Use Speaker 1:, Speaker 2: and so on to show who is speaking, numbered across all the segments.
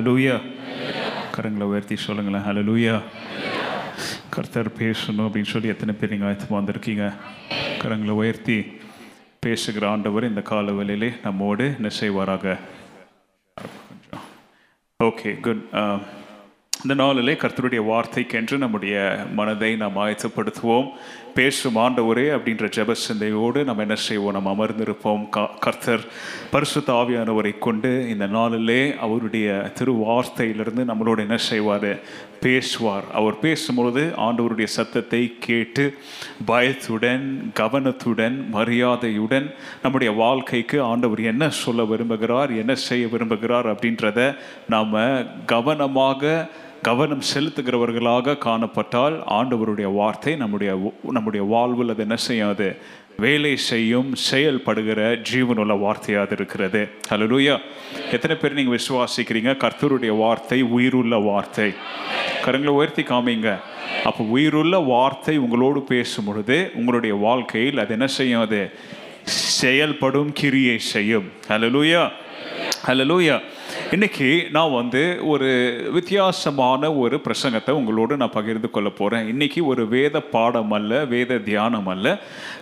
Speaker 1: Hallelujah கரங்களை உயர்த்தி சொல்லுங்களேன். ஹலலூயா கர்த்தர் பேசணும் அப்படின்னு சொல்லி எத்தனை பேர் நீங்கள் ஆயத்தமாக வந்திருக்கீங்க? கரங்களை உயர்த்தி பேசுகிற ஆண்டவர் இந்த கால வேலையிலே நம்மோடு என்ன செய்வாராக கொஞ்சம் ஓகே குட் இந்த நாளிலே கர்த்தருடைய வார்த்தைக்கென்று நம்முடைய மனதை நாம் ஆயத்தப்படுத்துவோம். பேசும் ஆண்டவரே அப்படின்ற ஜெப சிந்தையோடு நம்ம என்ன செய்வோம்? நம்ம அமர்ந்திருப்போம். க- கர்த்தர் பரிசு தாவியானவரை கொண்டு இந்த நாளிலே அவருடைய திருவார்த்தையிலிருந்து நம்மளோட என்ன செய்வார்? பேசுவார். அவர் பேசும்பொழுது ஆண்டவருடைய சத்தத்தை கேட்டு பயத்துடன் கவனத்துடன் மரியாதையுடன் நம்முடைய வாழ்க்கைக்கு ஆண்டவர் என்ன சொல்ல விரும்புகிறார்? என்ன செய்ய விரும்புகிறார்? அப்படின்றத நாம் கவனமாக கவனம் செலுத்துகிறவர்களாக காணப்பட்டால் ஆண்டவருடைய வார்த்தை நம்முடைய நம்முடைய வாழ்வில் அது என்ன செய்யாது? வேலை செய்யும் செயல்படுகிற ஜீவனுள்ள வார்த்தையாக இருக்கிறது. ஹalleluya எத்தனை பேர் நீங்கள் விசுவாசிக்கிறீங்க? கர்த்தருடைய வார்த்தை உயிருள்ள வார்த்தை. கருங்களை உயர்த்தி காமிங்க. அப்போ உயிருள்ள வார்த்தை உங்களோடு பேசும் பொழுது உங்களுடைய வாழ்க்கையில் அது என்ன செய்யும் அது செயல்படும் கிரியை செய்யும். ஹலோ ஹalleluya இன்னைக்கு நான் வந்து ஒரு வித்தியாசமான ஒரு பிரசங்கத்தை உங்களோடு நான் பகிர்ந்து கொள்ள போகிறேன் இன்னைக்கு ஒரு வேத பாடம் அல்ல வேத தியானம் அல்ல.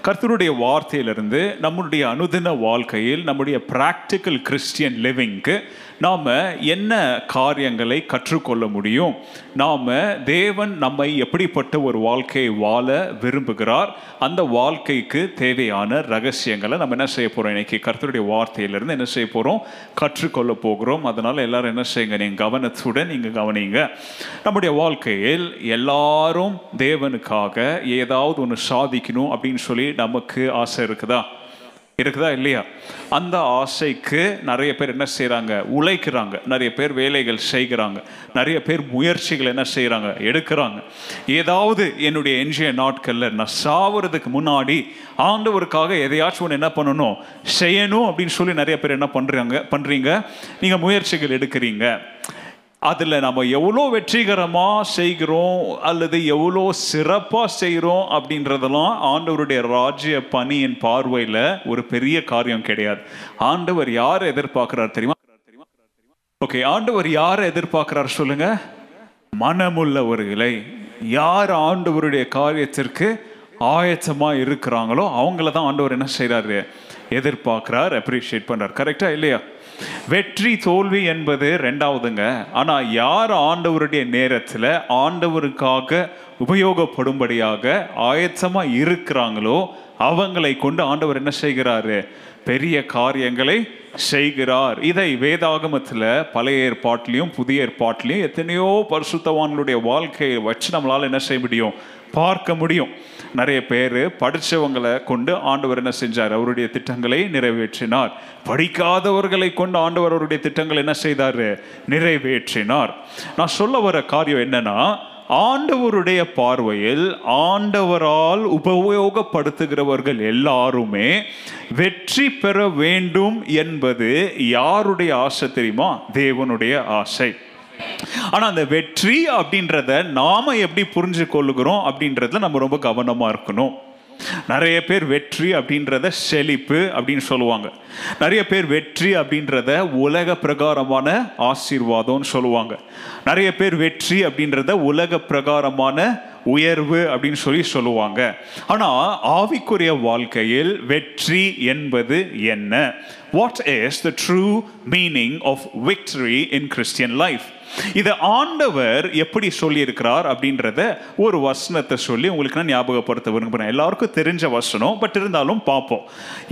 Speaker 1: கர்த்தருடைய வார்த்தையிலிருந்து நம்முடைய அனுதின வாழ்க்கையில் நம்முடைய ப்ராக்டிக்கல் கிறிஸ்டியன் லிவிங்க்கு நாம் என்ன காரியங்களை கற்றுக்கொள்ள முடியும்? நாம் தேவன் நம்மை எப்படிப்பட்ட ஒரு வாழ்க்கையை வாழ விரும்புகிறார்? அந்த வாழ்க்கைக்கு தேவையான ரகசியங்களை நம்ம என்ன செய்ய போகிறோம் இன்றைக்கி கர்த்தருடைய வார்த்தையிலிருந்து என்ன செய்ய போகிறோம் கற்றுக்கொள்ள போகிறோம். அதனால் எல்லாரும் என்ன செய்யுங்க? நீங்கள் கவனத்துடன் நீங்கள் கவனிங்க. நம்முடைய வாழ்க்கையில் எல்லாரும் தேவனுக்காக ஏதாவது ஒன்று சாதிக்கணும் அப்படின்னு சொல்லி நமக்கு ஆசை இருக்குதா? இருக்குதா இல்லையா? அந்த ஆசைக்கு நிறைய பேர் என்ன செய்கிறாங்க உழைக்கிறாங்க. நிறைய பேர் வேலைகள் செய்கிறாங்க. நிறைய பேர் முயற்சிகள் என்ன செய்கிறாங்க எடுக்கிறாங்க. ஏதாவது என்னுடைய எஞ்சிய நாட்களில் நான் சாவறதுக்கு முன்னாடி ஆண்டவருக்காக எதையாச்சும் ஒன்று என்ன பண்ணணும்? செய்யணும் அப்படின்னு சொல்லி நிறைய பேர் என்ன பண்ணுறாங்க பண்ணுறீங்க நீங்கள் முயற்சிகள் எடுக்கிறீங்க. அதில் நம்ம எவ்வளோ வெற்றிகரமாக செய்கிறோம் அல்லது எவ்வளோ சிறப்பாக செய்கிறோம் அப்படின்றதெல்லாம் ஆண்டவருடைய ராஜ்ய பணியின் பார்வையில் ஒரு பெரிய காரியம் கிடையாது. ஆண்டவர் யார் எதிர்பார்க்குறார் தெரியுமா? ஓகே ஆண்டவர் யாரை எதிர்பார்க்குறார் சொல்லுங்க? மனமுள்ளவர்களை. யார் ஆண்டவருடைய காரியத்திற்கு ஆயத்தமாக இருக்கிறாங்களோ அவங்கள தான் ஆண்டவர் என்ன செய்கிறாரு எதிர்பார்க்குறார் அப்ரிஷியேட் பண்ணுறார் கரெக்டாக இல்லையா? வெற்றி தோல்வி என்பது ரெண்டாவதுங்க. ஆனால் யார் ஆண்டவருடைய நேரத்தில் ஆண்டவருக்காக உபயோகப்படும்படியாக ஆயத்தமாக இருக்கிறாங்களோ அவங்களை கொண்டு ஆண்டவர் என்ன செய்கிறாரு? பெரிய காரியங்களை செய்கிறார். இதை வேதாகமத்தில் பழைய ஏற்பாட்டிலையும் புதிய ஏற்பாட்டிலையும் எத்தனையோ பரிசுத்தவான்களுடைய வாழ்க்கையை வச்சு நம்மளால் என்ன செய்ய முடியும்? பார்க்க முடியும். நிறைய பேர் படித்தவங்களை கொண்டு ஆண்டவர் என்ன செஞ்சார்? அவருடைய திட்டங்களை நிறைவேற்றினார். படிக்காதவர்களை கொண்டு ஆண்டவர் அவருடைய திட்டங்களை என்ன செய்தார்? நிறைவேற்றினார். நான் சொல்ல வர காரியம் என்னன்னா ஆண்டவருடைய பார்வையில் ஆண்டவரால் உபயோகப்படுத்துகிறவர்கள் எல்லாருமே வெற்றி பெற வேண்டும் என்பது யாருடைய ஆசை தெரியுமா? தேவனுடைய ஆசை. ஆனால் அந்த வெற்றி அப்படின்றத நாம எப்படி புரிஞ்சு கொள்ளுகிறோம் அப்படின்றதுல நம்ம ரொம்ப கவனமாக இருக்கணும். நிறைய பேர் வெற்றி அப்படின்றத செழிப்பு அப்படின்னு சொல்லுவாங்க. நிறைய பேர் வெற்றி அப்படின்றத உலக பிரகாரமான ஆசீர்வாதம்னு சொல்லுவாங்க. நிறைய பேர் வெற்றி அப்படின்றத உலக பிரகாரமான உயர்வு அப்படின்னு சொல்லி சொல்லுவாங்க. ஆனால் ஆவிக்குரிய வாழ்க்கையில் வெற்றி என்பது என்ன? What is the true meaning of victory in Christian life இதை ஆண்டவர் எப்படி சொல்லியிருக்கிறார் அப்படின்றத ஒரு வசனத்தை சொல்லி உங்களுக்கு நான் ஞாபகப்படுத்த விரும்புகிறேன். எல்லாருக்கும் தெரிஞ்ச வசனம் பட் இருந்தாலும் பார்ப்போம்.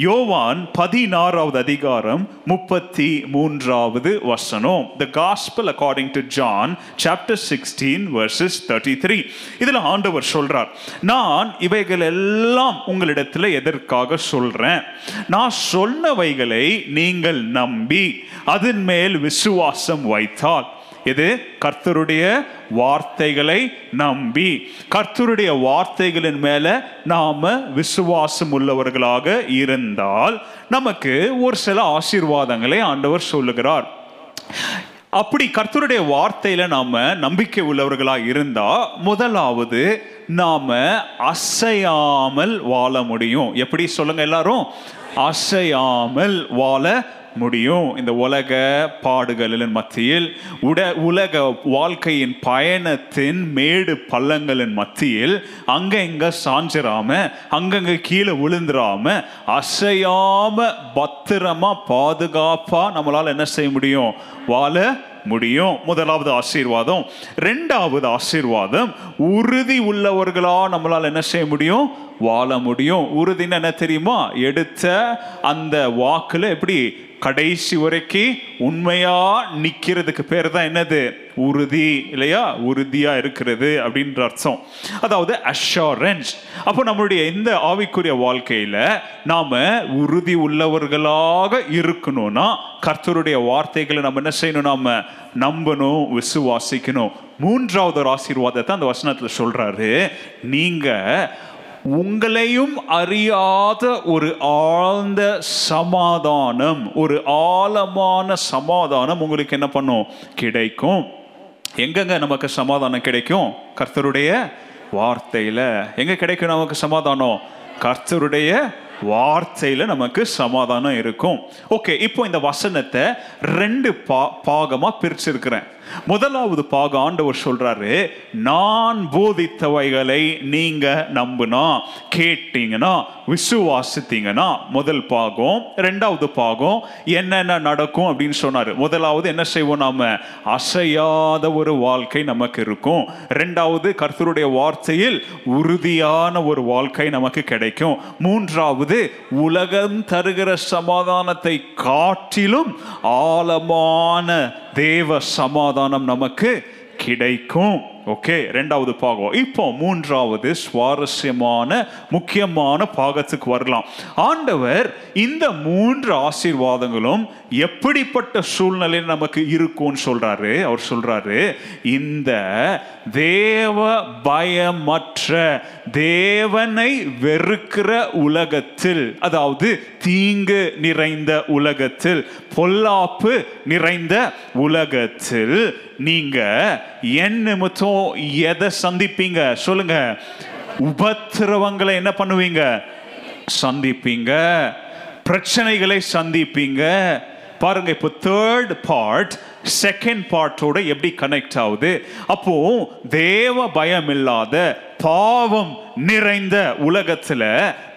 Speaker 1: யோவான் பதினாறாவது அதிகாரம் முப்பத்தி மூன்றாவது வசனம். The gospel according to John chapter sixteen verses thirty three இதில் ஆண்டவர் சொல்றார் நான் இவைகள் எல்லாம் உங்களிடத்தில் எதற்காக சொல்றேன்? நான் சொன்னவைகளை நீங்கள் நம்பி அதன் மேல் விசுவாசம் வைத்தால். இது கர்த்தருடைய வார்த்தைகளை நம்பி. கர்த்தருடைய வார்த்தைகளின் மேல நாம விசுவாசம் உள்ளவர்களாக இருந்தால் நமக்கு ஒரு சில ஆசீர்வாதங்களை ஆண்டவர் சொல்லுகிறார். அப்படி கர்த்தருடைய வார்த்தையில நாம நம்பிக்கை உள்ளவர்களா இருந்தா முதலாவது நாம அசையாமல் வாழ முடியும். எப்படி சொல்லுங்க எல்லாரும்? அசையாமல் வாழ முடியும். இந்த உலக பாடுகளின் மத்தியில் உட உலக வாழ்க்கையின் பயணத்தின் மேடு பள்ளங்களின் மத்தியில் அங்க இங்கே சாஞ்சிராம அங்கங்க கீழே விழுந்துராம அசையாம பத்திரமா பாதுகாப்பா நம்மளால் என்ன செய்ய முடியும்? வாழ முடியும். முதலாவது ஆசீர்வாதம். ரெண்டாவது ஆசீர்வாதம் உறுதி உள்ளவர்களா நம்மளால் என்ன செய்ய முடியும்? வாழ முடியும். உறுதின்னு என்ன தெரியுமா? எடுத்த அந்த வாக்கில் எப்படி? கடைசி வரைக்கும் உண்மையா நிக்கிறதுக்கு பேர் தான் என்னது? உறுதி இல்லையா? உறுதியா இருக்கிறது அப்படின்ற அர்த்தம். அதாவது அஷூரன்ஸ் அப்போ நம்மளுடைய இந்த ஆவிக்குரிய வாழ்க்கையில நாம உறுதி உள்ளவர்களாக இருக்கணும்னா கர்த்தருடைய வார்த்தைகளை நம்ம என்ன செய்யணும்? நாம நம்பணும் விசுவாசிக்கணும். மூன்றாவது ஒரு ஆசீர்வாதத்தை அந்த வசனத்தில் சொல்றாரு. நீங்க உங்களையும் அறியாத ஒரு ஆழ்ந்த சமாதானம் ஒரு ஆழமான சமாதானம் உங்களுக்கு என்ன பண்ணும்? கிடைக்கும். எங்கெங்க நமக்கு சமாதானம் கிடைக்கும்? கர்த்தருடைய வார்த்தையில. எங்க கிடைக்கும் நமக்கு சமாதானம்? கர்த்தருடைய வார்த்தையில நமக்கு சமாதானம் இருக்கும். ஓகே இப்போ இந்த வசனத்தை ரெண்டு பா பாகமா பிரிச்சிருக்கிறேன். முதலாவது பாகம் ஆண்டவர் சொல்றாரு நான் போதித்தவைகளை நீங்க நம்புனா கேட்டீங்கன்னா விசுவாசித்தீங்கன்னா முதல் பாகம். ரெண்டாவது பாகம் என்னென்ன நடக்கும்? அப்படின்னு சொன்னாரு. முதலாவது என்ன செய்வோம் நாம? அசையாத ஒரு வாழ்க்கை நமக்கு இருக்கும். ரெண்டாவது கர்த்தருடைய வார்த்தையில் உறுதியான ஒரு வாழ்க்கை நமக்கு கிடைக்கும். மூன்றாவது உலகம் தருகிற சமாதானத்தை காட்டிலும் ஆழமான தேவ சமாதானம் நமக்கு கிடைக்கும். ஓகே ரெண்டாவது பாகம். இப்போ மூன்றாவது சுவாரஸ்யமான முக்கியமான பாகத்துக்கு வரலாம். ஆண்டவர் இந்த மூன்று ஆசீர்வாதங்களும் எப்படிப்பட்ட சூழ்நிலை நமக்கு இருக்கும்னு சொல்றாரு? அவர் சொல்றாரு இந்த தேவ பயமற்ற தேவனை வெறுக்கிற உலகத்தில் அதாவது தீங்கு நிறைந்த உலகத்தில் பொல்லாப்பு நிறைந்த உலகத்தில் நீங்க என் நிமித்தம் எதை சந்திப்பீங்க? சொல்லுங்க. உபத்திரவங்களை என்ன பண்ணுவீங்க? சந்திப்பீங்க. பிரச்சனைகளை சந்திப்பீங்க. பாருங்க இப்போ தேர்ட் பார்ட் செகண்ட் பார்ட்டோட எப்படி கனெக்ட் ஆகுது? அப்போ தேவ பயம் இல்லாத பாவம் நிறைந்த உலகத்துல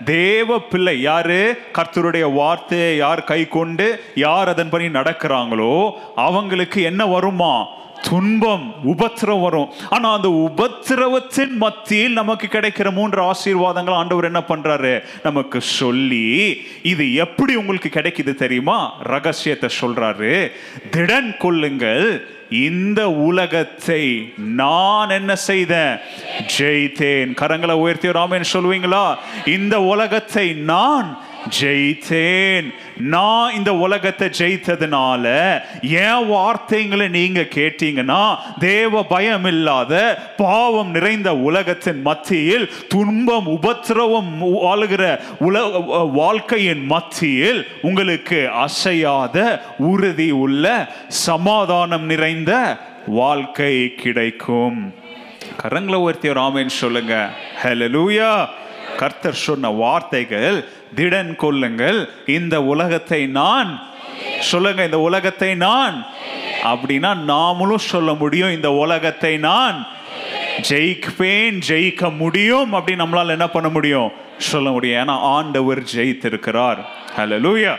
Speaker 1: தேவ பிள்ளை யாரு? கர்த்தருடைய வார்த்தையை யார் கை கொண்டு யார் அதன்படி நடக்கிறாங்களோ அவங்களுக்கு என்ன வருமா? துன்பம் உபத்திரம் வரும். ஆனால் அந்த உபத்திரவத்தின் மத்தியில் நமக்கு கிடைக்கிற மூன்று ஆசீர்வாதங்கள் ஆண்டவர் என்ன பண்ணுறாரு நமக்கு சொல்லி இது எப்படி உங்களுக்கு கிடைக்குது தெரியுமா? ரகசியத்தை சொல்கிறாரு திடன் கொள்ளுங்கள் இந்த உலகத்தை நான் என்ன செய்தேன்? ஜெயித்தேன். கரங்களை உயர்த்தி ராமேன் சொல்லுவீங்களா? இந்த உலகத்தை நான் ஜெயித்தேன். நான் இந்த உலகத்தை ஜெயித்ததுனால என் வார்த்தைங்களை நீங்க கேட்டீங்கன்னா தேவ பயம் இல்லாத பாவம் நிறைந்த உலகத்தின் மத்தியில் துன்பம் உபத்திரவம் வாழ்கிற உல வாழ்க்கையின் மத்தியில் உங்களுக்கு அசையாத உறுதி உள்ள சமாதானம் நிறைந்த வாழ்க்கை கிடைக்கும். கரங்களை உயர்த்திய ராமேன் சொல்லுங்க. ஹலலூயா கர்த்தர் சொன்ன வார்த்தைகள் திடன் கொள்ளுங்கள் இந்த உலகத்தை நான் சொல்லுங்க இந்த உலகத்தை நான் அப்படின்னா நாமளும் சொல்ல முடியும் இந்த உலகத்தை நான் ஜெயிப்பேன் ஜெயிக்க முடியும் அப்படின்னு நம்மளால என்ன பண்ண முடியும்? சொல்ல முடியும். ஏன்னா ஆண்டவர் ஜெயித்திருக்கிறார். ஹலலூயா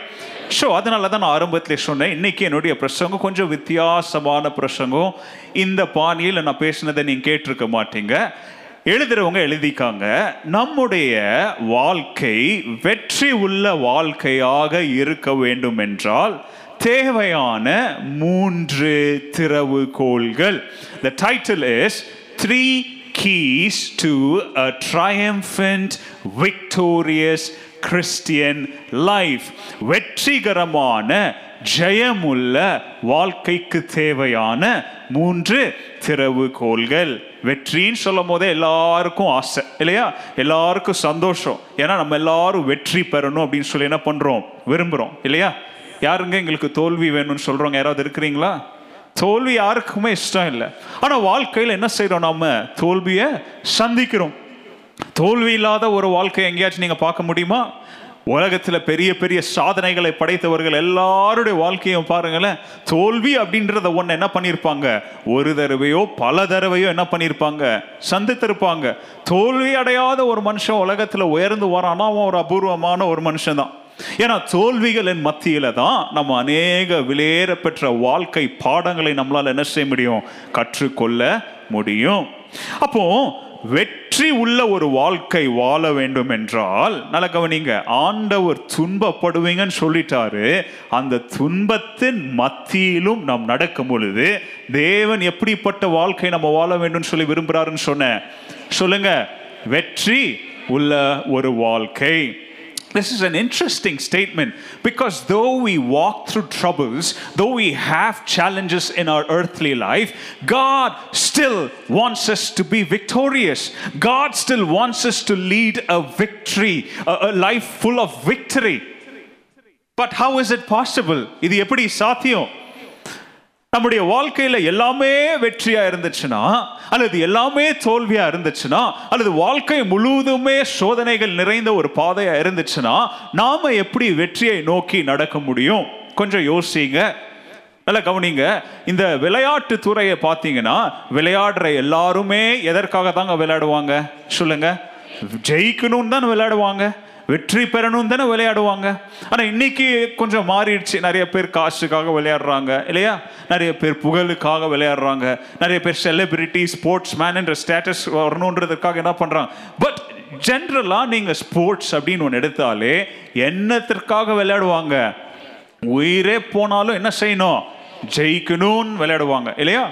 Speaker 1: ஸோ அதனால தான் நான் ஆரம்பத்தில் சொன்னேன் இன்றைக்கி என்னுடைய பிரசங்கம் கொஞ்சம் வித்தியாசமான பிரசங்கம். இந்த பாணியில் நான் பேசினதை நீங்கள் கேட்டிருக்க மாட்டீங்க. எழுதுறவங்க எழுதிக்காங்க நம்முடைய வாழ்க்கை வெற்றி உள்ள வாழ்க்கையாக இருக்க வேண்டும் என்றால் தேவையான மூன்று திறவுகோள்கள். The title is three keys to a triumphant victorious Christian life வெற்றிகரமான ஜெயமுள்ள வாழ்க்கைக்கு தேவையான மூன்று திறவுகோள்கள். வெற்றின்னு சொல்லும் போதே எல்லாருக்கும் ஆசை இல்லையா? எல்லாருக்கும் சந்தோஷம். ஏன்னா நம்ம எல்லாரும் வெற்றி பெறணும் அப்படின்னு சொல்லி என்ன பண்ணுறோம் விரும்புகிறோம் இல்லையா? யாருங்க எங்களுக்கு தோல்வி வேணும்னு சொல்கிறவங்க யாராவது இருக்கிறீங்களா? தோல்வி யாருக்குமே இஷ்டம் இல்லை. ஆனால் வாழ்க்கையில் என்ன செய்கிறோம் நம்ம தோல்வியை சந்திக்கிறோம். தோல்வி இல்லாத ஒரு வாழ்க்கை எங்கேயாச்சும் நீங்கள் பார்க்க முடியுமா? உலகத்தில் பெரிய பெரிய சாதனைகளை படைத்தவர்கள் எல்லாருடைய வாழ்க்கையும் பாருங்களேன் தோல்வி அப்படின்றத ஒன்று என்ன பண்ணியிருப்பாங்க ஒரு தடவையோ பல தடவையோ என்ன பண்ணியிருப்பாங்க சந்தித்திருப்பாங்க. தோல்வி அடையாத ஒரு மனுஷன் உலகத்தில் உயர்ந்து வரானா அவன் ஒரு அபூர்வமான ஒரு மனுஷன் தான் ஏன்னா தோல்விகளின் மத்தியில தான் நம்ம அநேக விலையேற பெற்ற வாழ்க்கை பாடங்களை நம்மளால் என்ன செய்ய முடியும்? கற்றுக்கொள்ள முடியும். அப்போ வெற்றி உள்ள ஒரு வாழ்க்கை வாழ வேண்டும் என்றால் நல்ல கவனிங்க ஆண்டவர் துன்பப்படுவீங்கன்னு சொல்லிட்டாரு. அந்த துன்பத்தின் மத்தியிலும் நாம் நடக்கும் பொழுது தேவன் எப்படிப்பட்ட வாழ்க்கை நம்ம வாழ வேண்டும் சொல்லி விரும்புறாருன்னு சொன்ன சொல்லுங்க வெற்றி உள்ள ஒரு வாழ்க்கை. This is an interesting statement because though we walk through troubles, though we have challenges in our earthly life, God still wants us to be victorious. God still wants us to lead a victory, a, a life full of victory. But how is it possible? இது எப்படி சாத்தியம் நம்முடைய வாழ்க்கையில எல்லாமே வெற்றியா இருந்துச்சுன்னா அல்லது எல்லாமே தோல்வியா இருந்துச்சுன்னா அல்லது வாழ்க்கை முழுவதுமே சோதனைகள் நிறைந்த ஒரு பாதையா இருந்துச்சுன்னா நாம எப்படி வெற்றியை நோக்கி நடக்க முடியும்? கொஞ்சம் யோசிங்க. நல்லா கவனிங்க. இந்த விளையாட்டு துறையை பார்த்தீங்கன்னா விளையாடுற எல்லாருமே எதற்காக தாங்க விளையாடுவாங்க? சொல்லுங்க. ஜெயிக்கணும்னு தான் விளையாடுவாங்க. வெற்றி பெறணும் தானே விளையாடுவாங்க. ஆனால் இன்னைக்கு கொஞ்சம் மாறிடுச்சு. நிறைய பேர் காசுக்காக விளையாடுறாங்க இல்லையா? நிறைய பேர் புகழுக்காக விளையாடுறாங்க. நிறைய பேர் செலிபிரிட்டி ஸ்போர்ட்ஸ் மேன் என்ற ஸ்டேட்டஸ் வரணுன்றதுக்காக என்ன பண்ணுறாங்க பட் ஜென்ரலாக நீங்கள் ஸ்போர்ட்ஸ் அப்படின்னு ஒன்று எடுத்தாலே என்னத்திற்காக விளையாடுவாங்க? உயிரே போனாலும் என்ன செய்யணும்? ஜெயிக்கணும்னு விளையாடுவாங்க இல்லையா?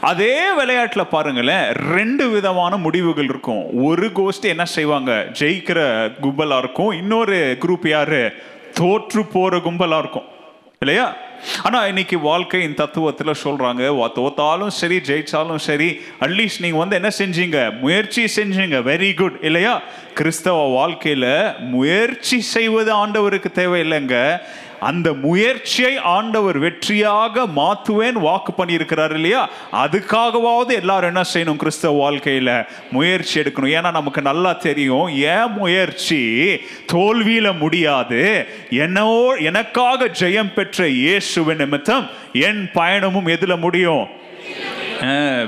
Speaker 1: அதே விளையாட்டில் பாருங்களேன் ரெண்டு விதமான முடிவுகள் இருக்கும். ஒரு கோஷ்டி என்ன செய்வாங்க? ஜெயிக்கிற கும்பலாக இருக்கும். இன்னொரு குரூப் யார்? தோற்று போகிற கும்பலாக இருக்கும் இல்லையா? ஆனால் இன்னைக்கு வாழ்க்கையின் தத்துவத்தில் சொல்கிறாங்க வா- தோத்தாலும் சரி ஜெயிச்சாலும் சரி அட்லீஸ்ட் நீங்கள் வந்து என்ன செஞ்சீங்க? முயற்சி செஞ்சீங்க. வெரி குட் இல்லையா? கிறிஸ்தவ வாழ்க்கையில் முயற்சி செய்வது ஆண்டவருக்கு தேவையில்லைங்க. அந்த முயற்சியை ஆண்டவர் வெற்றியாக மாத்துவேன் வாக்கு பண்ணியிருக்கிறார் இல்லையா? அதுக்காகவாவது எல்லாரும் என்ன செய்யணும் கிறிஸ்தவ வாழ்க்கையில் முயற்சி எடுக்கணும். ஏன்னா நமக்கு நல்லா தெரியும் ஏன் முயற்சி தோல்வியில் முடியாது. என்னோ எனக்காக ஜெயம் பெற்ற இயேசுவின் நிமித்தம் என் பயணமும் எதில் முடியும்?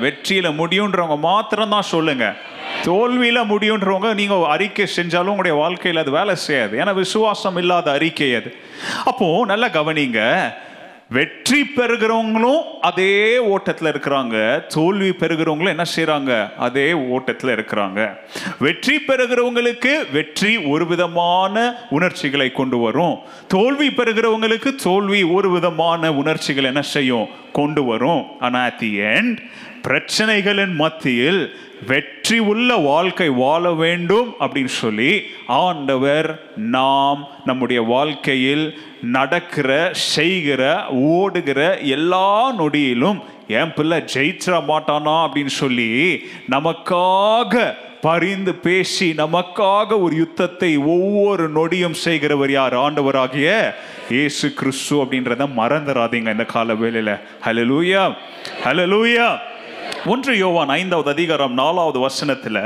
Speaker 1: வெற்றியில் முடியுன்றவங்க மாத்திரம்தான் சொல்லுங்கள் தோல்வியில் முடியுன்றவங்க நீங்கள் அறிக்கை செஞ்சாலும் உங்களுடைய வாழ்க்கையில் அது வேலை செய்யாது. ஏன்னா விசுவாசம் இல்லாத அறிக்கை அது. அப்போ நல்லா கவனிங்க. வெற்றி பெறுகிறவங்களும் அதே ஓட்டத்தில் இருக்கிறாங்க. தோல்வி பெறுகிறவங்களும் என்ன செய்கிறாங்க அதே ஓட்டத்தில் இருக்கிறாங்க. வெற்றி பெறுகிறவங்களுக்கு வெற்றி ஒரு விதமான உணர்ச்சிகளை கொண்டு வரும். தோல்வி பெறுகிறவங்களுக்கு தோல்வி ஒரு விதமான உணர்ச்சிகள் என்ன செய்யும்? கொண்டு வரும். ஆனால் அட் தி எண்ட் பிரச்சனைகளின் மத்தியில் வெற்றி உள்ள வாழ்க்கை வாழ வேண்டும் அப்படின்னு சொல்லி ஆண்டவர் நாம் நம்முடைய வாழ்க்கையில் நடக்கிற செய்கிற ஓடுகிற எல்லா நொடியிலும் என் பிள்ளை ஜெயிச்சிட மாட்டானா அப்படின்னு சொல்லி நமக்காக பரிந்து பேசி நமக்காக ஒரு யுத்தத்தை ஒவ்வொரு நொடியும் செய்கிறவர் யார்? ஆண்டவராகிய இயேசு கிறிஸ்து அப்படின்றத மறந்துடாதீங்க இந்த கால வேளையில. ஹலலூயா ஹலலூயா ஒன்று யோவான் ஐந்தாவது அதிகாரம் நாலாவது வசனத்தில்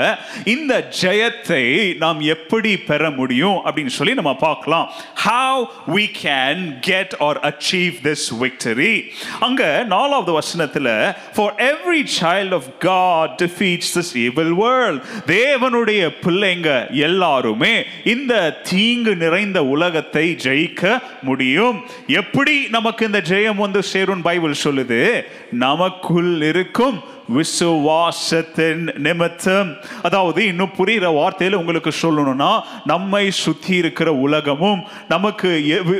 Speaker 1: இந்த ஜெயத்தை நாம் எப்படி பெற முடியும் அப்படின்னு சொல்லி நம்ம பார்க்கலாம். How we can get or achieve this victory அங்க நாலாவது வசனத்தில் for every child of God defeats this evil world தேவனுடைய பிள்ளைங்க எல்லாருமே இந்த தீங்கு நிறைந்த உலகத்தை ஜெயிக்க முடியும். எப்படி நமக்கு இந்த ஜெயம் வந்து சேரும்? பைபிள் சொல்லுது நமக்குள் இருக்கும் விசுவாசத்தின் நிமித்தம். அதாவது இன்னும் புரிகிற வார்த்தையில் உங்களுக்கு சொல்லணும்னா நம்மை சுத்தி இருக்கிற உலகமும் நமக்கு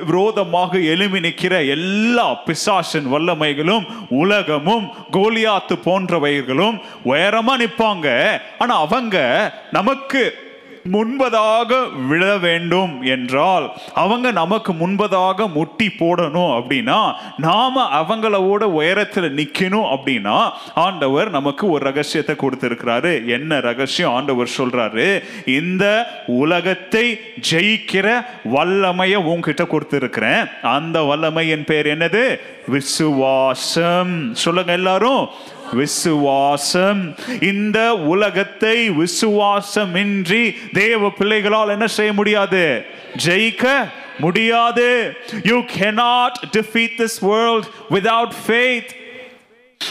Speaker 1: விரோதமாக எழுமி நிற்கிற எல்லா பிசாசின் வல்லமைகளும் உலகமும் கோலியாத்து போன்றவைகளும் உயரமாக நிற்பாங்க ஆனால் அவங்க நமக்கு முன்பதாக விழ வேண்டும் என்றால் அவங்க நமக்கு முன்பதாக முட்டி போடணும் அப்படின்னா நாம அவங்களோட உயரத்தில் நிக்கணும் அப்படின்னா ஆண்டவர் நமக்கு ஒரு ரகசியத்தை கொடுத்திருக்கிறாரு. என்ன ரகசியம்? ஆண்டவர் சொல்றாரு இந்த உலகத்தை ஜெயிக்கிற வல்லமையை உங்ககிட்ட கொடுத்திருக்கிறேன். அந்த வல்லமையின் பேர் என்னது? விசுவாசம். சொல்லுங்க எல்லாரும். விசுவாசம். இந்த உலகத்தை விசுவாசமின்றி தேவ பிள்ளைகளால் என்ன செய்ய முடியாது? ஜெயிக்க முடியாது. You cannot defeat this world without faith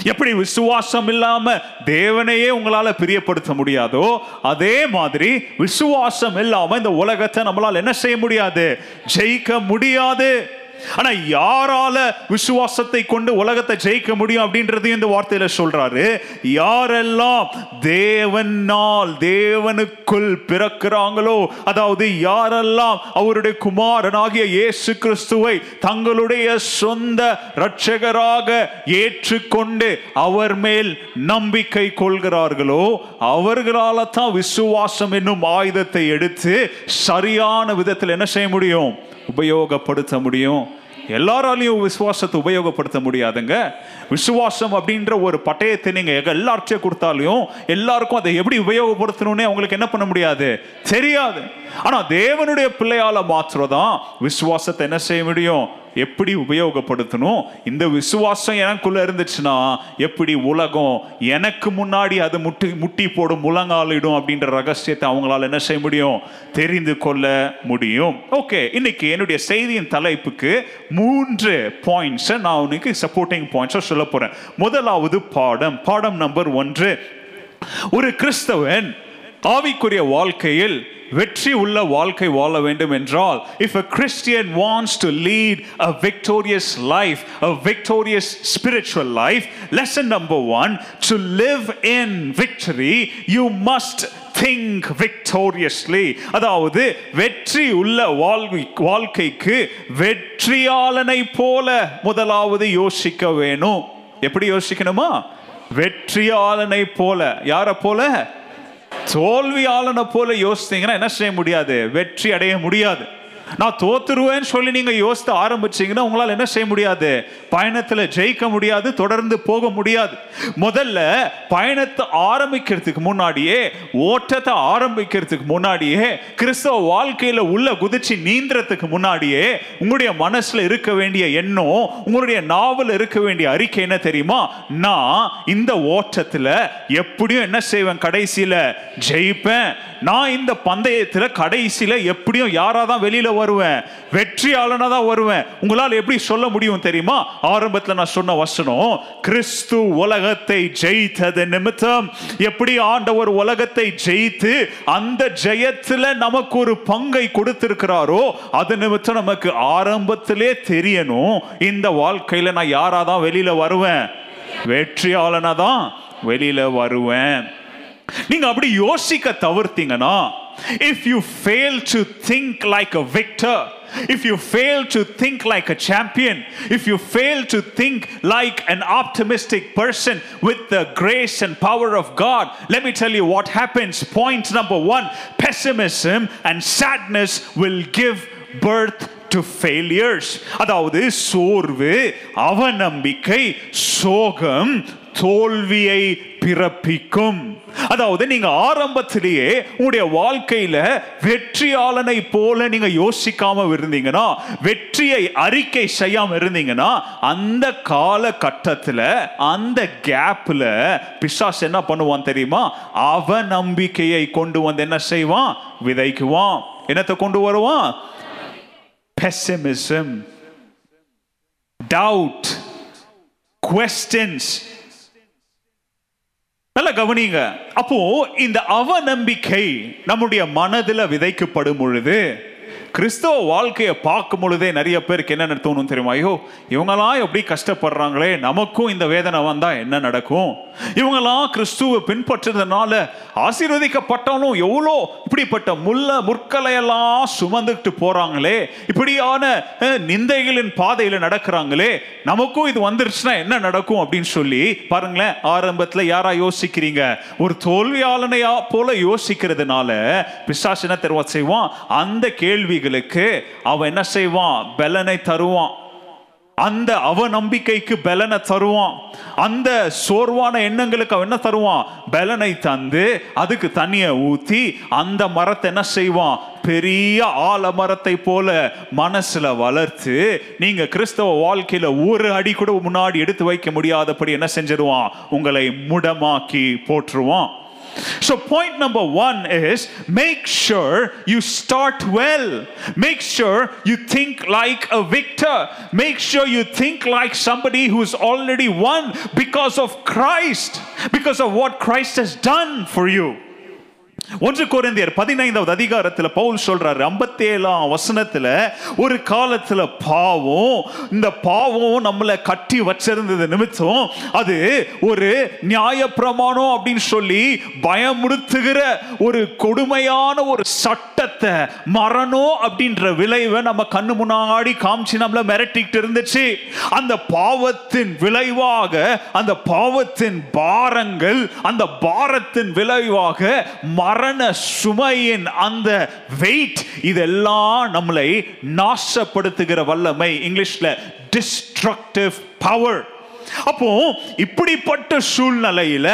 Speaker 1: எப்படி விசுவாசம் இல்லாம தேவனையே உங்களால பிரியப்படுத்த முடியாதோ அதே மாதிரி விசுவாசம் இல்லாம இந்த உலகத்தை நம்மளால என்ன செய்ய முடியாது? ஜெயிக்க முடியாது. ஆனா யாரால விசுவாசத்தை கொண்டு உலகத்தை ஜெயிக்க முடியும் அப்படின்றதையும் இந்த வார்த்தையில சொல்றாரு. யாரெல்லாம் தேவனால் தேவனுக்குள் பிறக்கிறாங்களோ அதாவது யாரெல்லாம் அவருடைய குமாரனாகிய இயேசு கிறிஸ்துவை தங்களுடைய சொந்த இரட்சகராக ஏற்றுக்கொண்டு அவர் மேல் நம்பிக்கை கொள்கிறார்களோ அவர்களால தான் விசுவாசம் என்னும் ஆயுதத்தை எடுத்து சரியான விதத்தில் என்ன செய்ய முடியும்? உபயோகப்படுத்த முடியும். எல்லாராலையும் விசுவாசத்தை உபயோகப்படுத்த முடியாதுங்க. விசுவாசம் அப்படின்ற ஒரு பட்டயத்தை நீங்கள் எல்லார்ட்டையும் கொடுத்தாலையும் எல்லாருக்கும் அதை எப்படி உபயோகப்படுத்தணும்னே அவங்களுக்கு என்ன பண்ண முடியாது? தெரியாது. ஆனால் தேவனுடைய பிள்ளையால மாத்திரதான் விசுவாசத்தை என்ன செய்ய முடியும்? எப்படி உபயோகப்படுத்தணும்? இந்த விசுவாசம் எனக்குள்ள இருந்துச்சுன்னா எப்படி உலகம் எனக்கு முன்னாடி அது முட்டி முட்டி போடும் முழங்காலிடும் அப்படின்ற ரகசியத்தை அவங்களால என்ன செய்ய முடியும்? தெரிந்து கொள்ள முடியும். ஓகே இன்னைக்கு என்னுடைய செய்தியின் தலைப்புக்கு மூன்று பாயிண்ட்ஸை நான் உனக்கு சப்போர்ட்டிங் பாயிண்ட்ஸை சொல்ல போறேன். முதலாவது பாடம். பாடம் நம்பர் ஒன்று. ஒரு கிறிஸ்தவன் ஆவிக்குரிய வாழ்க்கையில் வெற்றி உள்ள வாழ்க்கை வாழ வேண்டும் என்றால் if a Christian wants to lead a victorious life a victorious spiritual life lesson number one to live in victory you must think victoriously அதாவது வெற்றி உள்ள வாழ்க்கைக்கு வெற்றியாளனை போல முதலாவது யோசிக்க வேணும் எப்படி யோசிக்கணுமா வெற்றியாளனை போல யாரை போல தோல்வியாளனை போல யோசித்தீங்கன்னா என்ன செய்ய முடியாது? வெற்றி அடைய முடியாது. நான் தோத்துருவேன்னு சொல்லி நீங்கள் யோசித்து ஆரம்பிச்சிங்கன்னா உங்களால் என்ன செய்ய முடியாது? பயணத்தில் ஜெயிக்க முடியாது தொடர்ந்து போக முடியாது. முதல்ல பயணத்தை ஆரம்பிக்கிறதுக்கு முன்னாடியே ஓட்டத்தை ஆரம்பிக்கிறதுக்கு முன்னாடியே கிறிஸ்தவ வாழ்க்கையில் உள்ள குதிச்சு நீந்திரத்துக்கு முன்னாடியே உங்களுடைய மனசில் இருக்க வேண்டிய எண்ணம் உங்களுடைய நாவல் இருக்க வேண்டிய அறிக்கை என்ன தெரியுமா? நான் இந்த ஓட்டத்தில் எப்படியும் என்ன செய்வேன்? கடைசியில் ஜெயிப்பேன். நான் இந்த பந்தயத்தில் கடைசியில் எப்படியும் யாராக தான் வெளியில் வருவேன் வெற்றியாளனாக தான் வருவேன். உங்களால் எப்படி சொல்ல முடியும் தெரியுமா? ஆரம்பத்தில் நான் சொன்ன வசனம் கிறிஸ்து உலகத்தை ஜெயித்தது நிமித்தம். எப்படி ஆண்டவர் உலகத்தை ஜெயித்து அந்த ஜெயத்தில் நமக்கு ஒரு பங்கை கொடுத்திருக்கிறாரோ அது நிமித்தம் நமக்கு ஆரம்பத்திலே தெரியணும். இந்த வாழ்க்கையில் நான் யாராக தான் வெளியில் வருவேன்? வெற்றியாளனாக தான் வெளியில் வருவேன். நீங்க அப்படி யோசிக்க தவிர்த்தீங்கன்னா if you fail to think like a victor if you fail to think like a champion if you fail to think like an optimistic person with the grace and power of god let me tell you what happens point number one pessimism and sadness will give birth to failures அதாவது சோர்வு அவநம்பிக்கை சோகம் தோல்வியை பிறப்பிக்கும் அதாவது நீங்க ஆரம்பத்திலேயே உங்களுடைய வாழ்க்கையில வெற்றியாளனை போல நீங்க யோசிக்காம இருந்தீங்கன்னா வெற்றியை அறிக்கை செய்யாம இருந்தீங்கன்னா அந்த காலகட்டத்தில் அந்த கேப்ல பிசாஸ் என்ன பண்ணுவான் தெரியுமா? அவ நம்பிக்கையை கொண்டு வந்து என்ன செய்வான்? விதைக்குவான். என்னத்தை கொண்டு வருவான்? பெசிமிசம் டவுட் கொஸ்டின்ஸ் நல்ல கவனிங்க. அப்போ இந்த அவநம்பிக்கை நம்முடைய மனதில் விதைக்கப்படும் பொழுது கிறிஸ்தவ வாழ்க்கையை பார்க்கும் பொழுதே நிறைய பேருக்கு என்ன தோணும் தெரியுமா? ஐயோ இவங்கெல்லாம் எப்படி கஷ்டப்படுறாங்களே? நமக்கும் இந்த வேதனை வந்தால் என்ன நடக்கும்? இவங்கெல்லாம் கிறிஸ்துவை பின்பற்றதுனால ஆசீர்வதிக்கப்பட்டாலும் எவ்வளோ இப்படிப்பட்ட முல்லை முற்களையெல்லாம் சுமந்துக்கிட்டு போகிறாங்களே இப்படியான நிந்தைகளின் பாதையில் நடக்கிறாங்களே? நமக்கும் இது வந்துருச்சுன்னா என்ன நடக்கும் அப்படின்னு சொல்லி பாருங்களேன் ஆரம்பத்தில் யாரா யோசிக்கிறீங்க? ஒரு தோல்வியாளனையா போல யோசிக்கிறதுனால பிசாசு என்ன தெரிவா செய்வான்? அந்த நம்பிக்கைகளுக்கு அவன் என்ன செய்வான்? பலனை தருவான். அந்த அவ நம்பிக்கைக்கு பலனை தருவான். அந்த சோர்வான எண்ணங்களுக்கு அவன் என்ன தருவான்? பலனை தந்து அதுக்கு தண்ணியை ஊத்தி அந்த மரத்தை என்ன செய்வான்? பெரிய ஆலமரத்தை போல மனசுல வளர்த்து நீங்க கிறிஸ்தவ வாழ்க்கையில ஒரு அடி கூட முன்னாடி எடுத்து வைக்க முடியாதபடி என்ன செஞ்சிருவான்? உங்களை முடமாக்கி போற்றுவான். So, point number one is make sure you start well. Make sure you think like a victor. Make sure you think like somebody who's already won because of Christ, because of what Christ has done for you. ஒன்று கோரிந்தியர் பதினைந்தாவது அதிகாரத்தில் பவுல் சொல்றாரு ஐம்பத்தி ஏழாம் ஒரு காலத்தில் பாவம் இந்த பாவம் நம்மளை கட்டி வச்சிருந்தது நிமித்தம் அது ஒரு நியாயப்பிரமாணம் அப்படின்னு சொல்லி பயமுறுத்துகிற ஒரு கொடுமையான ஒரு சட்டத்தை மரணம் அப்படின்ற விளைவை நம்ம கண்ணு முன்னாடி காமிச்சு நம்மளை மிரட்டிக்கிட்டு இருந்துச்சு. அந்த பாவத்தின் விளைவாக அந்த பாவத்தின் பாரங்கள் அந்த பாரத்தின் விளைவாக மர மரண சுமையின் அந்த வெயிட் இதெல்லாம் நம்மளை நாசப்படுத்துகிற வல்லமை இங்கிலீஷ்ல டிஸ்ட்ரக்டிவ் பவர் அப்போ இப்படிப்பட்ட சூழ்நிலையில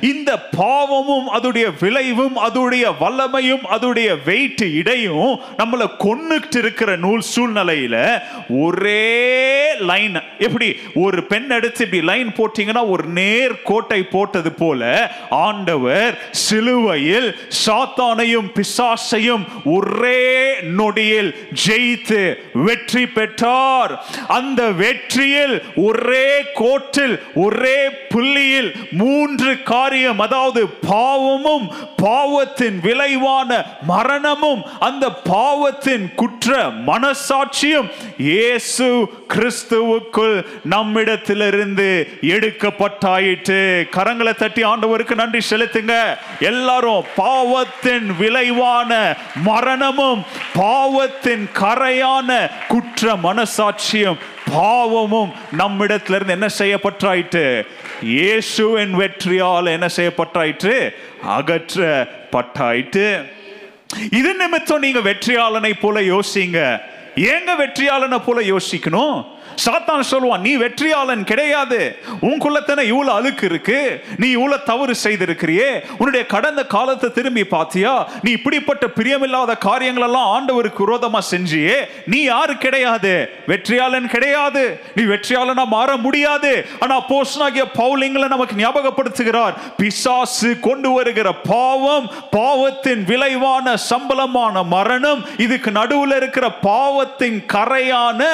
Speaker 1: இந்த பாவமும் அதோடைய விளைவும் அதோடைய வல்லமையும் அதோடைய வெயிட் இடையும் நம்மளை கொண்டுகிட்டு இருக்கிற நூல் சூழ்நிலையில ஒரே லைன் எப்படி ஒரு பெண் எடுத்து இப்படி லைன் போட்டீங்கன்னா ஒரு நேர் கோட்டை போட்டது போல ஆண்டவர் சிலுவையில் சாத்தானையும் பிசாசையும் ஒரே நொடியில் ஜெயித்து வெற்றி பெற்றார். அந்த வெற்றியில் ஒரே கோட்டில் ஒரே புள்ளியில் மூன்று காரியம் அதாவது பாவமும் பாவத்தின் விளைவான மரணமும் அந்த பாவத்தின் குற்ற மனசாட்சியும் இயேசு கிறிஸ்துவுக்குள் நம்மிடத்திலிருந்து எடுக்கப்பட்டாயிற்று. கரங்களை தட்டி ஆண்டவருக்கு நன்றி செலுத்துங்க. எல்லாரும் பாவத்தின் விளைவான மரணமும் பாவத்தின் கரையான குற்ற மனசாட்சியும் பாவமும் நம்மிடத்திலிருந்து என்ன செய்யப்பட்டாயிற்று? இயேசுவின் வெற்றியால் என்ன செய்யப்பட்டாயிற்று? அகற்றப்பட்டாயிற்று. இது நிமித்தம் நீங்க வெற்றியாளனை போல யோசிங்க. ஏங்க வெற்றியாளனை போல யோசிக்கணும்? சாத்தான் சொல்லுவான் நீ வெற்றியாளன் கிடையாது. உனக்குள்ளத்தானே இவ்வளவு அழுக்கு இருக்கு நீ இவ்வளவு தவறு செய்திருக்கிறியே. உன்னுடைய கடந்த காலத்தை திரும்பி பார்த்தியா நீ இப்படிப்பட்ட பிரியமில்லாத காரியங்கள் எல்லாம் ஆண்டவருக்கு விரோதமா செஞ்சியே. நீ யாரு கிடையாது? வெற்றியாளன் கிடையாது. நீ வெற்றியாளனா மாற முடியாது. ஆனா போஸ்னாகிய பவுலிங்களை நமக்கு ஞாபகப்படுத்துகிறார் பிசாசு கொண்டு வருகிற பாவம் பாவத்தின் விளைவான சம்பளமான மரணம் இதுக்கு நடுவில் இருக்கிற பாவத்தின் கரையான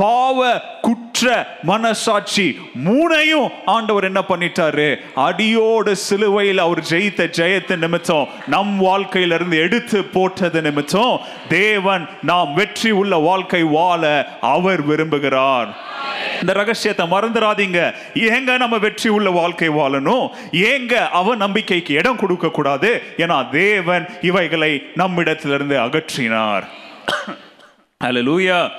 Speaker 1: பாவ குற்ற மனசாட்சி மூணையும் ஆண்டவர் என்ன பண்ணிட்டாரு? அடியோடு சிலுவையில் அவர் ஜெயித்த ஜெயத்து நிமித்தம் நம் வாழ்க்கையிலிருந்து எடுத்து போட்டது நிமித்தம் தேவன் நாம் வெற்றி உள்ள வாழ்க்கை வாழ அவர் விரும்புகிறார். இந்த ரகசியத்தை மறந்துடாதீங்க. ஏங்க நம்ம வெற்றி உள்ள வாழ்க்கை வாழணும்? ஏங்க அவ நம்பிக்கைக்கு இடம் கொடுக்க கூடாது? ஏன்னா தேவன் இவைகளை நம்மிடத்திலிருந்து அகற்றினார். ஹalleluya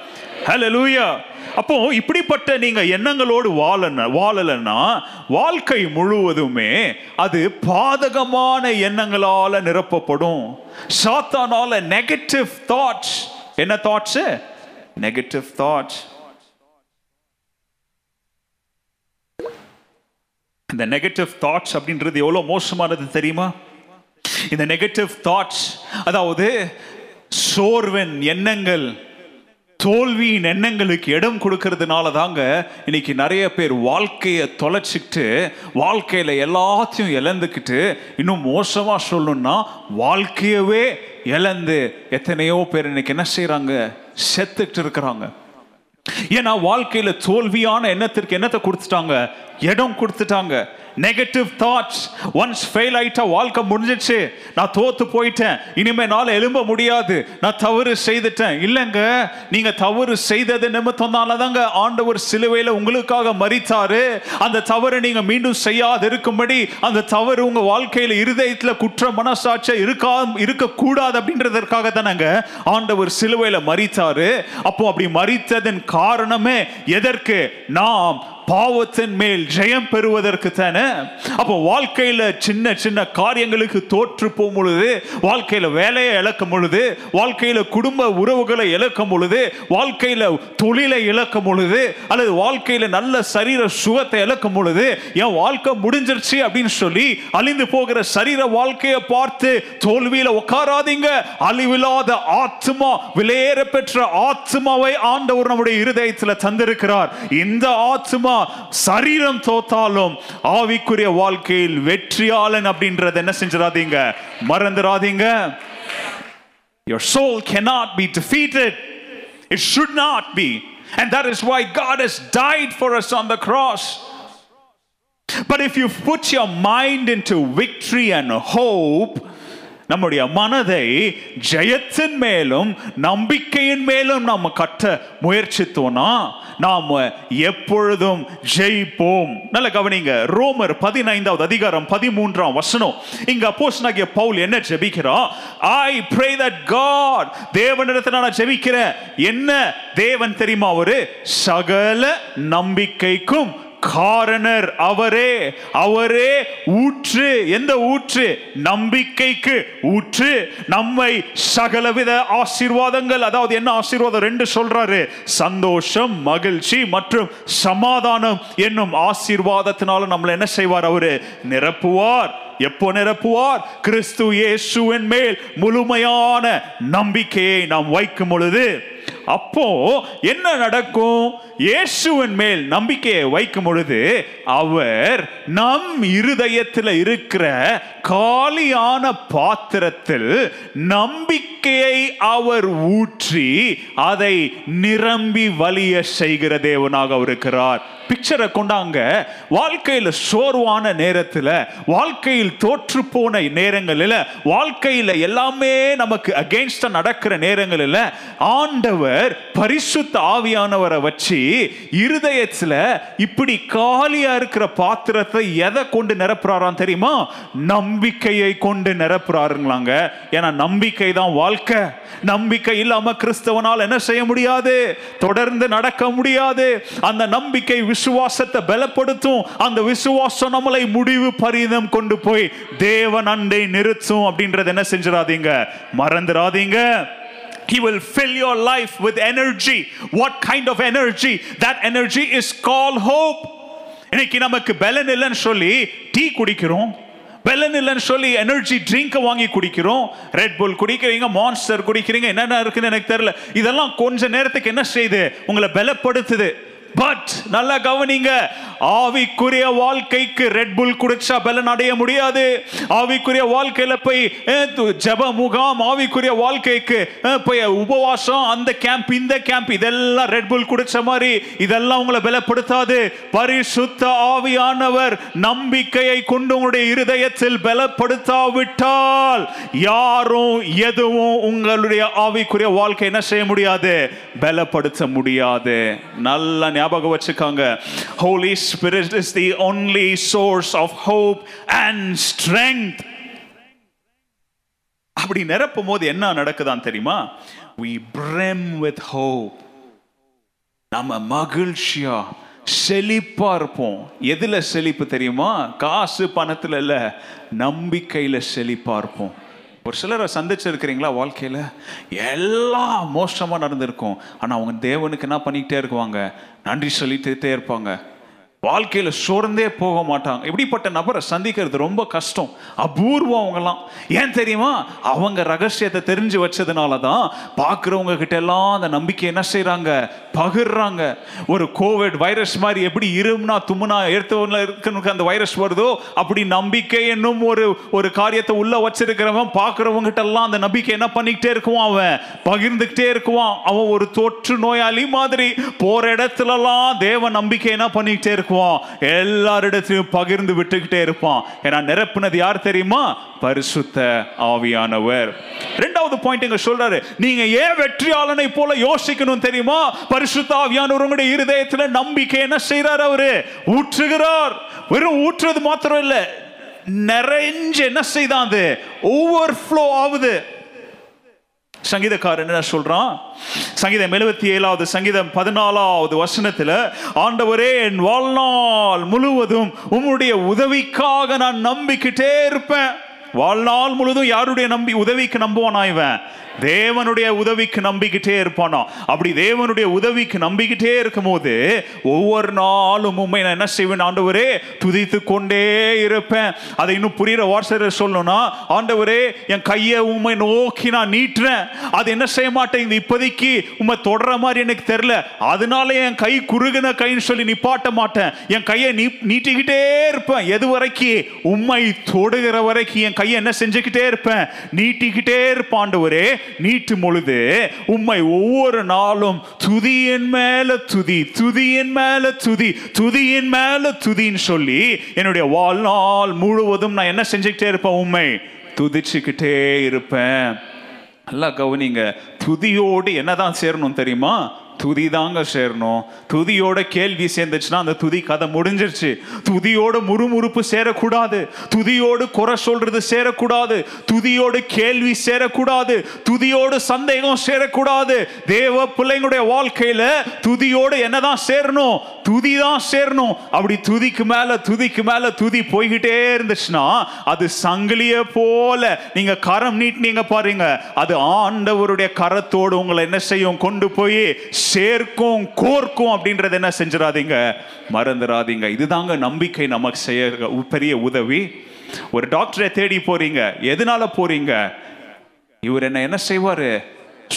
Speaker 1: ஹலலூயா அப்போ இப்படிப்பட்ட நீங்க எண்ணங்களோடு வாழன வாழலன்னா வாழ்க்கை முழுவதுமே அது பாதகமான எண்ணங்களால நிரப்பப்படும். சாத்தானால நெகட்டிவ் தாட்ஸ் என்ன தாட்ஸ் நெகட்டிவ் தாட்ஸ் இந்த நெகட்டிவ் தாட்ஸ் அப்படின்றது எவ்வளோ மோசமானது தெரியுமா? இந்த நெகட்டிவ் தாட்ஸ் அதாவது சோர்வன் எண்ணங்கள் தோல்வியின் எண்ணங்களுக்கு இடம் கொடுக்கறதுனால தாங்க இன்னைக்கு நிறைய பேர் வாழ்க்கையை தொலைச்சிக்கிட்டு வாழ்க்கையில் எல்லாத்தையும் இழந்துக்கிட்டு இன்னும் மோசமாக சொல்லணும்னா வாழ்க்கையவே இழந்து எத்தனையோ பேர் இன்னைக்கு என்ன செய்கிறாங்க செத்துக்கிட்டு இருக்கிறாங்க. ஏன்னா வாழ்க்கையில் தோல்வியான எண்ணத்திற்கு என்னத்தை கொடுத்துட்டாங்க? இடம் கொடுத்துட்டாங்க. நெகட்டிவ் தாட்ஸ் ஒன்ஸ் ஃபெயில் ஆயிட்டா வாழ்க்கை முடிஞ்சிச்சு நான் தோத்து போயிட்டேன். இனிமே நாள் எழும்ப முடியாது. நான் தவறு செய்துட்டேன். இல்லைங்க நீங்க தவறு செய்தது நிமித்தம்னால தாங்க ஆண்டவர் சிலுவையில் உங்களுக்காக மறித்தாரு அந்த தவறு நீங்க மீண்டும் செய்யாது இருக்கும்படி அந்த தவறு உங்க வாழ்க்கையில் இருதயத்தில் குற்ற மனசாட்சியா இருக்கா இருக்கக்கூடாது அப்படின்றதற்காக தானங்க ஆண்டவர் சிலுவையில் மறித்தாரு அப்போ அப்படி மறித்ததன் காரணமே எதற்கு? நாம் பாவத்தின் மேல் ஜெயம் பெறுவதற்கு தானே? அப்போ வாழ்க்கையில சின்ன சின்ன காரியங்களுக்கு தோற்று போகும் பொழுது வாழ்க்கையில வேலையை இழக்கும் பொழுது வாழ்க்கையில குடும்ப உறவுகளை இழக்கும் பொழுது வாழ்க்கையில தொழிலை இழக்கும் பொழுது அல்லது வாழ்க்கையில நல்ல சரீர சுகத்தை இழக்கும் பொழுது என் வாழ்க்கை முடிஞ்சிருச்சு அப்படின்னு சொல்லி அழிந்து போகிற சரீர வாழ்க்கையை பார்த்து தோல்வியில உட்காராதீங்க. அழிவில்லாத ஆத்மா விலையேற பெற்ற ஆத்மாவை ஆண்டவர் நம்முடைய இருதயத்தில் தந்திருக்கிறார். இந்த ஆத்மா சரீரம் தோத்தாலும் ஆவிக்குரிய வாழ்க்கையில் வெற்றியாளன் அப்படின்றத என்ன செஞ்சிடாதீங்க மறந்துடாதீங்க Your soul cannot be defeated. It should not be. And that is why God has died for us on the cross. But if you put your mind into victory and hope, நம்முடைய மனதை ஜெயத்தின் மேலும் நம்பிக்கையின் மேலும் நாம் கட்ட முயற்சித்தோம்னா நாம் எப்பொழுதும் ஜெயிப்போம். நல்ல கவனிங்க ரோமர் பதினைந்தாவது அதிகாரம் பதிமூன்றாம் வசனம். இங்க அப்போஸ்தலனாகிய பவுல் என்ன ஜெபிக்கிறோம் ஐ pray தட் காட் தேவனிடத்தில் நான் ஜெபிக்கிறேன். என்ன தேவன் தெரியுமா ஒரு சகல நம்பிக்கைக்கும் காரணர் அவரே அவரே ஊற்று. எந்த ஊற்று? நம்பிக்கைக்கு ஊற்று. நம்மை சகலவித ஆசீர்வாதங்கள் அதாவது என்ன ஆசீர்வாதம்? ரெண்டு சொல்றாரு. சந்தோஷம் மகிழ்ச்சி மற்றும் சமாதானம் என்னும் ஆசீர்வாதத்தினால நம்மளை என்ன செய்வார் அவரு? நிரப்புவார். எப்போ நிரப்புவார்? கிறிஸ்து இயேசுவின் மேல் முழுமையான நம்பிக்கையை நாம் வைக்கும் பொழுது. அப்போ என்ன நடக்கும்? இயேசுவின் மேல் நம்பிக்கையை வைக்கும் பொழுது அவர் நம் இருதயத்தில் இருக்கிற காலியான பாத்திரத்தில் நம்பிக்கையை அவர் ஊற்றி அதை நிரம்பி வலிய செய்கிற தேவனாக அவர் இருக்கிறார். பிக்சரை கொண்டாங்க. வாழ்க்கையில் சோர்வான நேரத்தில் வாழ்க்கையில் தோற்று போன நேரங்களில் வாழ்க்கையில் எல்லாமே நமக்கு அகெயின்ஸ்டா நடக்கிற நேரங்களில் ஆண்டவர் பரிசுத்த ஆவியானவரை வச்சு இருதயத்தில் இப்படி காலியா இருக்கிற பாத்திரத்தை எதை கொண்டு நிரப்புறாராம் தெரியுமா? நம்பிக்கையை கொண்டு நிரப்புறாருங்களாங்க. ஏன்னா நம்பிக்கை தான் வாழ்க்கை. நம்பிக்கை இல்லாம கிறிஸ்தவனால் என்ன செய்ய முடியாது? தொடர்ந்து நடக்க முடியாது. அந்த நம்பிக்கை விசுவாசத்தை பலப்படுத்தும். அந்த விசுவாசம் நம்மளை முடிவு பரிதம் கொண்டு போய் தேவன் அண்டை நிறுத்தும் அப்படின்றத என்ன செஞ்சிடாதீங்க. மறந்துடாதீங்க. He will fill your life with energy. What kind of energy? That energy is called hope. இன்னைக்கு நமக்கு பலன் இல்லைன்னு சொல்லி டீ குடிக்கிறோம் பலன் இல்லைன்னு சொல்லி எனர்ஜி ட்ரிங்கை வாங்கி குடிக்கிறோம் ரெட் புல் குடிக்கிறீங்க மான்ஸ்டர் குடிக்கிறீங்க என்னென்ன இருக்குன்னு எனக்கு தெரியல இதெல்லாம் கொஞ்ச நேரத்துக்கு என்ன செய்யுது உங்களை பலப்படுத்துது பட் நல்லா கவனிங்க. ஆவிக்குரிய வாழ்க்கைக்கு ரெட் புல் குடிச்சா பலன் அடைய முடியாது. ஆவிக்குரிய வாழ்க்கையில போய் ஜப ஜெப முகாம் ஆவிக்குரிய வாழ்க்கைக்கு போய் உபவாசம் அந்த கேம்ப் இந்த கேம்ப் இதெல்லாம் ரெட் புல் குடிச்ச மாதிரி இதெல்லாம் உங்களை பலப்படுத்தாது. பரிசுத்த ஆவியானவர் நம்பிக்கையை கொண்டு உங்களுடைய இருதயத்தில் பலப்படுத்தாவிட்டால் யாரும் எதுவும் உங்களுடைய ஆவிக்குரிய வாழ்க்கை என்ன செய்ய முடியாது? பலப்படுத்த முடியாது. நல்ல ஞாபகம் வச்சுக்கோங்க. Holy Spirit is the only source of hope and strength அப்படி நிரப்பும் போது என்ன நடக்குதான் தெரியுமா? We brim with நம்ம மகிழ்ச்சியா செழிப்பா இருப்போம். எதுல செழிப்பு தெரியுமா? காசு பணத்துல இல்ல நம்பிக்கையில செழிப்பா இருப்போம். ஒரு சிலரை சந்திச்சிருக்கிறீங்களா வாழ்க்கையில்? எல்லாம் மோசமாக நடந்திருக்கும். ஆனால் அவங்க தேவனுக்கு என்ன பண்ணிக்கிட்டே இருக்குவாங்க? நன்றி சொல்லிட்டே இருப்பாங்க. வாழ்க்கையில் சோர்ந்தே போக மாட்டாங்க. இப்படிப்பட்ட நபரை சந்திக்கிறது ரொம்ப கஷ்டம். அபூர்வம் அவங்கெல்லாம். ஏன் தெரியுமா? அவங்க ரகசியத்தை தெரிஞ்சு வச்சதுனால தான் பார்க்குறவங்க கிட்ட எல்லாம் அந்த நம்பிக்கை என்ன செய்கிறாங்க பகிர்றாங்க. ஒரு கோவிட் வைரஸ் மாதிரி எப்படி இருமுனா தும்முனா எடுத்தவங்கள இருக்கனுக்கு அந்த வைரஸ் வருதோ அப்படி நம்பிக்கை என்னும் ஒரு ஒரு காரியத்தை உள்ள வச்சிருக்கிறவன் பார்க்குறவங்ககிட்ட எல்லாம் அந்த நம்பிக்கை என்ன பண்ணிக்கிட்டே இருக்குவான் அவன்? பகிர்ந்துக்கிட்டே இருக்குவான். அவன் ஒரு தொற்று நோயாளி மாதிரி போற இடத்துலலாம் தேவ நம்பிக்கை என்ன பண்ணிக்கிட்டே இருக்குவான்? எல்லாரிடத்திலையும் பகிர்ந்து விட்டுக்கிட்டே இருப்பான். ஏன்னா நிரப்புனது யார் தெரியுமா? பரிசுத்த ஆவியானவர். ரெண்டாவது பாயிண்ட் இங்க சொல்றாரு. நீங்க ஏன் வெற்றியாளனை போல யோசிக்கணும் தெரியுமா? பரிசுத்த உங்களுடைய இருதயத்துல நம்பிக்கை என்ன செய்கிறார் அவரு? ஊற்றுகிறார். வெறும் ஊற்றுறது மாத்திரம் இல்ல நிறைஞ்சு என்ன செய்தான் அது? ஓவர் ஆகுது. சங்கீதக்காரன் என்ன சொல்றான்? சங்கீதம் எழுபத்தி ஏழாவது சங்கீதம் பதினாலாவது வசனத்துல ஆண்டவரே என் வாழ்நாள் முழுவதும் உம்முடைய உதவிக்காக நான் நம்பிக்கிட்டே இருப்பேன். வாழ்நாள் முழுதும் யாருடைய நம்பி உதவிக்கு நம்புவானா இவன்? தேவனுடைய உதவிக்கு நம்பிக்கிட்டே இருப்பானா? அப்படி தேவனுடைய உதவிக்கு நம்பிக்கிட்டே இருக்கும் போது ஒவ்வொரு நாளும் உண்மை நான் என்ன செய்வேன்? ஆண்டவரே துதித்து கொண்டே இருப்பேன். அதை இன்னும் புரியிற வாட்ஸ்அப் சொல்லணும்னா ஆண்டவரே என் கையை உண்மை நோக்கி நான் நீட்டுறேன். அது என்ன செய்ய மாட்டேங்குது இப்போதைக்கு உண்மை தொடர மாதிரி எனக்கு தெரில அதனால என் கை குறுகின கைன்னு சொல்லி நிப்பாட்ட மாட்டேன். என் கையை நீ நீட்டிக்கிட்டே இருப்பேன். எது வரைக்கும் உண்மை தொடுகிற வரைக்கும் என் கையை என்ன செஞ்சுக்கிட்டே இருப்பேன்? நீட்டிக்கிட்டே இருப்பாண்டவரே நீட்டு நீட்டும் பொழுது உம்மை ஒவ்வொரு நாளும் துதியின் மேல துதி துதியின் மேல துதி துதியின் மேல துதின்னு சொல்லி என்னுடைய வாழ்நாள் முழுவதும் நான் என்ன செஞ்சுக்கிட்டே இருப்பேன் உண்மை துதிச்சுக்கிட்டே இருப்பேன். நல்லா கவனிங்க. துதியோடு என்னதான் சேரணும் தெரியுமா? துதி தாங்க சேரணும். துதியோட கேள்வி சேர்ந்துச்சுன்னா அந்த துதி கதை முடிஞ்சிருச்சு. துதியோட முறுமுறுப்பு சேரக்கூடாது. துதியோடு குறை சொல்றது சேரக்கூடாது. துதியோடு கேள்வி சேரக்கூடாது. துதியோடு சந்தேகம் சேரக்கூடாது. தேவ பிள்ளைங்களுடைய வாழ்க்கையில துதியோடு என்னதான் சேரணும்? துதி தான் சேரணும். அப்படி துதிக்கு மேல துதிக்கு மேல துதி போய்கிட்டே இருந்துச்சுன்னா அது சங்கிலிய போல. நீங்க கரம் நீட்டினீங்க பாருங்க. அது ஆண்டவருடைய கரத்தோடு உங்களை என்ன செய்யும்? கொண்டு போய் சேர்க்கும் கோர்க்கும் அப்படின்றத என்ன செஞ்சிடாதீங்க மறந்துடாதீங்க இதுதாங்க நம்பிக்கை நமக்கு செய்ய பெரிய உதவி. ஒரு டாக்டரை தேடி போறீங்க. எதனால போறீங்க? இவர் என்ன என்ன செய்வார்?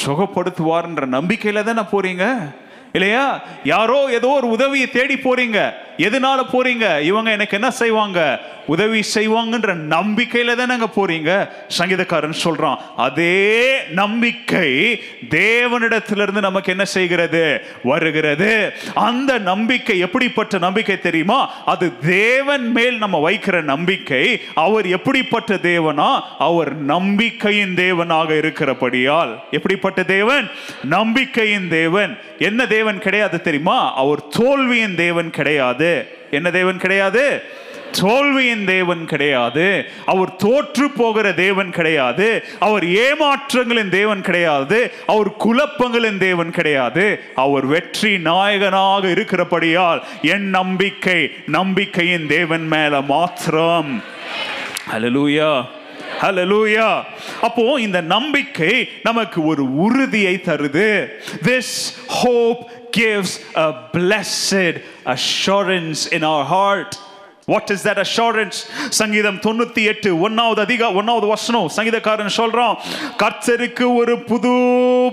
Speaker 1: சுகப்படுத்துவார்ன்ற நம்பிக்கையில தானே போறீங்க? இல்லையா? யாரோ ஏதோ ஒரு உதவியை தேடி போறீங்க. எதனால போறீங்க? இவங்க எனக்கு என்ன செய்வாங்க? உதவி செய்வாங்கன்ற நம்பிக்கையில தானேங்க போறீங்க? சங்கீதக்காரன் சொல்றான் அதே நம்பிக்கை தேவனிடத்திலிருந்து நமக்கு என்ன செய்கிறது? வருகிறது. அந்த நம்பிக்கை எப்படிப்பட்ட நம்பிக்கை தெரியுமா? அது தேவன் மேல் நம்ம வைக்கிற நம்பிக்கை. அவர் எப்படிப்பட்ட தேவனா? அவர் நம்பிக்கையின் தேவனாக இருக்கிறபடியால். எப்படிப்பட்ட தேவன்? நம்பிக்கையின் தேவன். என்ன தேவன் கிடையாது தெரியுமா? அவர் தோல்வியின் தேவன் கிடையாது. என்ன தேவன் கிடையாது? தோல்வியின் தேவன் கிடையாது. அவர் தோற்று போகிற தேவன் கிடையாது. அவர் ஏமாற்றங்களின் தேவன் கிடையாது. அவர் குழப்பங்களின் தேவன் கிடையாது. அவர் வெற்றி நாயகனாக இருக்கிறபடியால் என் நம்பிக்கை நம்பிக்கையின் தேவன் மேல மாத்திரம். ஹalleluya ஹalleluya அப்போ இந்த நம்பிக்கை நமக்கு ஒரு உறுதியை தருது. This hope gives a blessed assurance in our heart what is that assurance? சங்கீதம் தொண்ணூத்தி எட்டு ஒன்னாவது அதிக ஒன்னாவது வசனம். சங்கீதக்காரன் சொல்றான் கர்த்தருக்கு ஒரு புது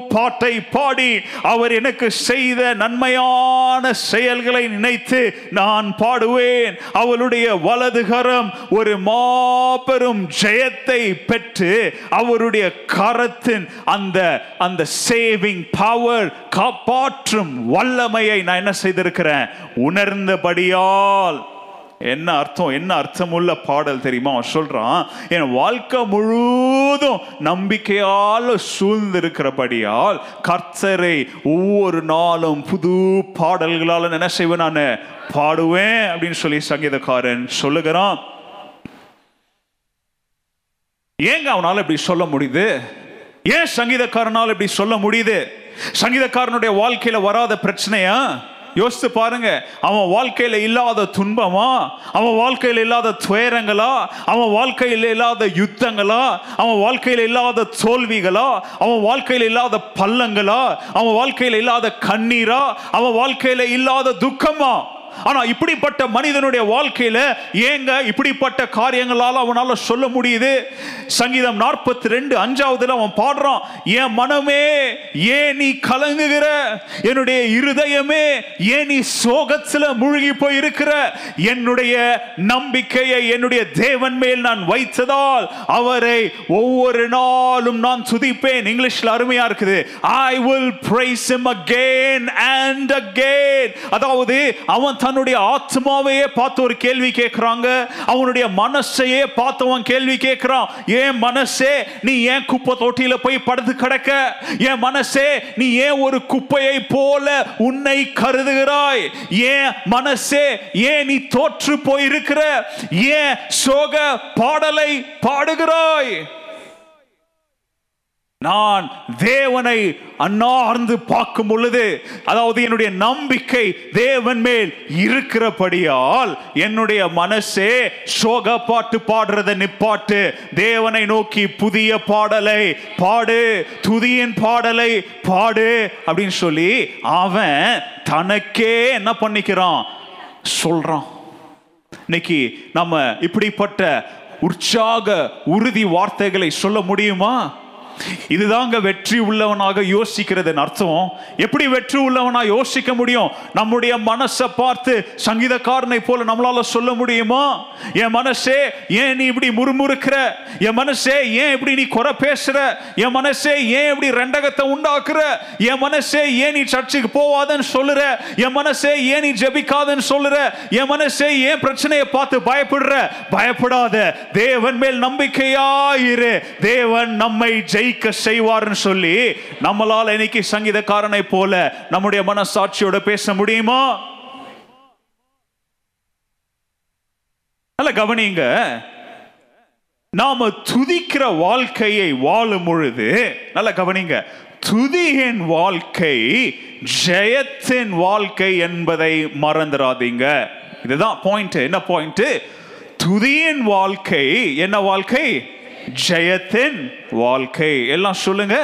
Speaker 1: பாட்டை பாடி அவர் எனக்கு செய்த நன்மையான செயல்களை நினைத்து நான் பாடுவேன். அவளுடைய வலதுகரம் ஒரு மாபெரும் ஜெயத்தை பெற்று அவருடைய கரத்தின் அந்த அந்த சேவிங் பவர் காப்பாற்றும் வல்லமையை நான் என்ன செய்திருக்கிறேன்? உணர்ந்தபடியால் என்ன அர்த்தம் என்ன அர்த்தமுள்ள பாடல் தெரியுமா? அவன் சொல்றான் என் வாழ்க்கை முழுவதும் நம்பிக்கையால் சூழ்ந்திருக்கிறபடியால் கர்த்தரை ஒவ்வொரு நாளும் புது பாடல்களால் என்ன செய்வேன் நான். பாடுவேன் அப்படின்னு சொல்லி சங்கீதக்காரன் சொல்லுகிறான். ஏங்க அவனால் இப்படி சொல்ல முடியுது? ஏன் சங்கீதக்காரனால் இப்படி சொல்ல முடியுது? சங்கீதக்காரனுடைய வாழ்க்கையில வராத பிரச்சனையா? யோசித்து பாருங்க. அவன் வாழ்க்கையில் இல்லாத துன்பமா? அவன் வாழ்க்கையில் இல்லாத துயரங்களா? அவன் வாழ்க்கையில் இல்லாத யுத்தங்களா? அவன் வாழ்க்கையில் இல்லாத தோல்விகளா? அவன் வாழ்க்கையில் இல்லாத பள்ளங்களா? அவன் வாழ்க்கையில் இல்லாத கண்ணீரா? அவன் வாழ்க்கையில் இல்லாத துக்கமா? ஆனா இப்படிப்பட்ட மனிதனுடைய வாழ்க்கையில ஏங்க இப்படிப்பட்ட காரியங்களால அவனால சொல்ல முடியுது? சங்கீதம் நாற்பத்தி ரெண்டு அஞ்சாவதுல அவன் பாடுறான் என் மனமே ஏன் நீ கலங்குகிற? என்னுடைய இருதயமே ஏன் நீ சோகத்துல மூழ்கி போயிருக்கிற? என்னுடைய நம்பிக்கையை என்னுடைய தேவன் மேல் நான் வைத்ததால் அவரை ஒவ்வொரு நாளும் நான் துதிப்பேன். இங்கிலீஷ்ல அருமையா இருக்குது I will praise him again and again. அதாவது அவன் தன்னுடைய ஆத்மாவையே பார்த்து ஒரு கேள்வி கேட்கிறாங்க. அவனுடைய மனசையே பார்த்தவன் கேள்வி கேட்கிறான். ஏன் மனசே நீ ஏன் குப்பை தொட்டியில போய் படுத்து கிடக்க? என் மனசே நீ ஏன் ஒரு குப்பையை போல உன்னை கருதுகிறாய்? ஏன் மனசே ஏன் நீ தோற்று போயிருக்கிற? ஏன் சோக பாடலை பாடுகிறாய்? நான் தேவனை அன்னார்ந்து பார்க்கும் பொழுது அதாவது என்னுடைய நம்பிக்கை தேவன் மேல் இருக்கிறபடியால் என்னுடைய மனசே சோக பாட்டு பாடுறதை நிப்பாட்டு. தேவனை நோக்கி புதிய பாடலை பாடு துதியின் பாடலை பாடு அப்படின்னு சொல்லி அவன் தனக்கே என்ன பண்ணிக்கிறான்? சொல்றான். இன்னைக்கு நம்ம இப்படிப்பட்ட உற்சாக உறுதி வார்த்தைகளை சொல்ல முடியுமா? இதுதாங்க வெற்றி உள்ளவனாக யோசிக்கிறதுன்னு அர்த்தம். எப்படி வெற்றி உள்ளவனா யோசிக்க முடியும்? நம்முடைய மனசை பார்த்து சங்கீதக்காரனை போல நம்மளால சொல்ல முடியுமா? என் மனசே ஏன் நீ இப்படி முறுமுறுக்கிற? என் மனசே ஏன் இப்படி நீ குறை பேசுற? என் மனசே ஏன் இப்படி ரெண்டகத்தை உண்டாக்குற? என் மனசே ஏன் நீ சர்ச்சுக்கு போவாதன்னு சொல்லுற? என் மனசே ஏன் நீ ஜெபிக்காதன்னு சொல்லுற? என் மனசே ஏன் பிரச்சனையை பார்த்து பயப்படுற? பயப்படாத. தேவன் மேல் நம்பிக்கையாயிரு. தேவன் நம்மை ஜெயிக்க செய்வார்னு சொல்லி நம்மளால இன்னைக்கு சங்கீதக்காரனை போல நம்முடைய மனசாட்சியோட பேச முடியுமா? நல்ல கவனிங்க. நாம துதிக்கிற வாழ்க்கையை வாழும் பொழுது நல்ல கவனிங்க. துதியின் வாழ்க்கை ஜெயத்தின் வாழ்க்கை என்பதை மறந்துடாதீங்க இதுதான் பாயிண்ட் என்ன பாயிண்ட் துதியின் வாழ்க்கை என்ன வாழ்க்கை? ஜெயத்தின் வாழ்க்கை எல்லாம் சொல்லுங்க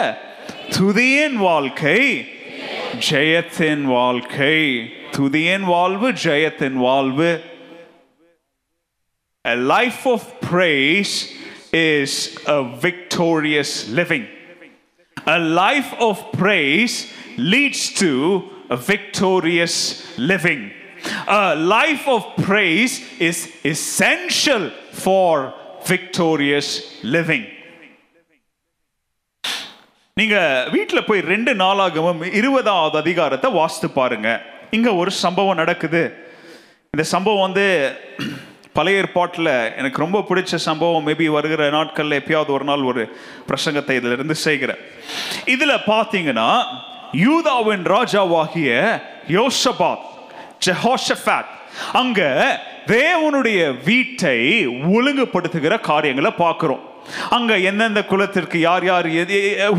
Speaker 1: துதியின் வாழ்க்கை ஜெயத்தின் வாழ்க்கை துதியின் வாழ்வு ஜெயத்தின் வாழ்வு A life of praise is a victorious living. A life of praise leads to a victorious living. A life of praise is essential for victorious living. நீங்க வீட்டில் போய் ரெண்டு நாளாகவும் இருபதாவது அதிகாரத்தை வாசித்து பாருங்க. இங்க ஒரு சம்பவம் நடக்குது. இந்த சம்பவம் வந்து பழைய ஏற்பாட்டில் எனக்கு ரொம்ப பிடிச்ச சம்பவம். மேபி வருகிற நாட்களில் எப்பயாவது ஒரு நாள் ஒரு பிரசங்கத்தை இதில் இருந்து செய்கிறேன். இதில் பார்த்தீங்கன்னா யூதாவின் ராஜாவாகிய யோசபாத் ஜெஹோஷபாத் அங்க தேவனுடைய வீட்டை ஒழுங்குபடுத்துகிற காரியங்களை பார்க்கிறோம். அங்கே எந்தெந்த குலத்திற்கு யார் யார்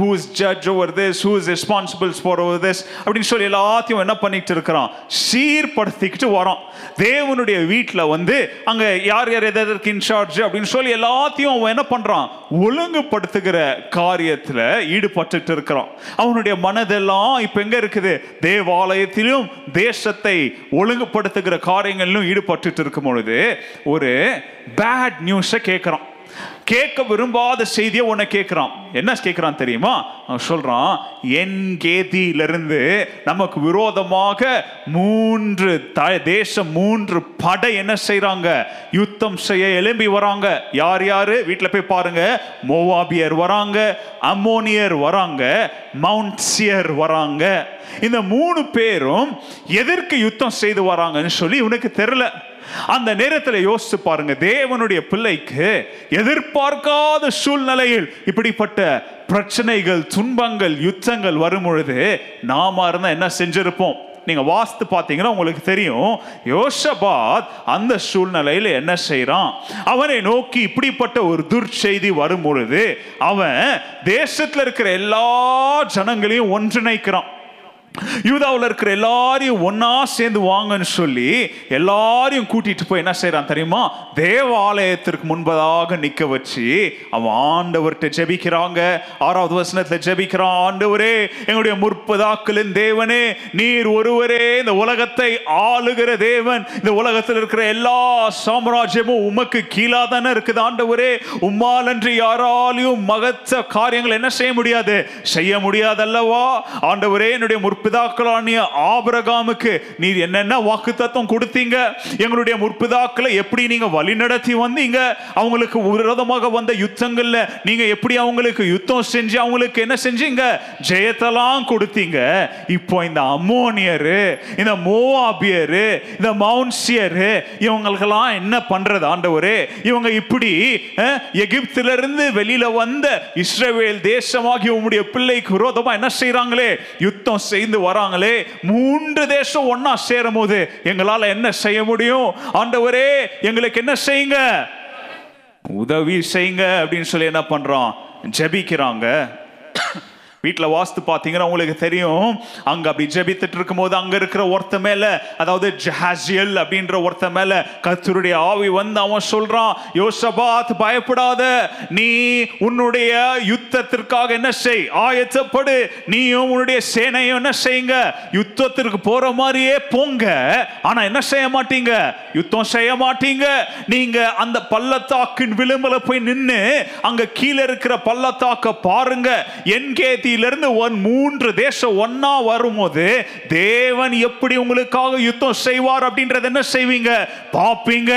Speaker 1: who is judge over this who is responsibles for over this அப்படின்னு சொல்லி எல்லாத்தையும் என்ன பண்ணிட்டு இருக்கிறான்? சீர்படுத்திக்கிட்டு வரோம் தேவனுடைய வீட்டில் வந்து அங்கே யார் யார் எதை எதற்கு இன்சார்ஜ் அப்படின்னு சொல்லி எல்லாத்தையும் அவன் என்ன பண்ணுறான் ஒழுங்குபடுத்துகிற காரியத்தில் ஈடுபட்டுட்டு இருக்கிறான். அவனுடைய மனதெல்லாம் இப்போ எங்கே இருக்குது? தேவாலயத்திலும் தேசத்தை ஒழுங்குபடுத்துகிற காரியங்களிலும் ஈடுபட்டு இருக்கும் பொழுது ஒரு பேட் நியூஸை கேட்குறான் கேட்க விரும்பாத செய்தியை உன்னை கேட்குறான். என்ன கேட்குறான் தெரியுமா? அவன் சொல்கிறான் என் கேதியிலிருந்து நமக்கு விரோதமாக மூன்று த தேசம் மூன்று படை என்ன செய்கிறாங்க யுத்தம் செய்ய எழும்பி வராங்க. யார் யார்? வீட்டில் போய் பாருங்க. மோவாபியர் வராங்க அம்மோனியர் வராங்க மவுண்ட்சியர் வராங்க. இந்த மூணு பேரும் எதற்கு யுத்தம் செய்து வராங்கன்னு சொல்லி உனக்கு தெரில அந்த நேரத்தில் யோசித்து பாருங்க தேவனுடைய பிள்ளைக்கு எதிர்பார்க்காத சூழ்நிலையில் இப்படிப்பட்ட பிரச்சனைகள் துன்பங்கள் யுத்தங்கள் வரும் பொழுது நாம இருந்தால் என்ன செஞ்சிருப்போம்? நீங்க வாஸ்து பார்த்தீங்கன்னா உங்களுக்கு தெரியும் யோசபாத் அந்த சூழ்நிலையில் என்ன செய்யறான் அவனை நோக்கி இப்படிப்பட்ட ஒரு துர்ச்செய்தி வரும் பொழுது அவன் தேசத்தில் இருக்கிற எல்லா ஜனங்களையும் ஒன்றிணைக்கிறான். யூதாவில் இருக்கிற எல்லாரையும் ஒன்னா சேர்ந்து வாங்கன்னு சொல்லி எல்லாரையும் கூட்டிட்டு போய் என்ன செய்யறான் தெரியுமா? தேவாலயத்திற்கு முன்பதாக நிக்க வச்சு அவன் ஆண்டவர்கிட்ட ஜெபிக்கிறாங்க. ஆறாவது வசனத்துல ஜெபிக்கிறான் ஆண்டவரே எங்களுடைய முற்பதாக்களின் தேவனே நீர் ஒருவரே இந்த உலகத்தை ஆளுகிற தேவன். இந்த உலகத்தில் இருக்கிற எல்லா சாம்ராஜ்யமும் உமக்கு கீழா தானே இருக்குது ஆண்டவரே. உம்மாலன்றி யாராலையும் மகத்த காரியங்கள் என்ன செய்ய முடியாது? செய்ய முடியாதல்லவா? ஆண்டவரே என்னுடைய முற்பிதாக்களானிய ஆபரகாமுக்கு நீர் என்னென்ன வாக்கு தத்துவம் கொடுத்தீங்க? எங்களுடைய முற்பிதாக்களை எப்படி நீங்க வழி நடத்தி வந்தீங்க? அவங்களுக்கு விரோதமாக வந்த யுத்தங்கள்ல நீங்க எப்படி அவங்களுக்கு யுத்தம் செஞ்சு அவங்களுக்கு என்ன செஞ்சீங்க? ஜெயத்தெல்லாம் கொடுத்தீங்க. இப்போ இந்த அம்மோனியரு இந்த மோவாபியரு இந்த மவுன்சியரு இவங்களுக்கெல்லாம் என்ன பண்றது ஆண்டவரு? இவங்க இப்படி எகிப்திலிருந்து வெளியில வந்த இஸ்ரேவேல் தேசமாகி உங்களுடைய பிள்ளைக்கு விரோதமா என்ன செய்யறாங்களே யுத்தம் செய்து வராங்களே. மூன்று தேசம் ஒன்னா சேரும் போது எங்களால என்ன செய்ய முடியும்? ஆண்டவரே எங்களுக்கு என்ன செய்யுங்க? உதவி செய்யுங்க அப்படின்னு சொல்லி என்ன பண்றோம்? ஜெபிக்கிறாங்க. வீட்டில் வாஸ்து பார்த்தீங்கன்னா உங்களுக்கு தெரியும். அங்க அப்படி ஜெபித்துட்டு இருக்கும்போது அங்க இருக்கிற ஒருத்த மேல அதாவது ஜஹாசியல் அப்படின்ற ஒருத்த மேல கத்தருடைய ஆவி வந்து அவன் சொல்றான் யோசபாத் பயப்படாத. நீ உன்னுடைய யுத்தத்திற்காக என்ன செய்? ஆயத்தப்படு. நீயும் உன்னுடைய சேனையும் என்ன செய்யுங்க? யுத்தத்திற்கு போற மாதிரியே போங்க. ஆனா என்ன செய்ய மாட்டீங்க? யுத்தம் செய்ய மாட்டீங்க. நீங்க அந்த பள்ளத்தாக்கின் விளிம்பில் போய் நின்னு அங்க கீழே இருக்கிற பள்ளத்தாக்க பாருங்க. என்கே என்கேதியிலிருந்து ஒன் மூன்று தேசம் ஒன்னா வரும்போது தேவன் எப்படி உங்களுக்காக யுத்தம் செய்வார் அப்படின்றத என்ன செய்வீங்க? பாப்பீங்க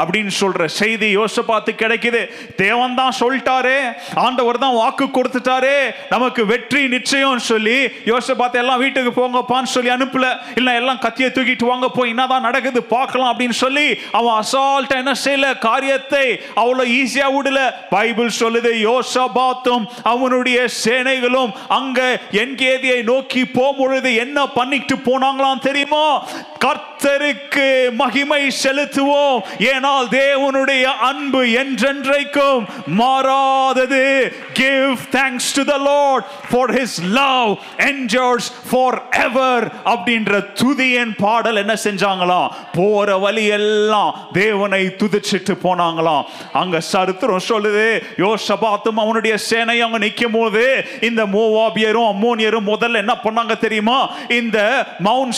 Speaker 1: அப்படின்னு சொல்ற செய்தி யோசபாத்து கிடைக்குது. தேவன் தான் சொல்லிட்டாரே ஆண்டவர் தான் வாக்கு கொடுத்துட்டாரே நமக்கு வெற்றி நிச்சயம் சொல்லி யோசபாத்து எல்லாம் வீட்டுக்கு போங்கப்பான்னு சொல்லி அனுப்பல. இல்ல எல்லாம் கத்தியை தூக்கிட்டு வாங்க போய் என்னதான் நடக்குது பார்க்கலாம் அப்படின்னு சொல்லி அவன் அசால்ட்டா என்ன செய்யல? காரியத்தை அவ்வளவு ஈஸியா விடல. பைபிள் சொல்லுது யோசபாத்தும் அவனுடைய சேனைகளும் அங்க என்கேதியை நோக்கி போகும்பொழுது என்ன பண்ணிட்டு போனாங்களாம் தெரியுமா? கர்த்தருக்கு மகிமை செலுத்துவோம். ஏனால் தேவனுடைய அன்பு என்றென்றைக்கும் மாறாதது. Give thanks to the Lord for his love endures for ever அப்படின்ற துதியின் பாடல் என்ன செஞ்சாங்களாம்? போற வழி எல்லாம் தேவனை துதிச்சிட்டு போனாங்களாம். அங்க சரித்திரம் சொல்லுது யோசபாத்தும் அவனுடைய சேனை அவங்க நிற்கும் போது இந்த மோவாபியரும் அம்மோனியரும் முதல்ல என்ன பண்ணாங்க தெரியுமா? இந்த மவுண்ட்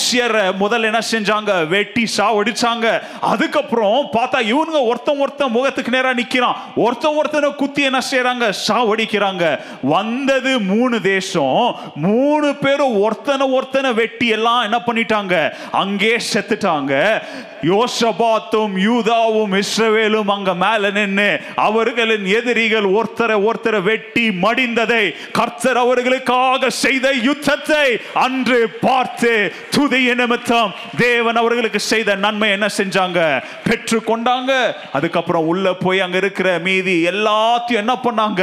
Speaker 1: முதல்ல என்ன செஞ்சாங்க? வெட்டி சாவடிச்சாங்க. அதுக்கப்புறம் பார்த்தா இவனுங்க ஒருத்தன் ஒருத்தன் முகத்துக்கு நேரா நிக்கிறான். ஒருத்தன் ஒருத்தனை குத்தி என்ன செய்யறாங்க சாவடிக்கிறாங்க. வந்தது மூணு தேசம். மூணு பேரும் ஒருத்தனை ஒருத்தனை வெட்டி எல்லாம் என்ன பண்ணிட்டாங்க? அங்கே செத்துட்டாங்க. யோசபாத்தும் யூதாவும் இஸ்ரவேலும் அங்க மேல நின்று அவர்களின் எதிரிகள் ஒருத்தரை ஒருத்தரை வெட்டி மடிந்ததை கர்த்தர் அவர் அவர்களுக்காக செய்த யுத்தத்தை அன்று பார்த்து துதிய நிமித்தம் தேவன் அவர்களுக்கு செய்த நன்மை என்ன செஞ்சாங்க? பெற்று கொண்டாங்க. அதுக்கப்புறம் உள்ள போய் அங்க இருக்கிற மீதி எல்லாத்தையும் என்ன பண்ணாங்க?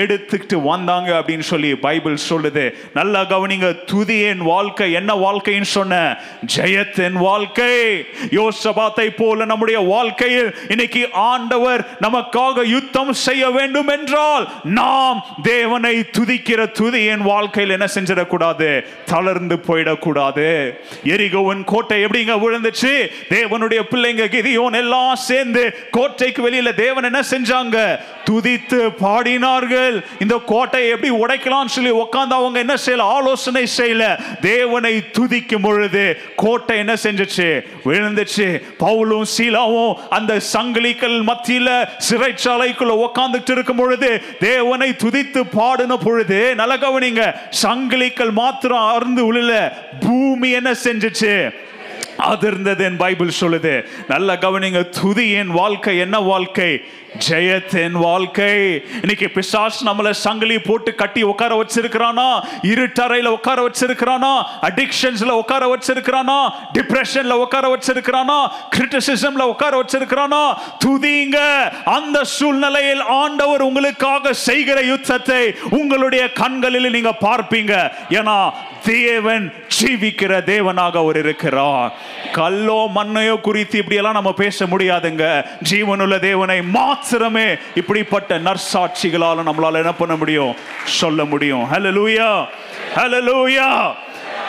Speaker 1: எடுத்துக்கிட்டு வந்தாங்க அப்படின்னு சொல்லி பைபிள் சொல்லுது. நல்லா கவனிங்க துதியின் வாழ்க்கை என்ன வாழ்க்கைன்னு சொன்ன? ஜெயத்தின் வாழ்க்கை. யோசபாத்தை போல நம்முடைய வாழ்க்கையில் இன்னைக்கு ஆண்டவர் நமக்காக யுத்தம் செய்ய வேண்டும் என்றால் நாம் தேவனை துதிக்கிற துதி துதியின் வாழ்க்கையில் என்ன செஞ்சிடக்கூடாது? தளர்ந்து போயிடக்கூடாது. எரிகோவன் கோட்டை எப்படிங்க விழுந்துச்சு? தேவனுடைய பிள்ளைங்க கிதியோன் எல்லாம் சேர்ந்து கோட்டைக்கு வெளியில தேவன் என்ன செஞ்சாங்க? துதித்து பாடினார்கள். இந்த கோட்டையை எப்படி உடைக்கலாம்னு சொல்லி உட்கார்ந்து அவங்க என்ன செய்யல? ஆலோசனை செய்யல. தேவனை துதிக்கும் பொழுது கோட்டை என்ன செஞ்சுச்சு? விழுந்துச்சு. பவுலும் சீலாவும் அந்த சங்கிலிகள் மத்தியில சிறைச்சாலைக்குள்ள உட்கார்ந்துட்டு இருக்கும் பொழுது தேவனை துதித்து பாடின பொழுது நல்ல கவனிங்க சங்கிலிகள் மாத்திரம் அருந்து உள்ள பூமி என்ன செஞ்சுச்சு? அதிர்ந்தது என் பைபிள் சொல்லுது. நல்ல கவனிங்க துதி என் வாழ்க்கை. என்ன வாழ்க்கை? ஜெயத்தின் வாழ்க்கை. இன்னைக்கு பிசாஸ் நம்மளை சங்கிலி போட்டு கட்டி உட்கார வச்சிருக்கிறானா? இருட்டறையில உட்கார வச்சிருக்கிறானா? அடிக்ஷன்ஸ்ல உட்கார வச்சிருக்கிறானா? டிப்ரெஷன்ல உட்கார வச்சிருக்கிறானா? கிரிட்டிசிசம்ல உட்கார வச்சிருக்கிறானா? துதிங்க. அந்த சூழ்நிலையில் ஆண்டவர் உங்களுக்காக செய்கிற யுத்தத்தை உங்களுடைய கண்களில் நீங்க பார்ப்பீங்க. ஏன்னா தேவன் ஜீவிக்கிற தேவனாக அவர் இருக்கிறார். கல்லோ மண்ணையோ குறித்து இப்படியெல்லாம் நம்ம பேச முடியாதுங்க. ஜீவனுள்ள தேவனை மாத்திரமே இப்படிப்பட்ட நர்சாட்சிகளால நம்மளால என்ன பண்ண முடியும்? சொல்ல முடியும். ஹலோ லூயா ஹலோ லூயா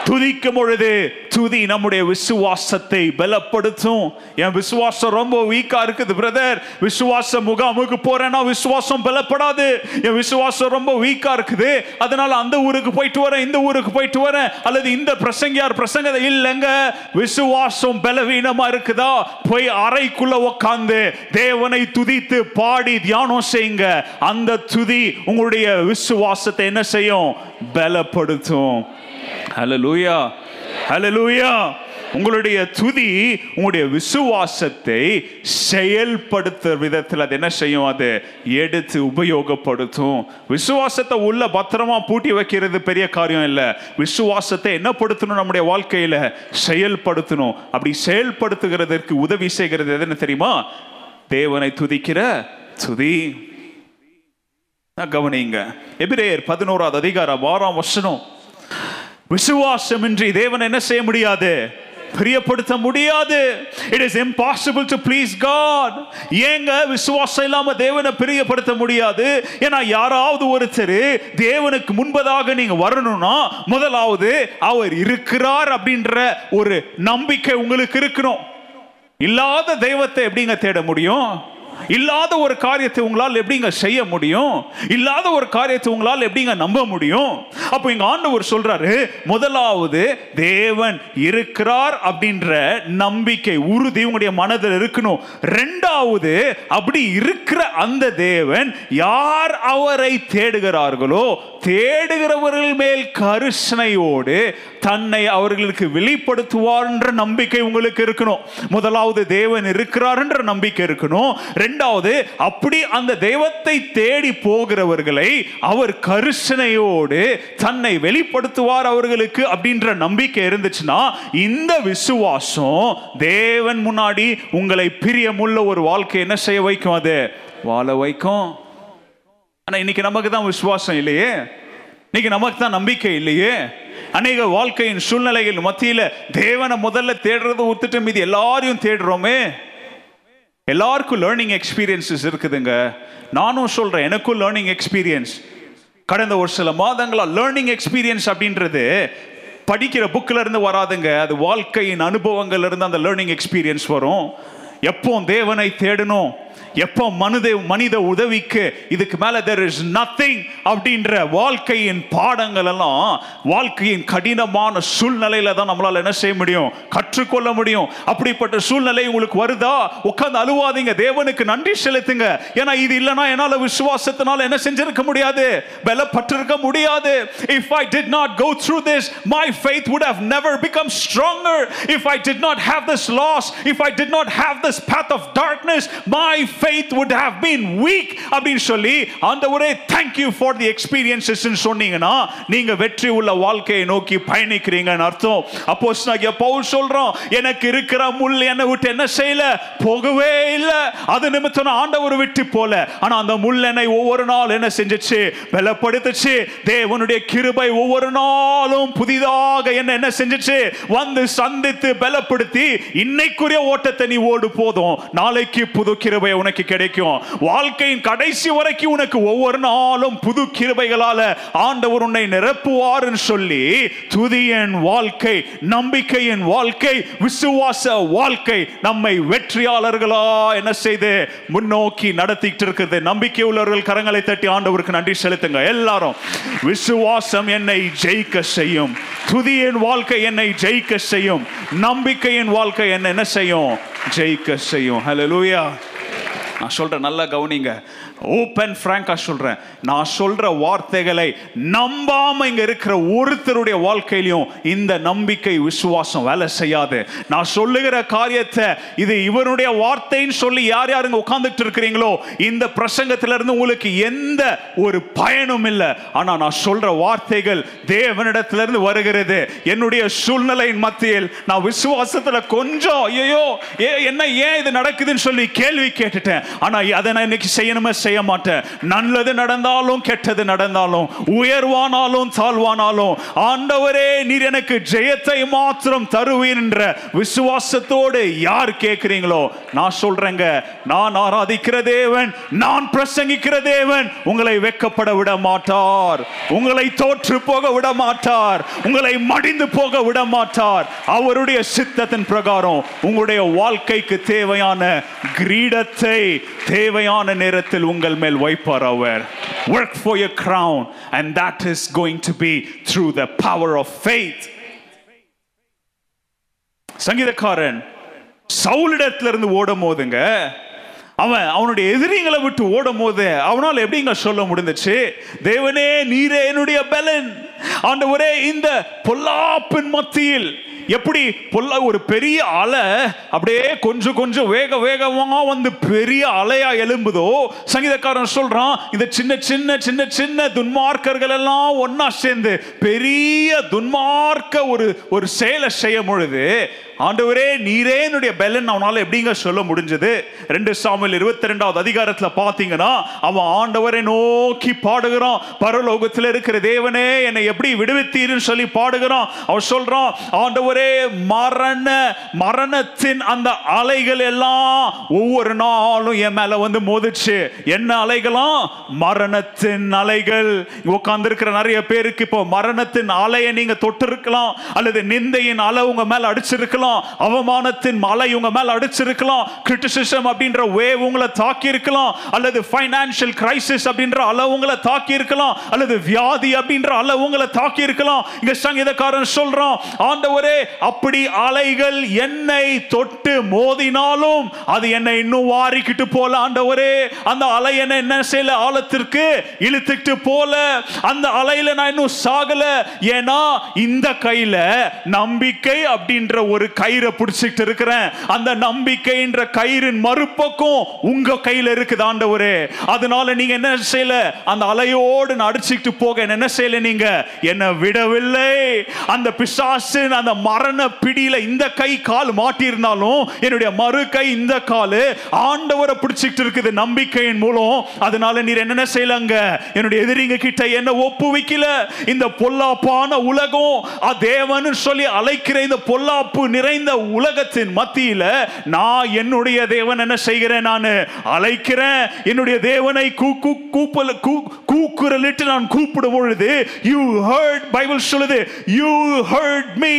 Speaker 1: துதிக்கும் பொழுது துதி நம்முடைய விசுவாசத்தை பலப்படுத்தும். என் விசுவாசம் ரொம்ப வீக்கா இருக்குது பிரதர் விசுவாச முகாமுக்கு போறேன்னா விசுவாசம் பலப்படாது. என் விசுவாசம் ரொம்ப வீக்கா இருக்குது. அதனால அந்த ஊருக்கு போயிட்டு வரேன் இந்த ஊருக்கு போயிட்டு வரேன். அல்லது இந்த பிரசங்கியார் பிரசங்க இல்லைங்க. விசுவாசம் பலவீனமா இருக்குதா? போய் அறைக்குள்ள உட்காந்து தேவனை துதித்து பாடி தியானம் செய்யுங்க. அந்த துதி உங்களுடைய விசுவாசத்தை என்ன செய்யும்? பலப்படுத்தும். ஹalleluya ஹalleluya உங்களுடைய துதி உங்களுடைய விசுவாசத்தை செயல்படுத்துற விதத்தில் அது என்ன செய்யும்? அது எடுத்து உபயோகப்படுத்தும். விசுவாசத்தை உள்ள பத்திரமா பூட்டி வைக்கிறது பெரிய காரியம் இல்லை. விசுவாசத்தை என்ன படுத்தணும் நம்முடைய வாழ்க்கையில? செயல்படுத்தணும். அப்படி செயல்படுத்துகிறதற்கு உதவி செய்கிறது எதுன்னு தெரியுமா? தேவனை துதிக்கிற துதி. கவனிங்க. எபிரேயர் பதினோராவது அதிகாரம் வாரம் வசனம். விசுவாசமின்றி தேவன் என்ன செய்ய முடியாது? பிரியப்படுத்த முடியாது. It is impossible to please God ஏங்க விசுவாசம் இல்லாம தேவனை பிரியப்படுத்த முடியாது? ஏன்னா யாராவது ஒருத்தர் தேவனுக்கு முன்பதாக நீங்க வரணும்னா முதலாவது அவர் இருக்கிறார் அப்படின்ற ஒரு நம்பிக்கை உங்களுக்கு இருக்கணும். இல்லாத தெய்வத்தை எப்படிங்க தேட முடியும்? இல்லாத ஒரு காரியத்தை உங்களால் எப்படிங்க செய்ய முடியும்? இல்லாத ஒரு காரியத்தை உங்களால் எப்படிங்க நம்ப முடியும்? அப்போ எங்க ஆண்டவர் சொல்றாரு முதலாவது தேவன் இருக்கிறார் அப்படின்ற நம்பிக்கை உறுதி உங்களுடைய மனதில் இருக்கணும். ரெண்டாவது அப்படி இருக்கிற அந்த தேவன் யார் அவரை தேடுகிறார்களோ தேடுகிறவர்கள் மேல் கருஷனையோடு தன்னை அவர்களுக்கு வெளிப்படுத்துவார் என்ற நம்பிக்கை உங்களுக்கு இருக்கணும். முதலாவது தேவன் இருக்கிறார் என்ற நம்பிக்கை இருக்கணும். ரெண்டாவது அப்படி அந்த தெய்வத்தை தேடி போகிறவர்களை அவர் கரிசனையோடு தன்னை வெளிப்படுத்துவார் அவர்களுக்கு அப்படின்ற நம்பிக்கை இருந்துச்சுன்னா இந்த விசுவாசம் தேவன் முன்னாடி உங்களை பிரியமுள்ள ஒரு வாழ்க்கை என்ன செய்ய வைக்கும் அது? வாழ வைக்கும். ஆனா இன்னைக்கு நமக்கு தான் விசுவாசம் இல்லையே. இன்னைக்கு நமக்கு தான் நம்பிக்கை இல்லையே. அநேக வாழ்க்கையின் சூழ்நிலைகள் மத்தியில் தேவனை முதல்ல தேடுறதை ஒத்துட்டு மீதி எல்லாரையும் தேடுறோமே. எல்லாருக்கும் லேர்னிங் எக்ஸ்பீரியன்ஸஸ் இருக்குதுங்க. நானும் சொல்கிறேன் எனக்கும் லேர்னிங் எக்ஸ்பீரியன்ஸ் கடந்த ஒரு சில மாதங்களா லேர்னிங் எக்ஸ்பீரியன்ஸ் அப்படின்றது படிக்கிற புக்கில் இருந்து வராதுங்க. அது வாழ்க்கையின் அனுபவங்கள்லேருந்து அந்த லேர்னிங் எக்ஸ்பீரியன்ஸ் வரும். எப்போ தேவனை தேடணும். எப்போ மனித மனித உதவிக்கு இதுக்கு மேலே தெர் இஸ் நத்திங் அப்படின்ற வாழ்க்கையின் பாடங்கள் எல்லாம் வாழ்க்கையின் கடினமான சூழ்நிலையில தான் நம்மளால் என்ன செய்ய முடியும்? கற்றுக்கொள்ள முடியும். அப்படிப்பட்ட சூழ்நிலை உங்களுக்கு வருதா? உட்காந்து அழுவாதீங்க. தேவனுக்கு நன்றி செலுத்துங்க. ஏன்னா இது இல்லைன்னா என்னால் விசுவாசத்தினால் என்ன செஞ்சிருக்க முடியாது? பலப்பட்டிருக்க முடியாது. If I did not go through this my faith would have never become stronger if I did not have this loss if I did not have this path of darkness my faith would have been weak அப்படின்னு சொல்லி ஆண்டவரே thank you for the experiences சொன்னீங்கன்னா நீங்க வெற்றி உள்ள வாழ்க்கையை நோக்கி பயணிக்கிறீங்கன்னு அர்த்தம். அப்போஸ்தலனாகிய பவுல் சொல்றோம் எனக்கு இருக்கிற முள் என்னை விட்டு என்ன செய்யல? போகவே இல்லை. அது நிமித்தம் ஆண்டவர் விட்டு போல. ஆனா அந்த முள் என்னை ஒவ்வொரு நாள் என்ன செஞ்சுச்சு? பலப்படுத்துச்சு. தேவனுடைய கிருபை ஒவ்வொரு நாளும் புதிதாக என்ன என்ன செஞ்சுச்சு? வந்து சந்தித்து பலப்படுத்தி இன்னைக்குரிய ஓட்டத்தை நீ ஓடு போதும். நாளைக்கு புது கிருபை உனக்கு கிடைக்கும். வாழ்க்கையின் கடைசி வரைக்கும் உனக்கு ஒவ்வொரு நாளும் புது கிருபைகளால ஆண்டவர் உன்னை நிரப்புவார்னு சொல்லி துதியின் வாழ்க்கை நம்பிக்கையின் வாழ்க்கை விசுவாச வாழ்க்கை நம்மை வெற்றியாளர்களா என்ன செய்து முன்னோக்கி நடத்திட்டு இருக்குது. நம்பிக்கை உள்ளவர்கள் கரங்களை தட்டி ஆண்டவருக்கு நன்றி செலுத்துங்க. எல்லாரும் விசுவாசம் என்னை ஜெயிக்க செய்யும். துதியின் வாழ்க்கை என்னை ஜெயிக்க செய்யும். நம்பிக்கையின் வாழ்க்கை என்ன என்ன செய்யும்? ஜெயிக்க செய்யும். ஹலோ லூயா நான் சொல்கிறேன் நல்லா கவனிங்க. ஓப்பன் ஃப்ராங்கா சொல்கிறேன் நான் சொல்கிற வார்த்தைகளை நம்பாமல் இங்கே இருக்கிற ஒருத்தருடைய வாழ்க்கையிலையும் இந்த நம்பிக்கை விசுவாசம் வேலை செய்யாது. நான் சொல்லுகிற காரியத்தை இது இவருடைய வார்த்தைன்னு சொல்லி யார் யார் இங்கே உட்காந்துட்டு இருக்கிறீங்களோ இந்த பிரசங்கத்திலிருந்து உங்களுக்கு எந்த ஒரு பயனும் இல்லை. ஆனால் நான் சொல்கிற வார்த்தைகள் தேவனிடத்துல இருந்து வருகிறது. என்னுடைய சூழ்நிலையின் மத்தியில் நான் விசுவாசத்தில் கொஞ்சம் ஐயோ ஏ என்ன ஏன் இது நடக்குதுன்னு சொல்லி கேள்வி கேட்டுட்டேன். ஆனால் அதை நான் இன்னைக்கு செய்யணுமே செய்ய மாட்டேன். நல்லது நடந்தாலும் கெட்டது நடந்தாலும் உயர்வானாலும் தாழ்வானாலும் ஆண்டவரே நீர் எனக்கு ஜெயத்தை மாத்திரம் தருவீர் என்ற விசுவாசத்தோடு யார் கேட்கிறீங்களோ நான் சொல்றேங்க நான் ஆராதிக்கிற தேவன் நான் பிரசங்கிக்கிற தேவன் உங்களை வெக்கப்பட விட மாட்டார். உங்களை தோற்று போக விட மாட்டார். உங்களை மடிந்து போக விட மாட்டார். அவருடைய சித்தத்தின் பிரகாரம் உங்களுடைய வாழ்க்கைக்கு தேவையான கிரீடத்தை தேவையான நேரத்தில் உங்கள் மேல் வைப்பார் அவர். Work for your crown and that is going to be through the power of faith சங்கீதக்காரன் சவுலிடத்திலிருந்து ஓடும் போதுங்க அவன் அவனுடைய எதிரிகளை விட்டு ஓடும் போது அவனால் எப்படிங்க சொல்ல முடிந்துச்சு தேவனே நீரே என்னுடைய பலன். ஆண்டவரே இந்த பொல்லாப்பின் மத்தியில் எப்படி பொல்ல ஒரு பெரிய அலை அப்படியே கொஞ்சம் கொஞ்சம் வேக வேகமா வந்து பெரிய அலையா எழும்புதோ சங்கீதக்காரன் சொல்றான் இந்த சின்ன சின்ன சின்ன சின்ன துன்மார்க்கர்கள் எல்லாம் ஒன்னா சேர்ந்து பெரிய துன்மார்க்க ஒரு ஒரு செயலை செய்ய பொழுது ஆண்டவரே நீரே என்னுடைய பெலன். அவனால எப்படிங்க சொல்ல முடிஞ்சது? ரெண்டு சாமியில் இருபத்தி ரெண்டாவது அதிகாரத்துல பாத்தீங்கன்னா அவன் ஆண்டவரை நோக்கி பாடுகிறான். பரலோகத்தில் இருக்கிற தேவனே என்னை எப்படி விடுவித்தீர்னு சொல்லி பாடுகிறான். அவன் சொல்றான் ஆண்டவர் ஆண்டவரே மரண மரணத்தின் அந்த அலைகள் எல்லாம் ஒவ்வொரு நாளும் என் மேல வந்து மோதிச்சு. என்ன அலைகளும்? மரணத்தின் அலைகள். உட்கார்ந்து இருக்கிற நிறைய பேருக்கு இப்போ மரணத்தின் அலையை நீங்க தொட்டு இருக்கலாம் அல்லது நிந்தையின் அலை உங்க மேல அடிச்சிருக்கலாம் அவமானத்தின் மலை உங்க மேல அடிச்சிருக்கலாம் கிரிட்டிசிசம் அப்படின்ற வேவ் உங்களை தாக்கி இருக்கலாம் அல்லது ஃபைனான்சியல் கிரைசிஸ் அப்படின்ற அலை உங்களை தாக்கி இருக்கலாம் அல்லது வியாதி அப்படின்ற அலை உங்களை தாக்கி இருக்கலாம் இங்க சங்கீதக்காரன் சொல்றான் ஆண்டவரே அப்படி அலைகள் என்னை தொட்டு மோதினாலும் அது என்னை இன்னும் வாரிக்கிட்டு போல ஆண்டவரே. அந்த அலை என்ன என்ன செய்யல? ஆழத்திற்கு இழுத்துக்கிட்டு போல. அந்த அலையில நான் இன்னும் சாகல. ஏன்னா இந்த கையில நம்பிக்கை அப்படின்ற ஒரு கயிறை பிடிச்சிட்டு இருக்கிறேன். அந்த நம்பிக்கைன்ற கயிறின் மறுபக்கம் உங்க கையில இருக்குது ஆண்டவரே. அதனால நீங்க என்ன செய்யல? அந்த அலையோடு நான் அடிச்சுக்கிட்டு போக என்ன செய்யல நீங்க? என்ன விடவில்லை. அந்த பிசாசின் அந்த மரண பிடியில இந்த கை கால் மாட்டியிருந்தாலும் என்னுடைய மறு கை இந்த காலு ஆண்டவரை பிடிச்சிட்டு இருக்குது. நம்பிக்கையின் மூலம். அதனால நீர் என்னென்ன செய்யலங்க? என்னுடைய எதிரிங்க கிட்ட என்ன ஒப்பு வைக்கல இந்த பொல்லாப்பான உலகம் தேவன் சொல்லி அழைக்கிற இந்த பொல்லாப்பு நிறைந்த உலகத்தின் மத்தியில நான் என்னுடைய தேவன் என்ன செய்கிறேன்? நான் அழைக்கிறேன். என்னுடைய தேவனை கூக்கு கூப்பல கூ கூக்குரலிட்டு நான் கூப்பிடும் பொழுது யூ ஹர்ட் பைபிள் சொல்லுது you heard me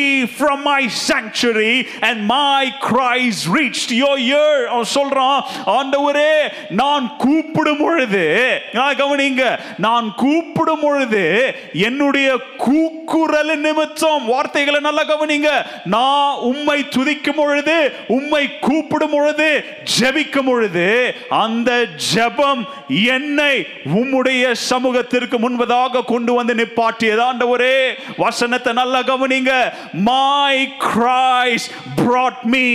Speaker 1: from my sanctuary and my cries reached. Your ear அவன் சொல்றான் ஆண்டவரே நான் கூப்பிடும் பொழுது நான் கவனிங்க நான் கூப்பிடும் பொழுது என்னுடைய கூக்குரல் நிமித்தம் வார்த்தைகளை நல்லா கவனிங்க நான் உம்மை துதிக்கும் பொழுது உம்மை கூப்பிடும் பொழுது ஜெபிக்கும் பொழுது அந்த ஜெபம் என்னை உம்முடைய சமூகத்திற்கு முன்பதாக கொண்டு வந்து நிப்பாட்டியது. ஆண்டவரே வசனத்தை நல்லா கவனிங்க my Christ brought me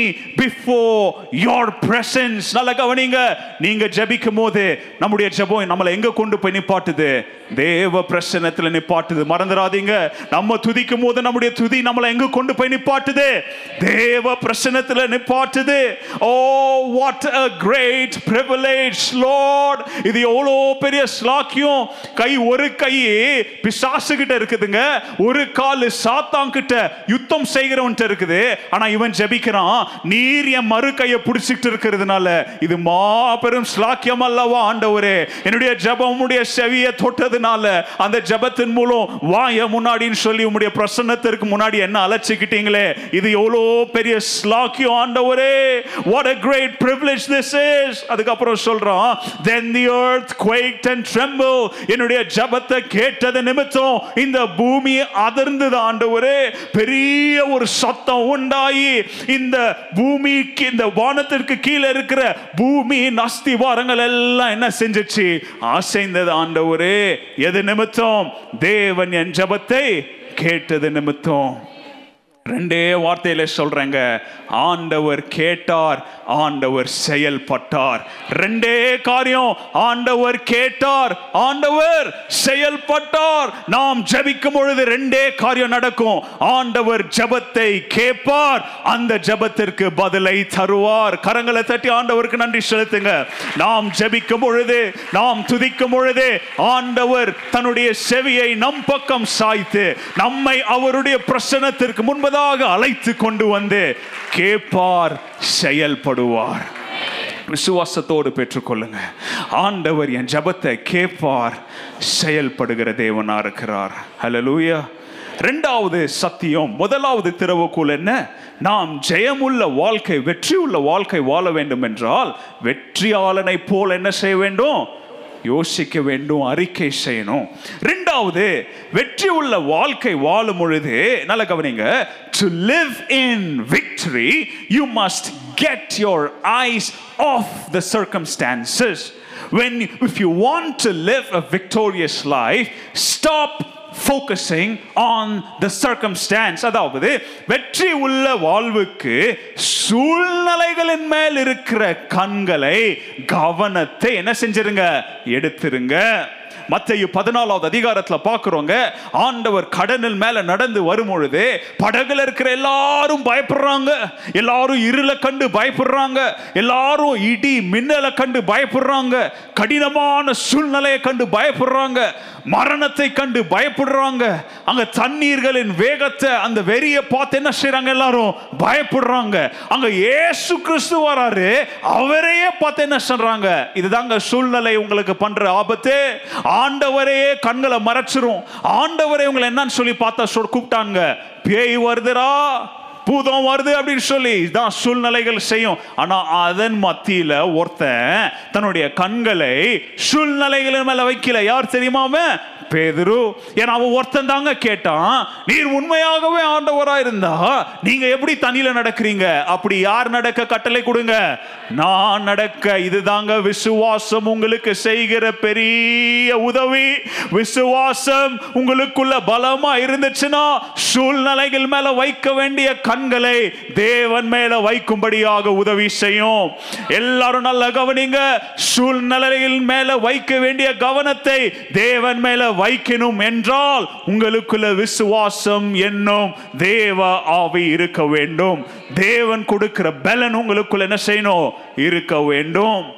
Speaker 1: before your presence. நல்லா கவனிங்க. நீங்க ஜெபிக்கும் போது நம்முடைய ஜெபம் நம்மளை எங்க கொண்டு போய் நிப்பாட்டுது? தேவ பிரசனத்துல நிப்பாட்டுது. மறந்துடாதீங்க நம்ம துதிக்கும் போது நம்முடைய துதி நம்மளை எங்க கொண்டு போய் நிப்பாட்டுது? தேவ பிரசனத்துல நிப்பாட்டுது. ஓ what a great privilege Lord இது எவ்வளோ பெரிய ஸ்லாக்கியம் கை ஒரு கை பிசாசு கிட்ட இருக்குதுங்க. ஒரு கால் சாத்தான் கிட்ட யுத்தம் செய்கிறவன்ட்ட இருக்குது. ஆனா இவன் ஜெபிக்கிறான். நீர் என் மறு கையை பிடிச்சிட்டு இருக்கிறதுனால இது மாபெரும் ஸ்லாக்கியம் அல்லவா ஆண்டவரே? என்னுடைய ஜபமுடைய செவியை தொட்டதுனால அந்த ஜெபத்தின் மூலம் வாய முன்னாடின்னு சொல்லி உங்களுடைய பிரசன்னத்திற்கு முன்னாடி என்ன அழைச்சிக்கிட்டீங்களே? இது எவ்வளோ பெரிய ஸ்லாக்கியம் ஆண்டவரே? What a great privilege this is அதுக்கப்புறம் சொல்றான் then the earth quaked and tremble என்னுடைய ஜெபத்தை கேட்டது நிமித்தம் இந்த பூமி அதிர்ந்தது ஆண்டவரே. பெரிய ஒரு சத்தம் உண்டாகி இந்த பூமிக்கு இந்த வானத்திற்கு கீழே இருக்கிற பூமியின் அஸ்திவாரங்கள் எல்லாம் என்ன செஞ்சுச்சு? அசைந்தது ஆண்டவரே. எது நிமித்தம்? தேவன் என் ஜெபத்தை கேட்டது நிமித்தம். ரெண்டே வார்த்தையில சொல்றேங்க. ஆண்டவர் கேட்டார் ஆண்டவர் செயல்பட்டார். ரெண்டே காரியம் ஆண்டவர் கேட்டார் ஆண்டவர் செயல்பட்டார். நாம் ஜபிக்கும் பொழுது ரெண்டே காரியம் நடக்கும். ஆண்டவர் ஜெபத்தை கேட்பார் அந்த ஜெபத்திற்கு பதிலை தருவார். கரங்களை தட்டி ஆண்டவருக்கு நன்றி செலுத்துங்க. நாம் ஜபிக்கும் பொழுது நாம் துதிக்கும் பொழுது ஆண்டவர் தன்னுடைய செவியை நம் பக்கம் சாய்த்து நம்மை அவருடைய பிரசனத்திற்கு முன்பதாக அழைத்து கொண்டு வந்து கேட்பார் செயல்படுவார். விசுவாசத்தோடு பெற்றுக்கொள்ளுங்க. ஆண்டவர் என் ஜபத்தை கேட்பார் செயல்படுகிற தேவனா இருக்கிறார். ஹalleluya ரெண்டாவது சத்தியம் முதலாவது திறவுக்குள் என்ன? நாம் ஜெயமுள்ள வாழ்க்கை வெற்றி உள்ள வாழ்க்கை வாழ வேண்டும் என்றால் வெற்றியாளனை போல் என்ன செய்ய வேண்டும்? யோசிக்க வேண்டும் அறிக்கை செய்யணும். ரெண்டாவது வெற்றி உள்ள வாழ்க்கை வாழும் பொழுது நல்ல கவனிங்க to live in victory you must get your eyes off the circumstances when if you want to live a victorious life stop focusing on the circumstance அதாவது வெற்றி உள்ள வாழ்வுக்கு சூழ்நிலைகளின் மேல் இருக்கிற கண்களை கவனத்தை என்ன செஞ்சிருங்க? எடுத்துருங்க. மத்தேயு பதினாலாவது அதிகாரத்தில் பார்க்குறோங்க. ஆண்டவர் கடலில் மேலே நடந்து வரும் பொழுது படகுல இருக்கிற எல்லாரும் பயப்படுறாங்க. எல்லாரும் இருளை கண்டு பயப்படுறாங்க. எல்லாரும் இடி மின்னலை கண்டு பயப்படுறாங்க. கடினமான சூழ்நிலையை கண்டு பயப்படுறாங்க. மரணத்தை கண்டு பயப்படுறாங்க. அங்க தண்ணீர்களின் வேகத்தை அந்த வெறியை பார்த்து என்ன செய்யறாங்க எல்லாரும்? பயப்படுறாங்க. அங்க ஏசு கிறிஸ்து வராரு. அவரையே பார்த்து என்ன சொல்றாங்க? இதுதாங்க சூழ்நிலை உங்களுக்கு பண்ற ஆபத்து. ஆண்டவரையே கண்களை மறைச்சிரும். ஆண்டவரே உங்களை என்னன்னு சொல்லி பார்த்தா சொல் கூப்பிட்டாங்க. பேய் வருதுடா பூதம் வருது அப்படின்னு சொல்லி. தான் சூழ்நிலைகள் செய்யும். ஆனால் அதன் மத்தியில் ஒருத்தன் தன்னுடைய கண்களை சூழ்நிலைகளின் மேலே வைக்கல. யார் தெரியுமா அவன்? பேதுரு ஏன்னா அவன் ஒருத்தன் தாங்க கேட்டான்? நீர் உண்மையாகவே ஆண்டவராக இருந்தா நீங்க எப்படி தண்ணியில நடக்கிறீங்க? அப்படி யார் நடக்க கட்டளை கொடுங்க? நான் நடக்க இதுதாங்க விசுவாசம் உங்களுக்கு செய்கிற பெரிய உதவி. விசுவாசம் உங்களுக்குள்ள பலமா இருந்துச்சுன்னா சூழ்நிலைகள் மேல வைக்க வேண்டிய கண்களை தேவன் மேல வைக்கும்படியாக உதவி செய்யும். எல்லாரும் நல்லா கவனிங்க. சூழ்நிலையில் மேல வைக்க வேண்டிய கவனத்தை தேவன் மேல வைக்கணும் என்றால் உங்களுக்குள்ள விசுவாசம் என்னும் தேவ ஆவி இருக்க வேண்டும். தேவன் கொடுக்கிற பலன் உங்களுக்குள்ள என்ன செய்யணும்? இருக்க வேண்டும்.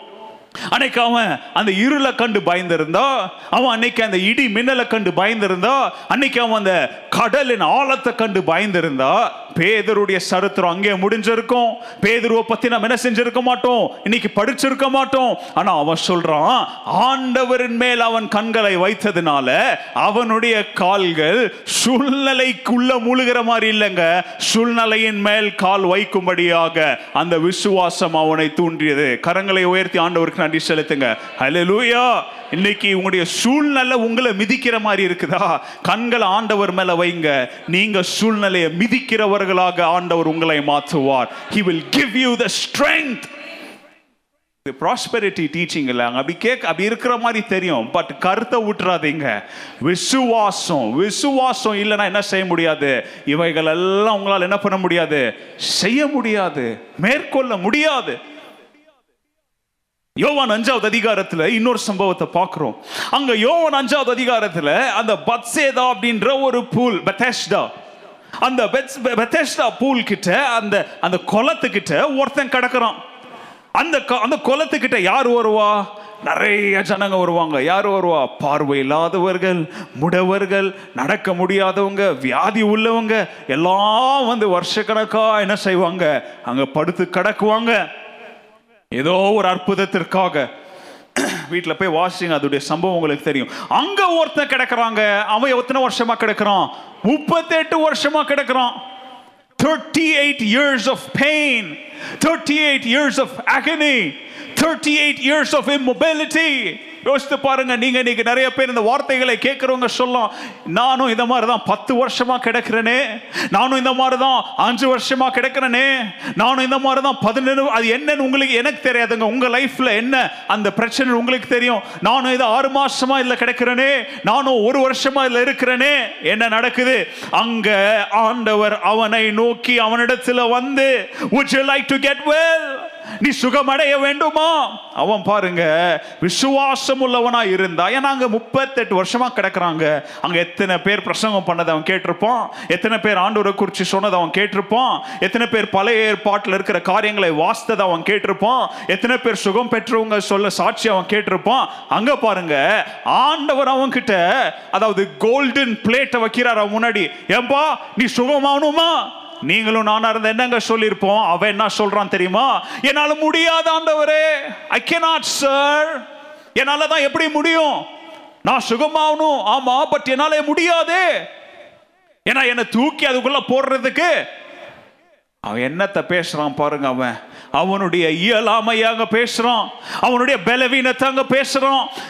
Speaker 1: அன்னைக்கு அவன் அந்த இருளை கண்டு பயந்திருந்தோ அவன் அன்னைக்கு அந்த இடி மின்னலை கண்டு பயந்திருந்தோ அன்னைக்கு அவன் அந்த கடலின் ஆழத்தை கண்டு பயந்திருந்தா பேதருடைய சரித்திரம் அங்கே முடிஞ்சிருக்கும். பேதருவை பத்தி நம்ம என்ன செஞ்சிருக்க மாட்டோம்? இன்னைக்கு படிச்சிருக்க மாட்டோம். ஆனா அவன் சொல்றான் ஆண்டவரின் மேல் அவன் கண்களை வைத்ததுனால அவனுடைய கால்கள் சூழ்நிலைக்குள்ள முழுகிற மாதிரி இல்லைங்க. சூழ்நிலையின் மேல் கால் வைக்கும்படியாக அந்த விசுவாசம் அவனை தூண்டியது. கரங்களை உயர்த்தி ஆண்டவருக்கு நன்றி செலுத்துங்க. ஹalleluya. இன்னைக்கு உங்களுடைய சூழ்நிலை உங்களை மிதிக்கிற மாதிரி இருக்குதா? கண்களை ஆண்டவர் மேல வைங்க. நீங்க சூழ்நிலையை மிதிக்கிறவர்களாக ஆண்டவர் உங்களை மாற்றுவார். He will give you the strength இது ப்ராஸ்பெரிட்டி டீச்சிங் இல்லை. அங்கே அப்படி கேட்க அப்படி இருக்கிற மாதிரி தெரியும். பட் கருத்தை விட்டுறாதீங்க விசுவாசம். விசுவாசம் இல்லைன்னா என்ன செய்ய முடியாது? இவைகள் எல்லாம் உங்களால் என்ன பண்ண முடியாது? செய்ய முடியாது. மேற்கொள்ள முடியாது. யோவான் அஞ்சாவது அதிகாரத்தில் இன்னொரு சம்பவத்தை பார்க்குறோம். அங்கே யோவான் அஞ்சாவது அதிகாரத்தில் அந்த பத்சேதா அப்படின்ற ஒரு பூல் பெத்தேஷ்டா. அந்த பெத்ஸ்- பூல் கிட்ட அந்த அந்த குளத்துக்கிட்ட ஒருத்தன் கிடக்குறான். அந்த அந்த குளத்துக்கிட்ட யார் வருவா? நிறைய ஜனங்க வருவாங்க. யார் வருவா? பார்வை இல்லாதவர்கள் முடவர்கள் நடக்க முடியாதவங்க வியாதி உள்ளவங்க எல்லாம் வந்து வருஷக்கணக்கா என்ன செய்வாங்க? அங்கே படுத்து கிடக்குவாங்க. ஏதோ ஒரு அற்புதத்திற்காக. வீட்டில் போய் வாஷிங் அதோடைய சம்பவம் உங்களுக்கு தெரியும். அங்க ஒருத்தன் கிடக்குறாங்க. அவன் எத்தனை வருஷமா கிடக்குறான்? முப்பத்தெட்டு வருஷமா கிடக்குறான். 38 years of pain 38 years of agony 38 years of immobility யோசித்து பாருங்க நீங்க இன்னைக்கு நிறைய பேர் இந்த வார்த்தைகளை கேட்கிறவங்க சொல்லும் நானும் இந்த மாதிரி தான் பத்து வருஷமா கிடக்கிறேனே நானும் இந்த மாதிரி தான் அஞ்சு வருஷமா கிடக்கிறேனே நானும் இந்த மாதிரி தான் பதினெண்டு அது என்னன்னு உங்களுக்கு எனக்கு தெரியாதுங்க. உங்க லைஃப்ல என்ன அந்த பிரச்சனை உங்களுக்கு தெரியும். நானும் இது ஆறு மாசமா இதுல கிடக்கிறேனே நானும் ஒரு வருஷமா இதுல இருக்கிறேனே என்ன நடக்குது? அங்க ஆண்டவர் அவனை நோக்கி அவனிடத்துல வந்து would you like to get well? நீ சுகமடைய வேண்டுமா? அவன் பாருங்க விசுவாசம் உள்ளவனா இருந்தா ஏன்னா அங்க முப்பத்தெட்டு வருஷமா கிடக்குறாங்க. அங்க எத்தனை பேர் பிரசங்கம் பண்ணதை அவன் கேட்டிருப்பான். எத்தனை பேர் ஆண்டவரை குறித்து சொன்னதை அவன் கேட்டிருப்பான். எத்தனை பேர் பழைய ஏற்பாட்டில் இருக்கிற காரியங்களை வாசித்ததை அவன் கேட்டிருப்பான். எத்தனை பேர் சுகம் பெற்றவங்க சொல்ல சாட்சி அவன் கேட்டிருப்பான். அங்க பாருங்க ஆண்டவர் அவன் கிட்ட அதாவது கோல்டன் பிளேட்டை வைக்கிறார் அவன் முன்னாடி. ஏன்பா நீ சுகமாகணுமா நீங்களும் நானா இருந்த என்னங்க சொல்லியிருப்போம்? அவன் என்ன சொல்றான் தெரியுமா? என்னால முடியாத ஆண்டவரே. ஐ கே நாட் சார் என்னால தான் எப்படி முடியும்? நான் சுகமாகணும். ஆமா பட் என்னால முடியாது. ஏன்னா என்னை தூக்கி அதுக்குள்ள போடுறதுக்கு அவன் என்னத்தை பேசுறான் பாருங்க அவன். அவனுடைய இயலாமையாக பேசுகிறோம் அவனுடைய பலவீனத்தை அங்க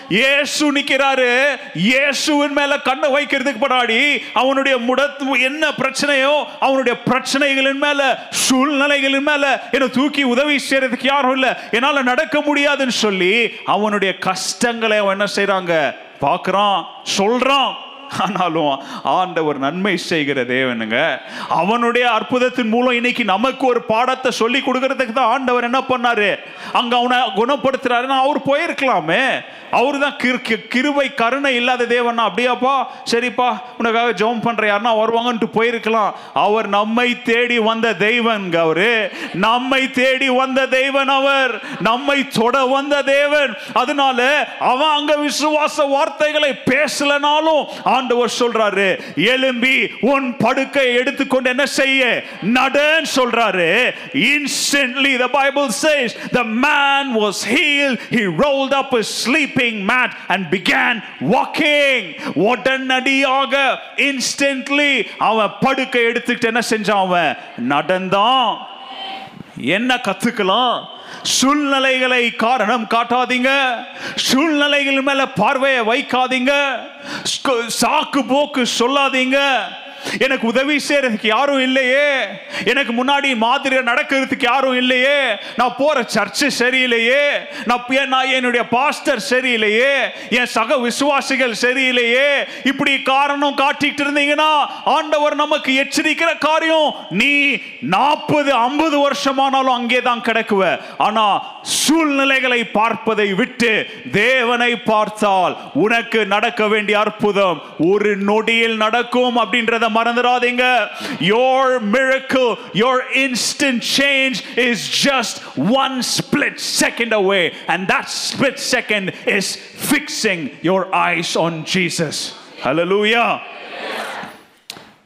Speaker 1: இயேசு நிக்கிறாரு. இயேசுவின் மேல கண்ணை வைக்கிறதுக்கு படாடி அவனுடைய முடத்து என்ன பிரச்சனையோ அவனுடைய பிரச்சனைகளின் மேல சூழ்நிலைகளின் மேல என்னை தூக்கி உதவி செய்யறதுக்கு யாரும் இல்லை. என்னால நடக்க முடியாதுன்னு சொல்லி அவனுடைய கஷ்டங்களை அவன் என்ன செய்கிறாங்க பார்க்குறான் சொல்றான். ஆனாலும் ஆண்டவர் நன்மை செய்கிற தேவனுங்க. அவனுடைய அற்புதத்தின் மூலம் இன்னைக்கு நமக்கு ஒரு பாடத்தை சொல்லி கொடுக்கறதுக்கு தான் ஆண்டவர் என்ன பண்ணாரு? அங்க அவனை குணப்படுத்துறாருன்னா அவர் போயிருக்கலாமே. அவரு தான் கிருபை கருணை இல்லாத தேவனா அப்படியாப்பா? சரிப்பா உனக்காக ஜெபம் பண்ற யாருன்னா வருவாங்கன்ட்டு போயிருக்கலாம். அவர் நம்மை தேடி வந்த தெய்வன் அவரு. நம்மை தேடி வந்த தெய்வன் அவர். நம்மை தொட வந்த தேவன். அதனால அவன் அங்க விசுவாச வார்த்தைகளை பேசலனாலும் ஆண்டவர் சொல்றாரு எலும்பி உன் படுக்கை எடுத்துக்கொண்டு என்ன செய்ய? நடன்னு சொல்றாரு. Instantly the Bible says the man was heal he rolled up sleep sleeping mat and began walking. உடனடியாக இன்ஸ்டன்ட்லி அவன் படுக்கை எடுத்துக்கிட்டு என்ன செஞ்சான் அவன்? நடந்தான். என்ன கத்துக்கலாம்? சூழ்நிலைகளை காரணம் காட்டாதீங்க. சூழ்நிலைகள் மேல பார்வையை வைக்காதீங்க. சாக்கு போக்கு சொல்லாதீங்க. எனக்கு உதவி செய்யறதுக்கு யாரும் இல்லையே. எனக்கு முன்னாடி மாதிரி நடக்கிறதுக்கு யாரும் இல்லையே. நான் போற சர்ச்சு சரியில்லையே. நான் நான் என்னுடைய பாஸ்டர் சரியில்லையே. என் சக விசுவாசிகள் சரியில்லையே. இப்படி காரணம் காட்டிட்டு இருந்தீங்கன்னா ஆண்டவர் நமக்கு எச்சரிக்கிற காரியம் நீ நாற்பது ஐம்பது வருஷமானாலும் அங்கே தான் கிடக்குவ. ஆனா சூழ்நிலைகளை பார்ப்பதை விட்டு தேவனை பார்த்தால் உனக்கு நடக்க வேண்டிய அற்புதம் ஒரு நொடியில் நடக்கும் அப்படின்றத மறந்துடாதீங்க your miracle your instant change is just one split second away and that split second is fixing your eyes on Jesus hallelujah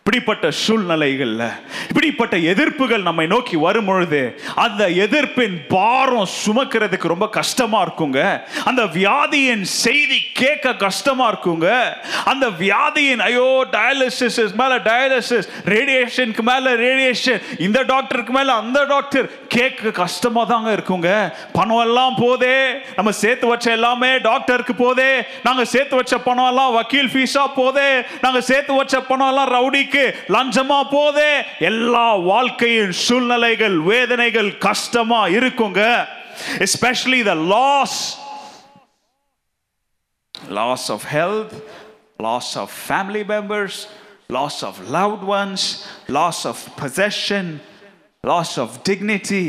Speaker 1: இப்படிப்பட்ட சூழ்நிலைகள்ல இப்படிப்பட்ட எதிர்ப்புகள் நம்மை நோக்கி வரும் பொழுது அந்த எதிர்ப்பின் பாரம் சுமக்கிறதுக்கு ரொம்ப கஷ்டமா இருக்குங்க. அந்த வியாதியின் செய்தி கேட்க கஷ்டமா இருக்குங்க. அந்த வியாதியின் ஐயோ டயாலிசிஸ் மேல டயாலிசிஸ் ரேடியேஷனுக்கு மேல ரேடியேஷன் இந்த டாக்டருக்கு மேல அந்த டாக்டர் கேட்க கஷ்டமா தாங்க இருக்குங்க. பணம் எல்லாம் போதே நம்ம சேர்த்து வச்ச எல்லாமே டாக்டருக்கு போதே நாங்க சேர்த்து வச்ச பணம் எல்லாம் வக்கீல் ஃபீஸா போதே நாங்க சேர்த்து வச்ச பணம் எல்லாம் ரவுடிக்கு லஞ்சமா போதே எல்லா வாழ்க்கையின் சூழ்நிலைகள் வேதனைகள் கஷ்டமா இருக்குங்க especially the loss loss of health, loss of family members, loss of loved ones, loss of possession, loss of dignity,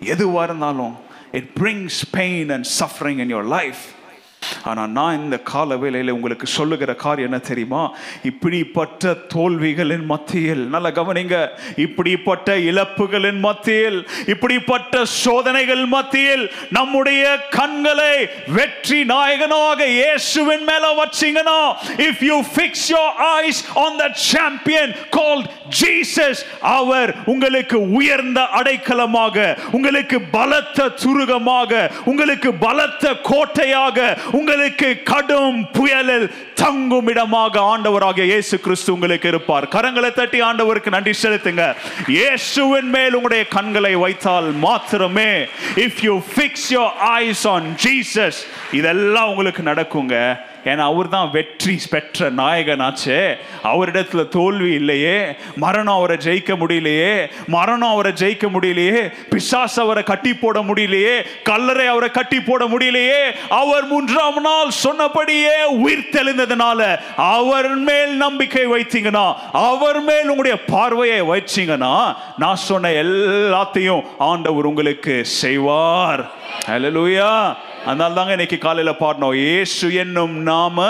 Speaker 1: எதுவாக இருந்தாலும் it brings pain and suffering in your life. ஆனால் நான் இந்த கால வேளையில் உங்களுக்கு சொல்லுகிற காரியம் என்ன தெரியுமா? இப்படிப்பட்ட தோல்விகளின் மத்தியில் நல்ல கவனிங்க இப்படிப்பட்ட இழப்புகளின் மத்தியில் இப்படிப்பட்ட சோதனைகள் மத்தியில் நம்முடைய கண்களை வெற்றி நாயகனாக இயேசுவின் மேல வச்சீங்கன்னா if you fix your eyes on the champion called Jesus அவர் உங்களுக்கு உயர்ந்த அடைக்கலமாக உங்களுக்கு பலத்த சுருகமாக உங்களுக்கு பலத்த கோட்டையாக உங்களுக்கு கடும் புயலில் தங்கும் இடமாக ஆண்டவராக இயேசு கிறிஸ்து உங்களுக்கு இருப்பார். கரங்களை தட்டி ஆண்டவருக்கு நன்றி செலுத்துங்க. இயேசுவின் மேல் உங்களுடைய கண்களை வைத்தால் மாத்திரமே. If you fix your eyes on Jesus இதெல்லாம் உங்களுக்கு நடக்குங்க. ஏன்னா அவர் தான் வெற்றி பெற்ற நாயகனாச்சே. அவரிடத்துல தோல்வி இல்லையே. மரணம் அவரை ஜெயிக்க முடியலையே. மரணம் அவரை ஜெயிக்க முடியலையே. பிசாஸ் அவரை கட்டி போட முடியலையே. கல்லறை அவரை கட்டி போட முடியலையே. அவர் மூன்றாம் நாள் சொன்னபடியே உயிர் தெளிந்ததுனால அவர் மேல் நம்பிக்கை வைத்தீங்கன்னா அவர் மேல் உங்களுடைய பார்வையை வச்சிங்கன்னா நான் சொன்ன எல்லாத்தையும் ஆண்டவர் உங்களுக்கு செய்வார். ஹalleluya அதனால தாங்க இன்னைக்கு காலையில பாடினோம். ஏசு என்னும் நாம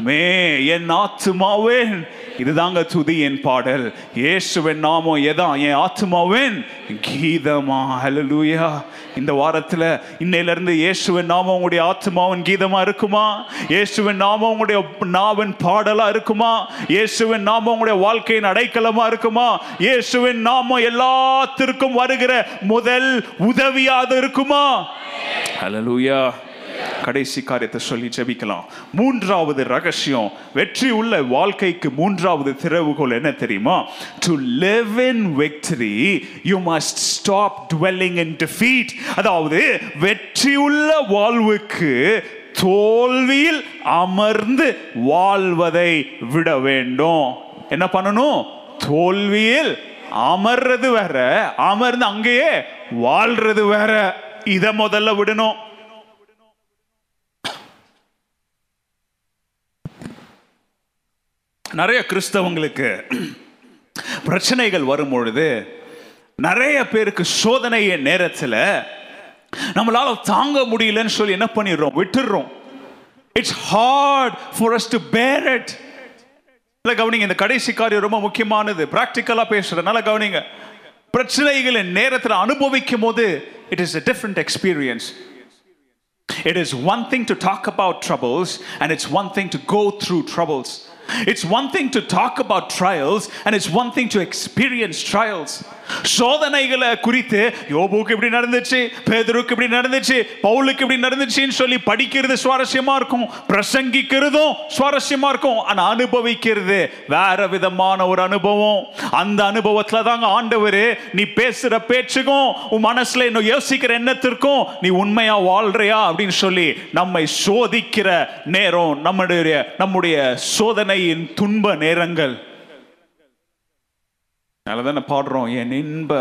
Speaker 1: மே என் ஆத்துமாவேன் இதுதாங்க துதி என் பாடல். இயேசுவின் நாமம் எதான் என் ஆத்துமாவின் கீதமா? ஹலலூயா இந்த வாரத்துல இன்னையில இயேசுவன் இயேசுவின் நாமம் உங்களுடைய ஆத்மாவின் கீதமா இருக்குமா? இயேசுவின் நாமம் உங்களுடைய நாவின் பாடலா இருக்குமா? இயேசுவின் நாமம் உங்களுடைய வாழ்க்கையின் அடைக்கலமா இருக்குமா? இயேசுவின் நாமம் எல்லாத்திற்கும் வருகிற முதல் உதவியாக இருக்குமா? ஹலலூயா கடைசி காரியத்தை சொல்லி ஜெபிக்கலாம். மூன்றாவது ரகசியம் வெற்றி உள்ள வாழ்க்கைக்கு மூன்றாவது திறவுகோல் என்ன தெரியுமா? To live in victory you must stop dwelling in defeat அதாவது வெற்றி உள்ள வாழ்வுக்கு தோல்வியில் அமர்ந்து வாழ்வதை விட வேண்டும். என்ன பண்ணணும்? தோல்வியில் அமர்றது வேற அமர்ந்து அங்கேயே வாழ்றது வேற. இதை முதல்ல விடணும். நிறைய கிறிஸ்தவங்களுக்கு பிரச்சனைகள் வரும் பொழுது நிறைய பேருக்கு சோதனைய நேரத்தில் நம்மளால தாங்க முடியலன்னு சொல்லி என்ன பண்ணிடுறோம்? விட்டுடுறோம். It's hard for us to bear it இல்லை கவனிங்க இந்த கடைசி காரியம் ரொம்ப முக்கியமானது. ப்ராக்டிக்கலாக பேசுகிறேன் நல்லா கவனிங்க. பிரச்சனைகளின் நேரத்தில் அனுபவிக்கும் போது it is a different experience it is one thing to talk about troubles, and it's one thing to through through. It's one thing to talk about trials, and it's one thing to experience trials. சோதனைகளை குறித்து யோபுக்கு இப்படி நடந்துச்சு பேதருக்கு இப்படி நடந்துச்சு பவுலுக்கு இப்படி நடந்துச்சுன்னு சொல்லி படிக்கிறது சுவாரஸ்யமா இருக்கும். பிரசங்கிக்கிறதும் சுவாரஸ்யமா இருக்கும். ஆனா அனுபவிக்கிறது வேற விதமான ஒரு அனுபவம். அந்த அனுபவத்துல தாங்க ஆண்டவர் நீ பேசுற பேச்சுக்கும் உன் மனசுல இன்னும் யோசிக்கிற எண்ணத்திற்கும் நீ உண்மையா வாழ்றியா அப்படின்னு சொல்லி நம்மை சோதிக்கிற நேரம் நம்முடைய நம்முடைய சோதனை வேதனையின் துன்ப நேரங்கள். அதனால தானே பாடுறோம். என் இன்ப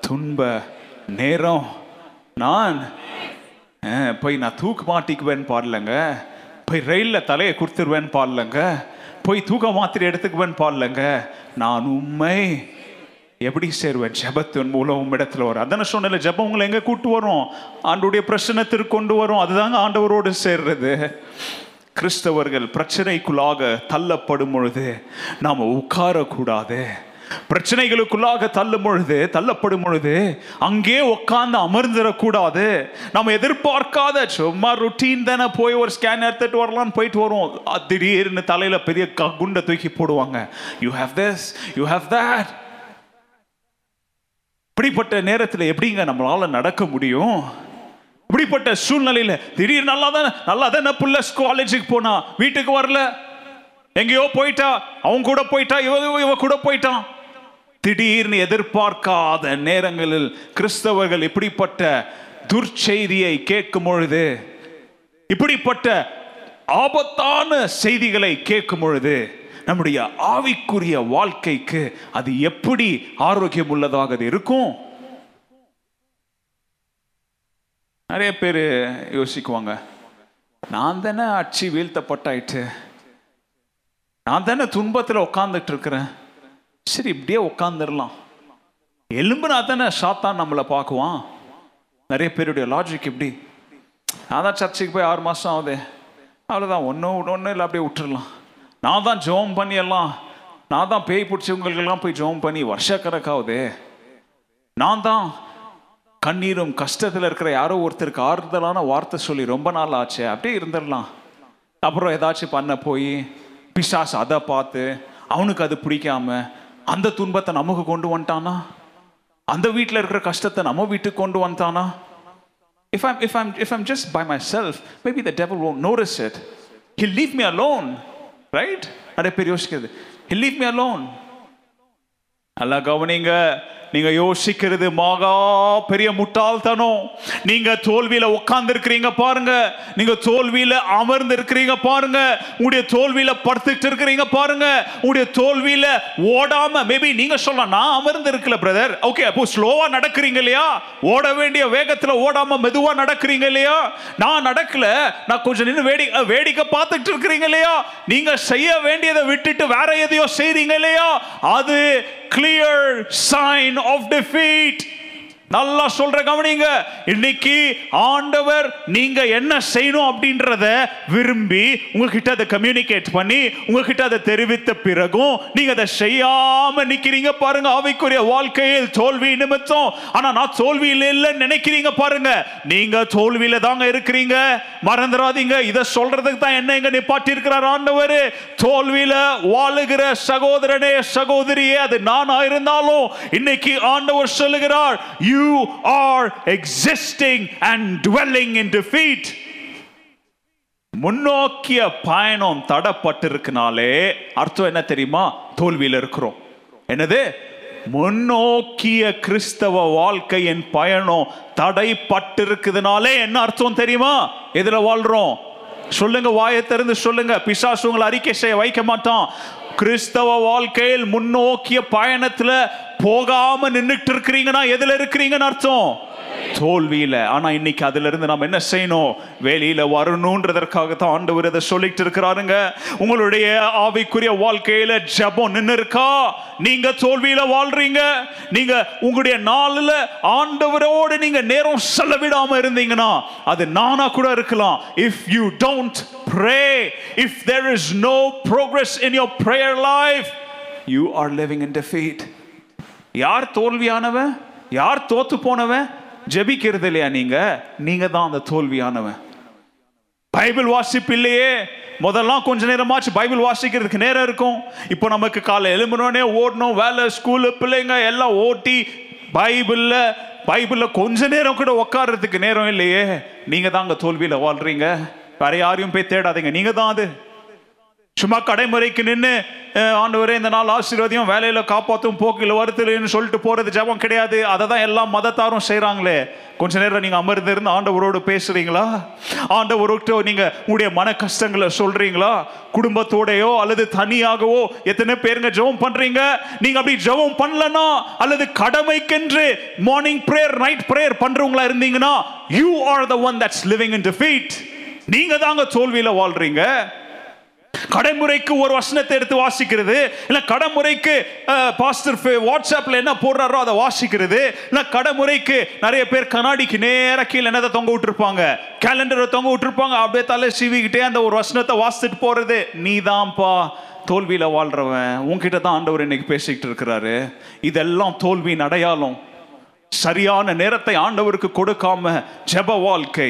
Speaker 1: துன்ப நேரம். நான் போய் நான் தூக்கு மாட்டிக்குவேன்னு பாடலங்க போய் ரயிலில் தலையை கொடுத்துருவேன்னு பாடலங்க போய் தூக்க மாத்திரை எடுத்துக்குவேன்னு பாடலங்க நான் உண்மை எப்படி சேருவேன்? ஜபத்தின் மூலம் இடத்துல வரும். அதான சொன்னல ஜபம் உங்களை எங்க கூட்டு வரும்? ஆண்டுடைய பிரச்சனத்திற்கு கொண்டு வரும். அதுதாங்க ஆண்டவரோடு சேர்றது. கிறிஸ்தவர்கள் பிரச்சனைக்குள்ளாக தள்ளப்படும் பொழுது நாம் உட்காரக்கூடாது. பிரச்சனைகளுக்குள்ளாக தள்ளும் பொழுது தள்ளப்படும் பொழுது அங்கே உட்காந்து அமர்ந்துடக்கூடாது. நம்ம எதிர்பார்க்காத சும்மா ருட்டீன் தானே போய் ஒரு ஸ்கேன் எடுத்துட்டு வரலாம்னு போயிட்டு வருவோம். திடீர்னு தலையில் பெரிய குண்டை தூக்கி போடுவாங்க. You have this you have that இப்படிப்பட்ட நேரத்தில் எப்படிங்க நம்மளால் நடக்க முடியும்? இப்படிப்பட்ட சூழ்நிலையில் திடீர்னு நல்லா தான் நல்லா தானே புள்ள காலேஜுக்கு போனா வீட்டுக்கு வரல. எங்கேயோ போயிட்டா அவங்க கூட போயிட்டா இவ இவ கூட போயிட்டான். திடீர்னு எதிர்பார்க்காத நேரங்களில் கிறிஸ்தவர்கள் இப்படிப்பட்ட துர்ச்செய்தியை கேட்கும் பொழுது இப்படிப்பட்ட ஆபத்தான செய்திகளை கேட்கும் பொழுது நம்முடைய ஆவிக்குரிய வாழ்க்கைக்கு அது எப்படி ஆரோக்கியம் உள்ளதாக அது இருக்கும்? நிறைய பேர் யோசிக்குவாங்க நான் தானே அச்சு வீழ்த்தப்பட்டாயிட்டு நான் தானே துன்பத்தில் உட்காந்துட்டு இருக்கிறேன் சரி இப்படியே உட்காந்துடலாம் எலும்புனா தானே சாத்தான் நம்மளை பார்க்குவான். நிறைய பேருடைய லாஜிக் இப்படி. நான் தான் சர்ச்சுக்கு போய் ஆறு மாதம் ஆகுது. அவ்வளோதான் ஒன்றும் ஒன்றும் இல்லை அப்படியே விட்டுடலாம் நான் தான் ஜோம் பண்ணி எல்லாம் நான் தான் பேய் பிடிச்சவங்களுக்கெல்லாம் போய் ஜோம் பண்ணி வருஷக்கணக்காகுது. நான் தான் கண்ணீரும் கஷ்டத்தில் இருக்கிற யாரோ ஒருத்தருக்கு ஆறுதலான வார்த்தை சொல்லி ரொம்ப நாள் ஆச்சு அப்படியே இருந்துடலாம். அப்புறம் ஏதாச்சும் பண்ண போய் பிசாஸ் அதை பார்த்து அவனுக்கு அது பிடிக்காம அந்த துன்பத்தை நமக்கு கொண்டு வந்துட்டானா? அந்த வீட்டில் இருக்கிற கஷ்டத்தை நம்ம வீட்டுக்கு கொண்டு வந்துட்டானா? I'm if I'm if I'm just by myself maybe the devil won't notice it he leave me alone right நிறைய பேர் யோசிக்கிறது. ஹி லீவ் மீ அலோன் நல்லா கவனிங்க. நீங்க யோசிக்கிறது மகா பெரிய முட்டாள்தனம். நீங்க தோல்வியில உட்கார்ந்து இருக்கிறீங்க பாருங்க. நீங்க தோல்வியில அமர்ந்து இருக்கிறீங்க பாருங்க. உங்களுடைய தோல்வியில படுத்துட்டு இருக்கிறீங்க பாருங்க. உங்களுடைய தோல்வியில ஓடாம மேபி நீங்க சொல்லலாம் நான் அமர்ந்து இருக்கல பிரதர் ஓகே அப்போ ஸ்லோவா நடக்கிறீங்க இல்லையா? ஓட வேண்டிய வேகத்துல ஓடாம மெதுவா நடக்கிறீங்க இல்லையா? நான் நடக்கல. நான் கொஞ்சம் நின்று வேடி வேடிக்கை பார்த்துட்டு இருக்கிறீங்க இல்லையா? நீங்க செய்ய வேண்டியதை விட்டுட்டு வேற எதையோ செய்றீங்க இல்லையா? அது கிளியர் சைன் ஆஃப் defeat நல்லா சொல்ற கவனிங்க. இன்னைக்கு ஆண்டவர் நீங்க என்ன செய்யணும் அப்படின்றத விரும்பி உங்ககிட்ட அதை கம்யூனிகேட் பண்ணி உங்ககிட்ட அதை தெரிவித்த பிறகும் நீங்க அதை செய்யாம நிக்கிறீங்க பாருங்க. ஆவிக்குரிய வாழ்க்கையில் தோல்வி நிமித்தம். ஆனா நான் தோல்வியில் இல்லை நினைக்கிறீங்க பாருங்க. நீங்க தோல்வியில தாங்க இருக்கிறீங்க. மறந்துடாதீங்க. இதை சொல்றதுக்கு தான் என்ன இங்க நிப்பாட்டி இருக்கிறார் ஆண்டவர். தோல்வியில வாழுகிற சகோதரனே சகோதரியே அது நானா இருந்தாலும் இன்னைக்கு ஆண்டவர் சொல்லுகிறார் you are existing and dwelling in defeat. முன்னோக்கிய பயணம் தடப்பட்டிருக்கனாலே அர்த்தம் என்ன தெரியுமா? தோல்வியில் இருக்கிறோம். என்னது? முன்னோக்கிய கிறிஸ்தவ வாழ்க்கையின் பயணம் தடைப்பட்டிருக்குதுனாலே என்ன அர்த்தம் தெரியுமா? எதில் வாழ்றோம்? சொல்லுங்க வாயை திறந்து சொல்லுங்க. பிசாசு உங்களை அறிக்கை செய்ய வைக்க மாட்டான். கிறிஸ்தவ வாழ்க்கையில் முன்னோக்கிய பயணத்துல போகாம நின்றுட்டு இருக்கிறீங்கன்னா எதுல இருக்கிறீங்கன்னு அர்த்தம்? தோல்வியில. ஆனா இன்னைக்கு அதுல இருந்து நம்ம என்ன செய்யணும்? வெளியில் வரணுன்றதற்காக தான் ஆண்டவர் இதை சொல்லிட்டு இருக்கிறாருங்க. உங்களுடைய ஆவிக்குரிய வாழ்க்கையில ஜபம் நின்னு இருக்கா நீங்க தோல்வியில வாழ்றீங்க. நீங்க உங்களுடைய நாளில் ஆண்டவரோடு நீங்க நேரம் செலவிடாம இருந்தீங்கன்னா அது நானா கூட இருக்கலாம். If you don't pray if there is no progress in your prayer life you are living in defeat யார் தோல்வியானவன்? யார் தோத்து போனவன்? ஜெபிக்கிறது இல்லையா நீங்க? நீங்க தான் அந்த தோல்வியானவன். பைபிள் வாசிப்பு இல்லையே. முதல்லாம் கொஞ்ச நேரமாச்சு பைபிள் வாசிக்கிறதுக்கு நேரம் இருக்கும். இப்போ நமக்கு காலை எழும்புனோடனே ஓடணும் வேலை ஸ்கூலு பிள்ளைங்க எல்லாம் ஓட்டி பைபிளில் பைபிளில் கொஞ்ச நேரம் கூட உட்காடுறதுக்கு நேரம் இல்லையே. நீங்கள் தான் அங்கே தோல்வியில் வாழ்கிறீங்க வேற யாரையும் போய் தேடாதீங்க. நீங்கள் தான் அது. சும்மா கடைமுறைக்கு நின்று ஆண்டவரே இந்த நாள் ஆசீர்வாதியும் வேலையில் காப்பாற்றும் போக்கில் வருத்தலைன்னு சொல்லிட்டு போகிறது ஜெபம் கிடையாது. அதை தான் எல்லாம் மதத்தாரும் செய்கிறாங்களே கொஞ்ச நேரம் நீங்கள் அமர்ந்திருந்து ஆண்டவரோடு பேசுகிறீங்களா ஆண்டவரோட நீங்கள் உங்களுடைய மன கஷ்டங்களை சொல்கிறீங்களா குடும்பத்தோடையோ அல்லது தனியாகவோ எத்தனை பேருங்க ஜெபம் பண்ணுறீங்க நீங்கள் அப்படி ஜெபம் பண்ணலனா அல்லது கடமைக்கென்று மார்னிங் ப்ரேயர் நைட் ப்ரேயர் பண்ணுறவங்களா இருந்தீங்கன்னா you are the one that's living in defeat நீங்கள் தாங்க தோல்வியில் வாழ்கிறீங்க கடைமுறைக்கு ஒரு வசனத்தை எடுத்து வாசிக்கிறது? இல்ல கடைமுறைக்கு பாஸ்டர் வாட்ஸ்அப்ல என்ன போடுறாரோ அதை வாசிக்கிறது? இல்ல கடைமுறைக்கு நிறைய பேர் கண்ணாடிக்கு நேர கீழே என்னதை தொங்க விட்டுருப்பாங்க? கேலண்டரை தொங்க விட்டுருப்பாங்க. அப்படியே தலை சீவிக்கிட்டே அந்த ஒரு வசனத்தை வாசிச்சுட்டு போறது. நீதான்பா தோல்வியில வாழ்றவன். உன்கிட்ட தான் ஆண்டவர் இன்னைக்கு பேசிக்கிட்டு இருக்கிறாரு. இதெல்லாம் தோல்வியின் அடையாளம். சரியான நேரத்தை ஆண்டவருக்கு கொடுக்காம ஜெப வாழ்க்கை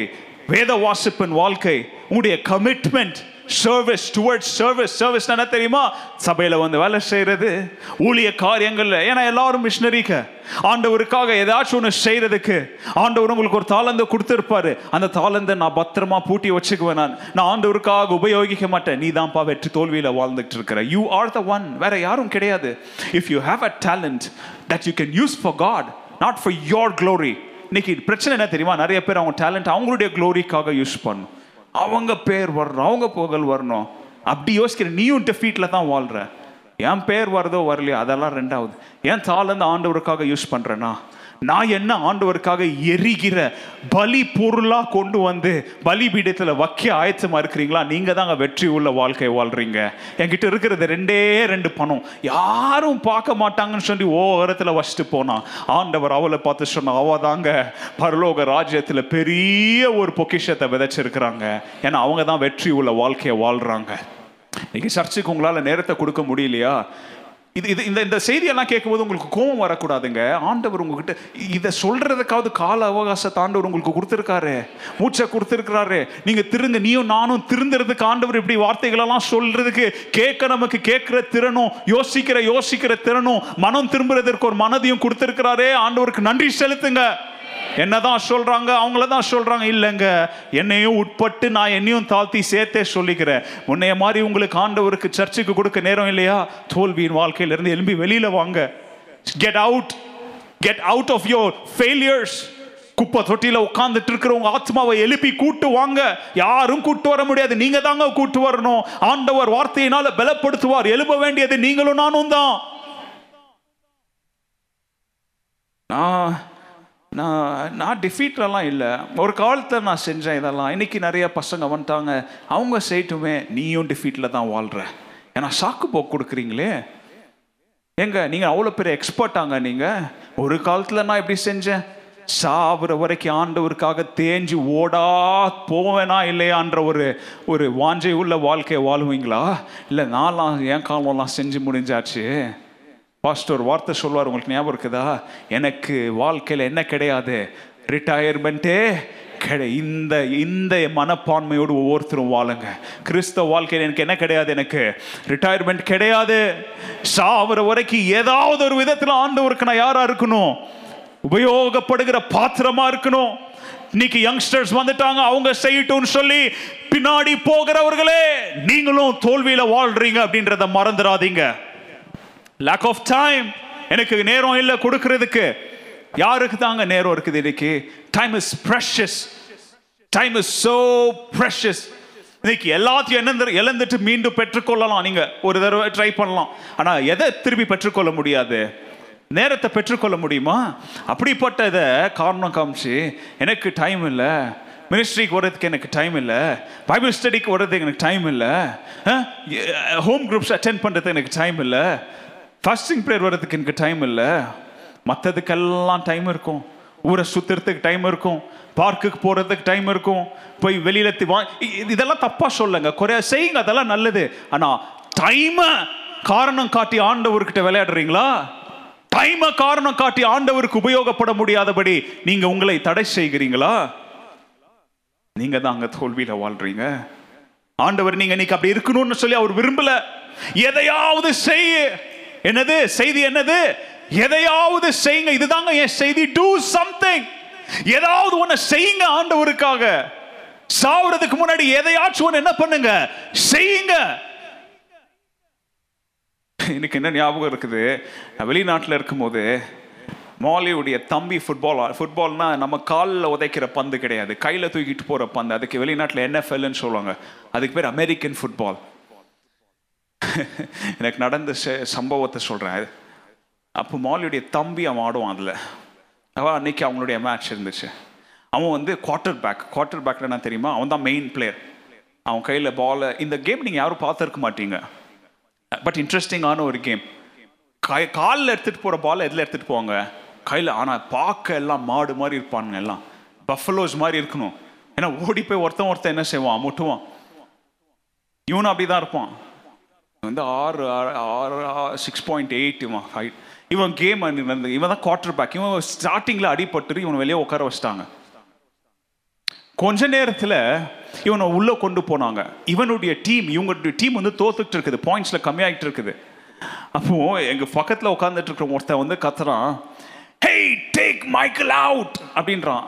Speaker 1: வேத வாசிப்பின் வாழ்க்கை உங்களுடைய commitment service towards service service என்ன தெரியுமா? சபையில் வந்து வேலை செய்கிறது ஊழிய காரியங்களில். ஏன்னா எல்லாரும் மிஷினரிக்க ஆண்டவருக்காக ஏதாச்சும் ஒன்று செய்கிறதுக்கு ஆண்டவர் உங்களுக்கு ஒரு தாளந்து கொடுத்துருப்பாரு. அந்த தாளந்தை நான் பத்திரமா பூட்டி வச்சுக்குவேன் நான். நான் ஆண்டவருக்காக உபயோகிக்க மாட்டேன். நீ தான்ப்பா வெற்றி தோல்வியில் வாழ்ந்துட்டு இருக்கிற. யூ ஆர் த ஒன் வேற யாரும் கிடையாது. If you have a talent that you can use for God not for your glory இன்னைக்கு பிரச்சனை என்ன தெரியுமா? நிறைய பேர் அவங்க டேலண்ட் அவங்களுடைய க்ளோரிக்காக யூஸ் பண்ணும். அவங்க பேர் வரணும் அவங்க புகழ் வரணும். அப்படி யோசிக்கிற நீயும் டெஃபீட்டில் தான் வாழ்கிற என் பேர் வருதோ வரலையோ அதெல்லாம் ரெண்டாவது. ஏன் தாளந்து ஆண்டவருக்காக யூஸ் பண்ணுறேன்னா நான் என்ன ஆண்டவருக்காக எரிகிற பலி பொருளா கொண்டு வந்து பலிபீடத்தில் வைக்க ஆயத்தமா இருக்கிறீங்களா? நீங்க தாங்க வெற்றி உள்ள வாழ்க்கை வாழ்றீங்க. என்கிட்ட இருக்கிறது ரெண்டே ரெண்டு பணம். யாரும் பார்க்க மாட்டாங்கன்னு சொல்லி ஓரத்தில் வச்சுட்டு போனான் ஆண்டவர் அவளை பார்த்து சொன்னா அவ தாங்க பரலோக ராஜ்யத்தில் பெரிய ஒரு பொக்கிஷத்தை விதைச்சிருக்கிறாங்க. ஏன்னா அவங்க தான் வெற்றி உள்ள வாழ்க்கையை வாழ்றாங்க. இன்னைக்கு சர்ச்சுக்கு உங்களால் நேரத்தை கொடுக்க முடியலையா? இது இது இந்த இந்த செய்தியெல்லாம் கேட்கும்போது உங்களுக்கு கோபம் வரக்கூடாதுங்க. ஆண்டவர் உங்ககிட்ட இதை சொல்றதுக்காவது கால அவகாசத்தை ஆண்டவர் உங்களுக்கு கொடுத்துருக்காரு. மூச்சை கொடுத்துருக்கிறாரு. நீங்க திருங்க நீயும் நானும் திருந்துறதுக்கு ஆண்டவர் இப்படி வார்த்தைகளெல்லாம் சொல்றதுக்கு கேட்க நமக்கு கேட்குற திறனும் யோசிக்கிற யோசிக்கிற திறனும் மனம் திரும்புறதற்கு ஒரு மனதையும் கொடுத்துருக்கிறாரே. ஆண்டவருக்கு நன்றி செலுத்துங்க. என்னதான் சொல்றாங்க? அவங்கள தான் சொல்றாங்க இல்லைங்க. என்னையும் உட்பட்டு நான் என்னையும் தாழ்த்தி சேர்த்தே சொல்லிக்கிறேன். உன்னைய மாதிரி உங்களுக்கு ஆண்டவருக்கு சர்ச்சுக்கு கொடுக்க நேரம் இல்லையா? தோல்வியின் வாழ்க்கையிலிருந்து எலும்பி வெளியில வாங்க. Get out get out of your failures குப்பை தொட்டியில உட்கார்ந்துட்டு இருக்கிறவங்க ஆத்மாவை எழுப்பி கூட்டு வாங்க. யாரும் கூட்டு வர முடியாது. நீங்க தாங்க கூட்டு வரணும். ஆண்டவர் வார்த்தையினால பலப்படுத்துவார். எழுப்ப வேண்டியது நீங்களும் நானும் தான் நான் நான் நான் டிஃபீட்லலாம் இல்லை. ஒரு காலத்தில் நான் செஞ்சேன் இதெல்லாம். இன்றைக்கி நிறைய பசங்க வந்துட்டாங்க. அவங்க செய்யட்டுமே நீயும் டிஃபீட்டில் தான் வாழ்கிற ஏன்னா சாக்கு போக்கு கொடுக்குறீங்களே. எங்க நீங்கள் அவ்வளோ பெரிய எக்ஸ்பர்ட்டாங்க நீங்கள் ஒரு காலத்தில் நான் எப்படி செஞ்சேன். சாவுற வரைக்கும் ஆண்டவருக்காக தேஞ்சு ஓடா போவேனா இல்லையான்ற ஒரு ஒரு வாஞ்சை உள்ள வாழ்க்கையை வாழுவீங்களா? இல்லை நான்லாம் என் காலம்லாம் செஞ்சு முடிஞ்சாச்சு. பாஸ்டர் வார்த்தை சொல்வார் உங்களுக்கு ஞாபகம் இருக்குதா? எனக்கு வாழ்க்கையில் என்ன கிடையாது? ரிட்டையர்மெண்ட்டே கிடை இந்த இந்த மனப்பான்மையோடு ஒவ்வொருத்தரும் வாழுங்க. கிறிஸ்தவ வாழ்க்கையில் எனக்கு என்ன கிடையாது எனக்கு? ரிட்டையர்மெண்ட் கிடையாது. சாவர வரைக்கும் ஏதாவது ஒரு விதத்தில் ஆண்டவருக்கு நான் யாராக இருக்கணும்? உபயோகப்படுகிற பாத்திரமா இருக்கணும். இன்னைக்கு யங்ஸ்டர்ஸ் வந்துட்டாங்க அவங்க செய்யட்டும்னு சொல்லி பின்னாடி போகிறவர்களே நீங்களும் தோல்வியில் வாழ்றீங்க அப்படின்றத மறந்துடாதீங்க. லேக் ஆஃப் டைம் எனக்கு நேரம் இல்லை கொடுக்கறதுக்கு. யாருக்கு தாங்க நேரம் இருக்குது இன்னைக்கு? Time is precious time is so precious இன்னைக்கு எல்லாத்தையும் என்ன இழந்துட்டு மீண்டும் பெற்றுக்கொள்ளலாம். நீங்க ஒரு தடவை ட்ரை பண்ணலாம். ஆனா எதை திரும்பி பெற்றுக்கொள்ள முடியாது? நேரத்தை பெற்றுக்கொள்ள முடியுமா? அப்படிப்பட்ட இதை காரணம் காமிச்சு எனக்கு டைம் இல்லை. மினிஸ்ட்ரிக்கு வர்றதுக்கு எனக்கு டைம் இல்லை. பைபிள் ஸ்டடிக்கு வர்றதுக்கு எனக்கு டைம் இல்லை. ஹோம் குரூப்ஸ் அட்டென்ட் பண்ணுறதுக்கு எனக்கு டைம் இல்லை. ஃபாஸ்டிங் ப்ரேயர் வர்றதுக்கு எனக்கு டைம் இல்லை. மற்றதுக்கெல்லாம் டைம் இருக்கும். ஊரை சுத்துறதுக்கு டைம் இருக்கும். பார்க்குக்கு போகிறதுக்கு டைம் இருக்கும். போய் வெளியில் வா இதெல்லாம் தப்பாக சொல்லுங்க. குறைய செய்யுங்க அதெல்லாம் நல்லது. ஆனால் டைமை காரணம் காட்டி ஆண்டவர்கிட்ட விளையாடுறீங்களா? டைமை காரணம் காட்டி ஆண்டவருக்கு உபயோகப்பட முடியாதபடி நீங்கள் உங்களை தடை செய்கிறீங்களா? நீங்கள் தான் அங்கே தோல்வியில் வாழ்கிறீங்க ஆண்டவர் நீங்கள் இன்னைக்கு அப்படி இருக்கணும்னு சொல்லி அவர் விரும்பலை. எதையாவது செய்ய. என்னது? செய்தி என்னது? எதையாவது செய்யுங்க. இதுதாங்க என் செய்தி. டூ சம்திங் ஏதாவது ஒன்று செய்யுங்க ஆண்டவருக்காக. சாவுறதுக்கு முன்னாடி எதையாச்சும் ஒன்று என்ன பண்ணுங்க? செய்யுங்க. எனக்கு என்ன ஞாபகம் இருக்குது? வெளிநாட்டில் இருக்கும்போது மாலியுடைய தம்பி ஃபுட்பால் ஃபுட்பால்னா நம்ம காலில் உதைக்கிற பந்து கிடையாது. கையில் தூக்கிட்டு போகிற பந்து. அதுக்கு வெளிநாட்டில் என்எஃப்எல்னு சொல்லுவாங்க. அதுக்கு பேர் அமெரிக்கன் ஃபுட்பால் எனக்கு நடந்த சம்பவத்தை சொல்கிறேன் அப்போ மாலியுடைய தம்பி அவன் ஆடுவான் அதில். அவன் அன்னைக்கு அவங்களுடைய மேட்ச் இருந்துச்சு. அவன் வந்து குவார்ட்டர் பேக் குவார்ட்டர் பேக்கில் என்ன தெரியுமா? அவன் தான் மெயின் பிளேயர் அவன் கையில் பாலை இந்த கேம் நீங்கள் யாரும் பார்த்துருக்க மாட்டீங்க. பட் இன்ட்ரெஸ்டிங்கான ஒரு கேம் கை காலில் எடுத்துகிட்டு போகிற பால் எதில் எடுத்துகிட்டு போவாங்க? கையில். ஆனால் பார்க்க எல்லாம் மாடு மாதிரி இருப்பானுங்க எல்லாம். பஃபலோஸ் மாதிரி இருக்கணும். ஏன்னா ஓடி போய் ஒருத்தன் ஒருத்தன் என்ன செய்வான்? முட்டுவான். இவனும் அப்படி தான் இருப்பான். வந்து ஆறு ஆறு சிக்ஸ் பாயிண்ட் எயிட் இவன் ஹைட் இவன் கேம் இவன் தான் குவார்டர் பேக் இவன் ஸ்டார்டிங்கில் அடிபட்டு இவனை வெளியே உட்கார வச்சிட்டாங்க. கொஞ்ச நேரத்தில் இவனை உள்ள கொண்டு போனாங்க. இவனுடைய டீம் இவங்களுடைய டீம் வந்து தோத்துட்டு இருக்குது. பாயிண்ட்ஸ்ல கம்மியாகிட்டு இருக்குது. அப்போ எங்க பக்கத்துல உட்கார்ந்துட்டு இருக்கிற ஒருத்தன் வந்து கத்துறான். ஹேய் டேக் மைக்கேல் அவுட் அப்படின்றான்.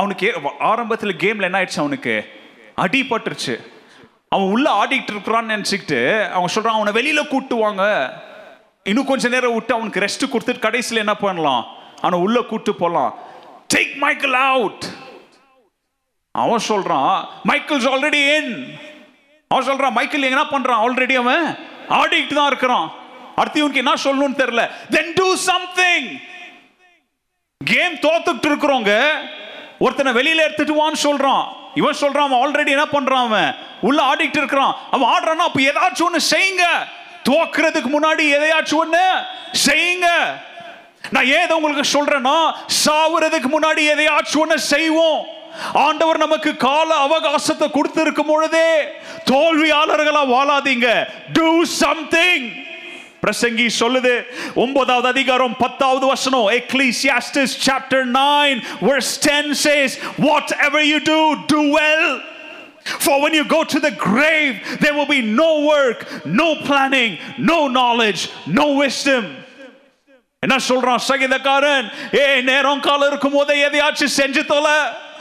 Speaker 1: அவனுக்கு ஆரம்பத்தில் கேமில் கேம்ல என்ன ஆயிடுச்சு அவனுக்கு? அடிபட்டுருச்சு. அவன் உள்ள ஆடிக்கிட்டு இருக்கிறான்னு நினச்சிக்கிட்டு அவன் சொல்றான் அவனை வெளியில கூட்டு வாங்க இன்னும் கொஞ்ச நேரம் விட்டு அவனுக்கு ரெஸ்ட் கொடுத்துட்டு கடைசியில் என்ன பண்ணலாம்? அவனை உள்ள கூட்டு போகலாம் டேக் மைக்கேல் அவுட் அவன் சொல்றான் மைக்கேல்ஸ் ஆல்ரெடி இன் அவன் சொல்றான் மைக்கேல் என்ன பண்றான்? ஆல்ரெடி அவன் ஆடிக்கிட்டு தான் இருக்கிறான். அடுத்து இவனுக்கு என்ன சொல்லணும்னு தெரியல. தென் டூ சம்திங் கேம் தோத்துக்கிட்டு இருக்கிறவங்க ஒருத்தனை வெளியில எடுத்துட்டு வான்னு சொல்றான். இவன் சொல்றான் அவன் ஆல்ரெடி என்ன பண்றான் அவன்? உள்ள ஆடிட்டு இருக்கிறான். அவன் ஆடுறான்னா அப்ப ஏதாச்சும் ஒண்ணு செய்யுங்க. துவக்கிறதுக்கு முன்னாடி எதையாச்சும் ஒண்ணு செய்யுங்க. நான் ஏதோ உங்களுக்கு சொல்றேன்னா சாவுறதுக்கு முன்னாடி எதையாச்சும் ஒண்ணு செய்வோம். ஆண்டவர் நமக்கு கால அவகாசத்தை கொடுத்திருக்கும் பொழுதே தோல்வியாளர்களா வாழாதீங்க. டூ சம்திங் பிரசங்கி சொல்லுது ஒன்பதாவது அதிகாரம் பத்தாவது வசனம் Ecclesiastes chapter 9 verse 10 says whatever you do do well for when you go to the grave there will be no work no planning no knowledge no wisdom என்ன சொல்றான் சகிதக்காரன் ஏ நேரம் காலம் இருக்கும் போதே எதையாச்சும் செஞ்சு தொலை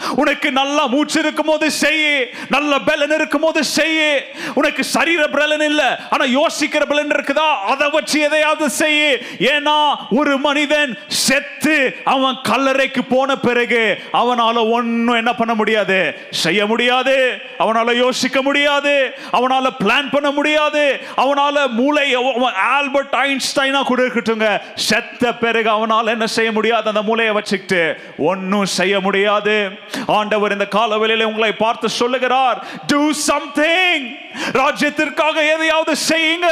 Speaker 1: உனக்கு நல்லா மூச்சு இருக்கும் போது செய்ய. நல்ல பலன் இருக்கும் போது செய்ய. உனக்கு சரீர பலன் இல்ல ஆனா யோசிக்கிற பலன் இருக்குதா? அதை வச்சு எதையாவது செய்ய. ஏன்னா ஒரு மனிதன் செத்து அவன் கல்லறைக்கு போன பிறகு அவனால ஒன்னும் என்ன பண்ண முடியாது. செய்ய முடியாது. அவனால யோசிக்க முடியாது. அவனால பிளான் பண்ண முடியாது. அவனால மூளை அவன் ஆல்பர்ட் ஐன்ஸ்டைனா கூட இருக்கட்டுங்க செத்த பிறகு அவனால என்ன செய்ய முடியாது? அந்த மூளையை வச்சுக்கிட்டு ஒன்னும் செய்ய முடியாது. ஆண்டவர் இந்த காலவெளியில உங்களை பார்த்து சொல்லுகிறார் டூ சம்திங் ராஜ்யத்திற்காக எதையாவது செய்யுங்க.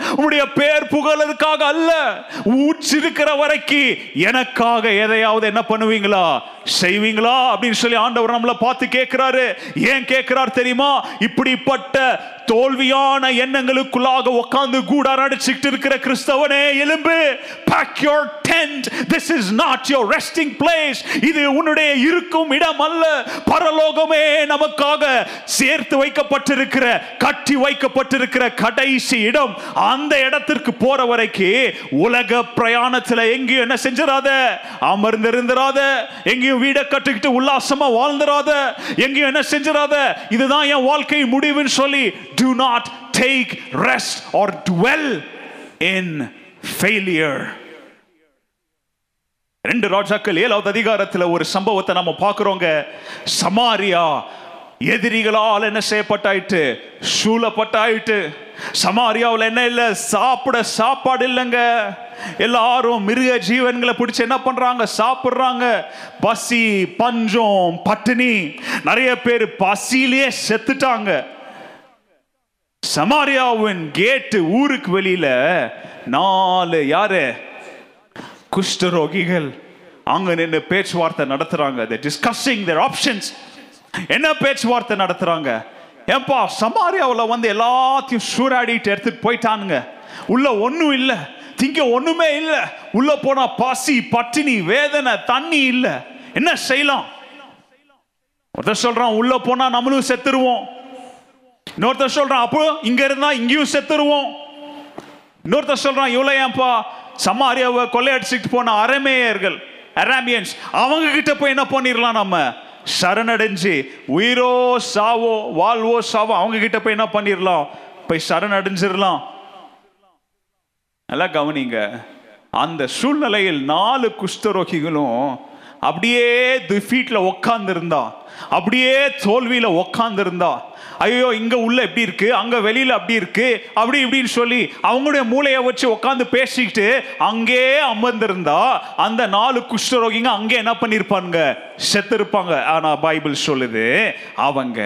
Speaker 1: உங்களுடைய பேர் புகழதுக்காக அல்ல. ஊச்சிருக்கிற வரைக்கு எனக்காக எதையாவது என்ன பண்ணுவீங்களா? செய்வீங்களா? அப்படின்னு சொல்லி ஆண்டவர் நம்மளை பார்த்து கேட்கிறாரு. ஏன் கேட்கிறார் தெரியுமா? இப்படிப்பட்ட தோல்வியான எண்ணங்களுக்குள்ளாக உட்கார்ந்து கூடார அடிச்சுக்கிட்டு இருக்கிற கிறிஸ்தவனே எலும்பு. Pack your tent this is not your resting place இது உன்னுடைய இருக்கும் இடம் அல்ல. பரலோகமே நமக்காக சேர்த்து வைக்கப்பட்டிருக்கிற கட்டி வைக்கப்பட்டிருக்கிற கடைசி இடம். அந்த இடத்திற்கு போற வரைக்கும் உலக பிரயாணத்துல எங்கேயும் என்ன செஞ்சிடாத அமர்ந்திருந்திராத. எங்கேயும் வீடை கட்டிக்கிட்டு உல்லாசமா வாழ்ந்துராத. எங்கேயும் என்ன செஞ்சிடாத இதுதான் என் வாழ்க்கை முடிவுன்னு சொல்லி do not take rest or dwell in failure ரெண்டு ராஜாக்கள் ஏழாவது அதிகாரத்தில் ஒரு சம்பவத்தை நம்ம பார்க்குறோங்க. சமாரியா எதிரிகளால் என்ன செய்யப்பட்டாயிட்டு சூழப்பட்டாயிட்டு சமாரியாவில் என்ன இல்லை? சாப்பிட சாப்பாடு இல்லைங்க. எல்லாரும் மிருக ஜீவன்களை பிடிச்சி என்ன பண்றாங்க? சாப்பிடுறாங்க. பசி பஞ்சம் பட்டினி. நிறைய பேர் பசியிலேயே செத்துட்டாங்க. சமாரியாவின் கேட்டு ஊருக்கு வெளியில நாலு யாரு? குஷ்டரோகிகள் அங்க நின்று பேச்சுவார்த்தை நடத்துறாங்க. டிஸ்கஸிங் discussing ஆப்ஷன்ஸ் என்ன பேச்சுவார்த்தை நடத்துறாங்க? ஏன்பா சமாரியாவில் வந்து எல்லாத்தையும் சூறாடிட்டு எடுத்துட்டு போயிட்டானுங்க. உள்ள ஒன்றும் இல்லை. திங்க ஒன்றுமே இல்லை. உள்ள போனா பசி பட்டினி வேதனை தண்ணி இல்லை. என்ன செய்யலாம்? ஒருத்தர் சொல்றான் உள்ள போனா நம்மளும் செத்துருவோம். இன்னொருத்தர் சொல்றான் அப்போ இங்க இருந்தா இங்கேயும் செத்துருவோம். இன்னொருத்தர் சொல்றான் இவ்வளவு ஏன்பா சமாரியாவை கொள்ளையடிச்சுட்டு போன அரமேயர்கள் அராமியன்ஸ் அவங்க கிட்ட போய் என்ன பண்ணிடலாம் நம்ம? சரணடைஞ்சு உயிரோ சாவோ வாழ்வோ சாவோ அவங்க கிட்ட போய் என்ன பண்ணிடலாம் போய் சரணடைஞ்சிடலாம் நல்லா கவனிங்க. அந்த சூழ்நிலையில் நாலு குஷ்டரோகிகளும் அப்படியே திஃபீட்ல உக்காந்துருந்தா அப்படியே தோல்வியில உக்காந்துருந்தா ஐயோ இங்க உள்ள எப்படி இருக்கு? அங்க வெளியில அப்படி இருக்கு? அப்படி இப்படின்னு சொல்லி அவங்களுடைய மூளையை வச்சு உட்காந்து பேசிக்கிட்டு அங்கே அமர்ந்திருந்தா அந்த நாலு குஷ்டரோகிங்க அங்கே என்ன பண்ணிருப்பாங்க செத்து இருப்பாங்க ஆனா பைபிள் சொல்லுது அவங்க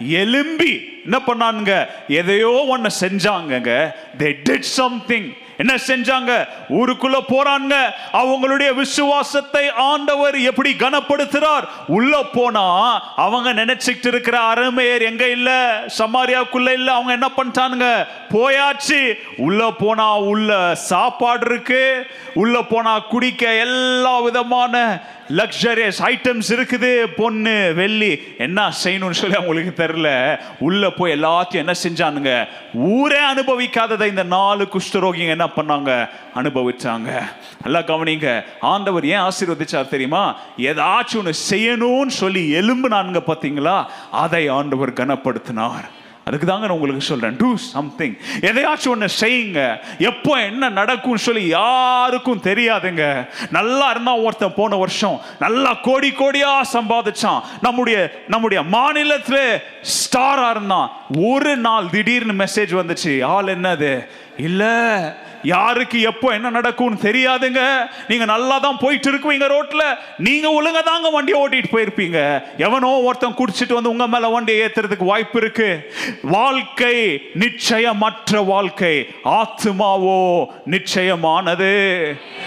Speaker 1: எலும்பி என்ன பண்ணானுங்க? எதையோ ஒன்று செஞ்சாங்கங்க. தே டிட் சம்திங் என்ன செஞ்சாங்க? ஊருக்குள்ள போறாங்க அவங்களுடைய விசுவாசத்தை ஆண்டவர் எப்படி கனப்படுத்துறார்? உள்ள போனா அவங்க நினைச்சிட்டு இருக்கிற அருமையர் எங்க இல்ல? சமாரியாவுக்குள்ள இல்ல. அவங்க என்ன பண்ணிட்டானுங்க? போயாச்சு. உள்ள போனா உள்ள சாப்பாடு இருக்கு. உள்ள போனா குடிக்க எல்லா விதமான லக்ஸரியஸ் ஐட்டம்ஸ் இருக்குது பொண்ணு வெள்ளி. என்ன செய்யணும்னு சொல்லி அவங்களுக்கு தெரில உள்ள போய் எல்லாத்தையும் என்ன செஞ்சானுங்க? ஊரே அனுபவிக்காததை இந்த நாலு குஷ்டரோகிங்க என்ன பண்ணாங்க? அனுபவிச்சாங்க. நல்லா கவனிங்க. ஆண்டவர் ஏன் ஆசீர்வதிச்சார் தெரியுமா? ஏதாச்சும் ஒன்று செய்யணும்னு சொல்லி எலும்பு நானுங்க பார்த்தீங்களா அதை ஆண்டவர் கனப்படுத்தினார். அதுக்கு தாங்க நான் உங்களுக்கு சொல்றேன். டூ சம்திங் எதையாச்சும் ஒன்று செய்யுங்க. எப்போ என்ன நடக்கும்னு சொல்லி யாருக்கும் தெரியாதுங்க. நல்லா இருந்தா ஒருத்தன் போன வருஷம் நல்லா கோடி கோடியா சம்பாதிச்சான். நம்முடைய நம்முடைய மாநிலத்தில் ஸ்டாரா இருந்தான். ஒரு நாள் திடீர்னு மெசேஜ் வந்துச்சு. ஆள் என்னது? இல்லை. யாருக்கு எப்போ என்ன நடக்கும்னு தெரியாதுங்க. நீங்க நல்லா தான் போயிட்டு இருக்குவீங்க ரோட்ல. நீங்க ஒழுங்கா தாங்க வண்டியை ஓட்டிட்டு போயிருப்பீங்க. எவனோ ஒருத்தன் குடிச்சிட்டு வந்து உங்க மேல வண்டியை ஏத்துறதுக்கு வாய்ப்பு இருக்கு. வாழ்க்கை நிச்சயமற்ற வாழ்க்கை. ஆத்மாவோ நிச்சயமானது.